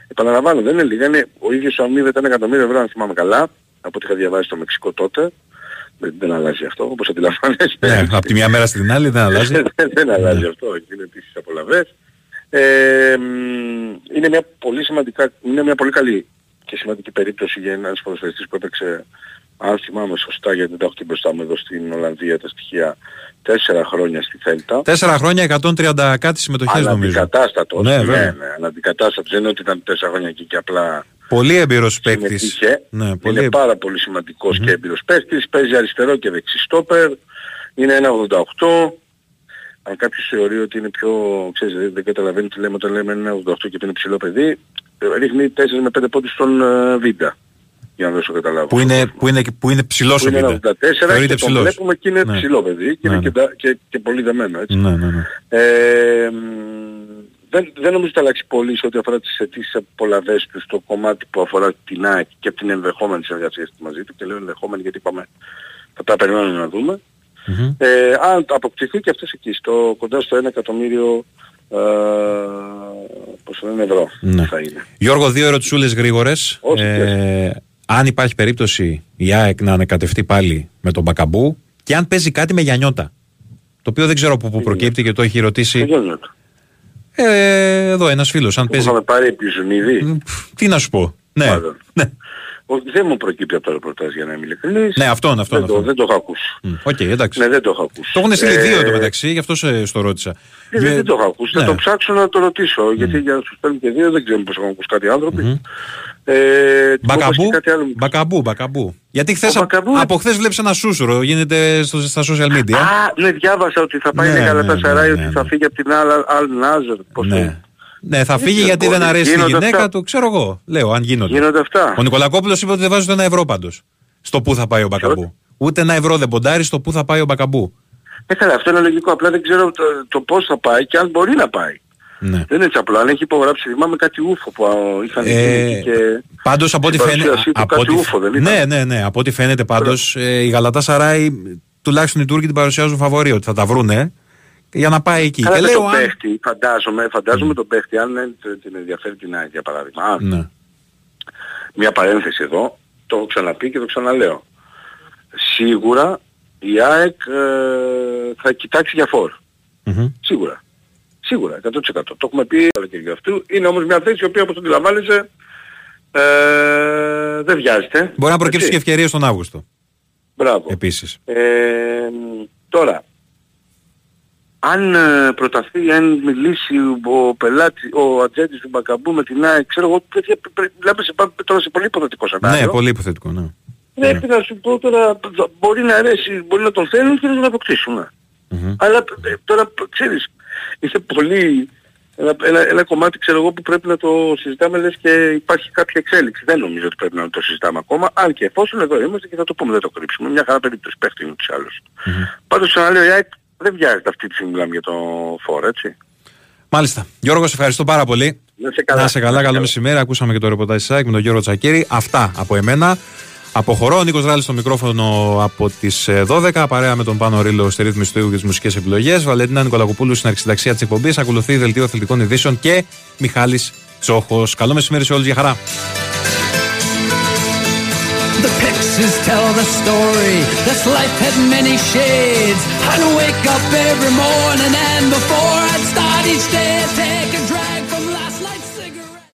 Επαναλαμβάνω, δεν είναι λίγα. Είναι, ο ίδιος ο αμείβεται ένα εκατομμύριο ευρώ, αν θυμάμαι καλά, από ό,τι είχα διαβάσει στο Μεξικό τότε. Δεν, δεν αλλάζει αυτό, όπως αντιλαμβάνεστε. Ναι, από τη μια μέρα στην άλλη δεν αλλάζει. δεν, δεν αλλάζει αυτό, είναι επίσης απολαβές. Ε, μ, είναι μια πολύ σημαντικά, είναι μια πολύ καλή και σημαντική περίπτωση για ένας ποδοσφαιριστής που έπαιξε, αν θυμάμαι σωστά, γιατί δεν τα έχω και μπροστά μου εδώ στην Ολλανδία τα στοιχεία, τέσσερα χρόνια στη Θέλτα. Τέσσερα χρόνια 130 κάτι συμμετοχές νομίζω. Αναντικατάστατος, Ναι, ναι, βέβαια. ναι, αναντικατάστατος. Δεν είναι ότι ήταν τέσσερα χρόνια εκεί και απλά Πολύ έμπειρος παίκτης. συμμετείχε. Ναι, πολύ Είναι πάρα πολύ σημαντικός και έμπειρος παίκτης. Παίζει αριστερό και δεξιστόπερ. Είναι ένα 88. Αν κάποιος θεωρεί ότι είναι πιο, ξέρεις, δεν, δεν καταλαβαίνει τι λέμε όταν λέμε ένα 88 και ότι είναι ψηλό παιδί, ε, ρίχνει 4 με 5 πόντους στον ε, Βίντα. Για να δώσω καταλάβω. Που είναι, που είναι, που είναι ψηλός Που ο είναι Βίντα. ένα 84 Θεωρείται και τον ψηλός. βλέπουμε και είναι Ναι. ψηλό παιδί και Ναι, είναι ναι. και, τα- και, και πολύ δεμένο έτσι. Ναι, ναι, ναι. Ε, μ, δεν, δεν νομίζω ότι θα αλλάξει πολύ σε ό,τι αφορά τις αιτήσεις απολαβές του στο κομμάτι που αφορά την ΑΕΚ και από την ενδεχόμενη συνεργασία του μαζί του και λέω ενδεχόμενη γιατί είπαμε θα τα περιμένουμε να δούμε. Ε, αν αποκτηθεί και αυτές εκεί στο κοντά στο 1 εκατομμύριο ε, πώς το λένε ευρώ Ναι. θα είναι. Γιώργο, δύο ερωτησούλες γρήγορες. Όχι, Ε, αν υπάρχει περίπτωση η ΑΕΚ να ανακατευτεί πάλι με τον Μπακαμπού και αν παίζει κάτι με Γιαννιώτα. Το οποίο δεν ξέρω από πού προκύπτει και το έχει ρωτήσει. Γιαννιώτα. Ε, εδώ ένας φίλος. Αν Που παίζει. είχαμε πάρει επί Ζουνίδη. Τι να σου πω. Ναι. Μάλλον. Όχι, δεν μου προκύπτει από το ρεπορτάζ για να είμαι ειλικρινής. Ναι, αυτόν, αυτόν. Δεν, το, αυτόν. δεν το έχω ακούσει. Μ, Οκ, εντάξει. Ναι, δεν το έχω ακούσει. Το έχουν στείλει Ε, δύο εντωμεταξύ, γι' αυτό σε, στο ρώτησα. Ε, δεν, δεν το έχω ακούσει. Θα Ναι. το ψάξω να το ρωτήσω. Γιατί για να σου στέλνουν και δύο δεν ξέρω πώς έχουν ακούσει κάτι άνθρωποι. Ε, τι μου είπες Μπακαμπού, και κάτι άλλο. μπακαμπού, μπακαμπού. Γιατί χθες, Ο Μπακαμπού- από χθες βλέπεις ένα σούσουρο, γίνεται στο, στα social media. Α, ναι, διάβασα ότι θα πάει Ναι, ναι, ναι, καλά ναι, ότι θα φύγει από την Αλ Νάζερ. Πώς το- ναι. ναι, θα φύγει ξέρω, γιατί δεν μπορεί. αρέσει η Γίνονται γυναίκα αυτά; του, ξέρω εγώ. Λέω, αν γίνονται. Γίνονται αυτά; Ο Νικολακόπουλος είπε ότι δεν βάζει ούτε ένα ευρώ πάντως. Στο πού θα πάει ο Μπακαμπού. Ούτε ένα ευρώ δεν ποντάρει στο πού θα πάει ο Μπακαμπού. Ε, καλά, αυτό είναι λογικό. Απλά δεν ξέρω το, το πώς θα πάει και αν μπορεί να πάει. Ναι. Δεν είναι έτσι απλό. Αν έχει υπογράψει, θυμάμαι κάτι ούφο που α, είχαν Ε, γίνει και... Πάντως από ό,τι στην φαίνεται. παρουσίασή του Από κάτι ό,τι, ούφο, δεν ήταν; ναι, ναι, ναι. Από ό,τι φαίνεται πάντως η Γαλατά Σαράι, τουλάχιστον οι Τούρκοι την παρουσιάζουν φαβορή ότι θα τα βρούνε για να πάει εκεί. Καλά και με λέω τον αν. παίχτη, φαντάζομαι, φαντάζομαι τον παίχτη, αν δεν την ενδιαφέρει την ΑΕΚ για παράδειγμα. Α, Ναι. Μια παρένθεση εδώ, το έχω ξαναπεί και το ξαναλέω. Σίγουρα η ΑΕΚ ε, θα κοιτάξει για φορ. Σίγουρα. Σίγουρα, 100%. Το έχουμε πει το και αυτού. Είναι όμως μια θέση η οποία όπως αντιλαμβάνεσαι ε, δεν βιάζεται. Μπορεί να προκύψει και Έτσι. ευκαιρία τον Αύγουστο. Μπράβο. Επίση. Ε, τώρα, αν ε, προταθεί, αν μιλήσει ο πελάτη, ο ατζέντης του Μπακαμπού με την ΑΕΚ, ξέρω εγώ, τέτοια, πρέ- μιλάμε σε, πά- τώρα σε πολύ υποθετικό σενάριο. Ναι, πολύ υποθετικό, ναι. Πρέπει να σου πω τώρα, μπορεί να αρέσει, μπορεί να τον θέλουν και να τον αποκτήσουν. ναι. Αλλά ε, τώρα ξέρεις, είναι πολύ ένα, ένα, ένα κομμάτι ξέρω εγώ που πρέπει να το συζητάμε λες και υπάρχει κάποια εξέλιξη. Δεν νομίζω ότι πρέπει να το συζητάμε ακόμα, αν και εφόσον εδώ είμαστε και θα το πούμε, δεν το κρύψουμε. Μια χαρά περίπτωση παίχτη ούτως ή άλλως. Mm-hmm. Πάντως ξαναλέω, η ΑΕΚ δεν βιάζεται αυτή τη στιγμή μιλάμε για το φόρ, έτσι. Μάλιστα. Γιώργος, σε ευχαριστώ πάρα πολύ. Να σε καλά. Να σε καλά, καλό μεσημέρι. Ακούσαμε και το ρεπορτάζ της ΑΕΚ με τον Γιώργο Τσακίρη. Αυτά από εμένα. Αποχωρώ. Ο Νίκος Ράλης στο μικρόφωνο από τις 12. Παρέα με τον Πάνο Ρίλο στη ρύθμιση του και τις μουσικές επιλογές. Βαλεντίνα Νικολακοπούλου στην αρχισυνταξία της εκπομπής. Ακολουθεί δελτίο αθλητικών ειδήσεων και Μιχάλης Τσόχο. Καλό μεσημέρι σε όλους. Για χαρά. The pictures tell the story. This life had many shades. I'd wake up every morning and before I'd start each day, I'd take a drink.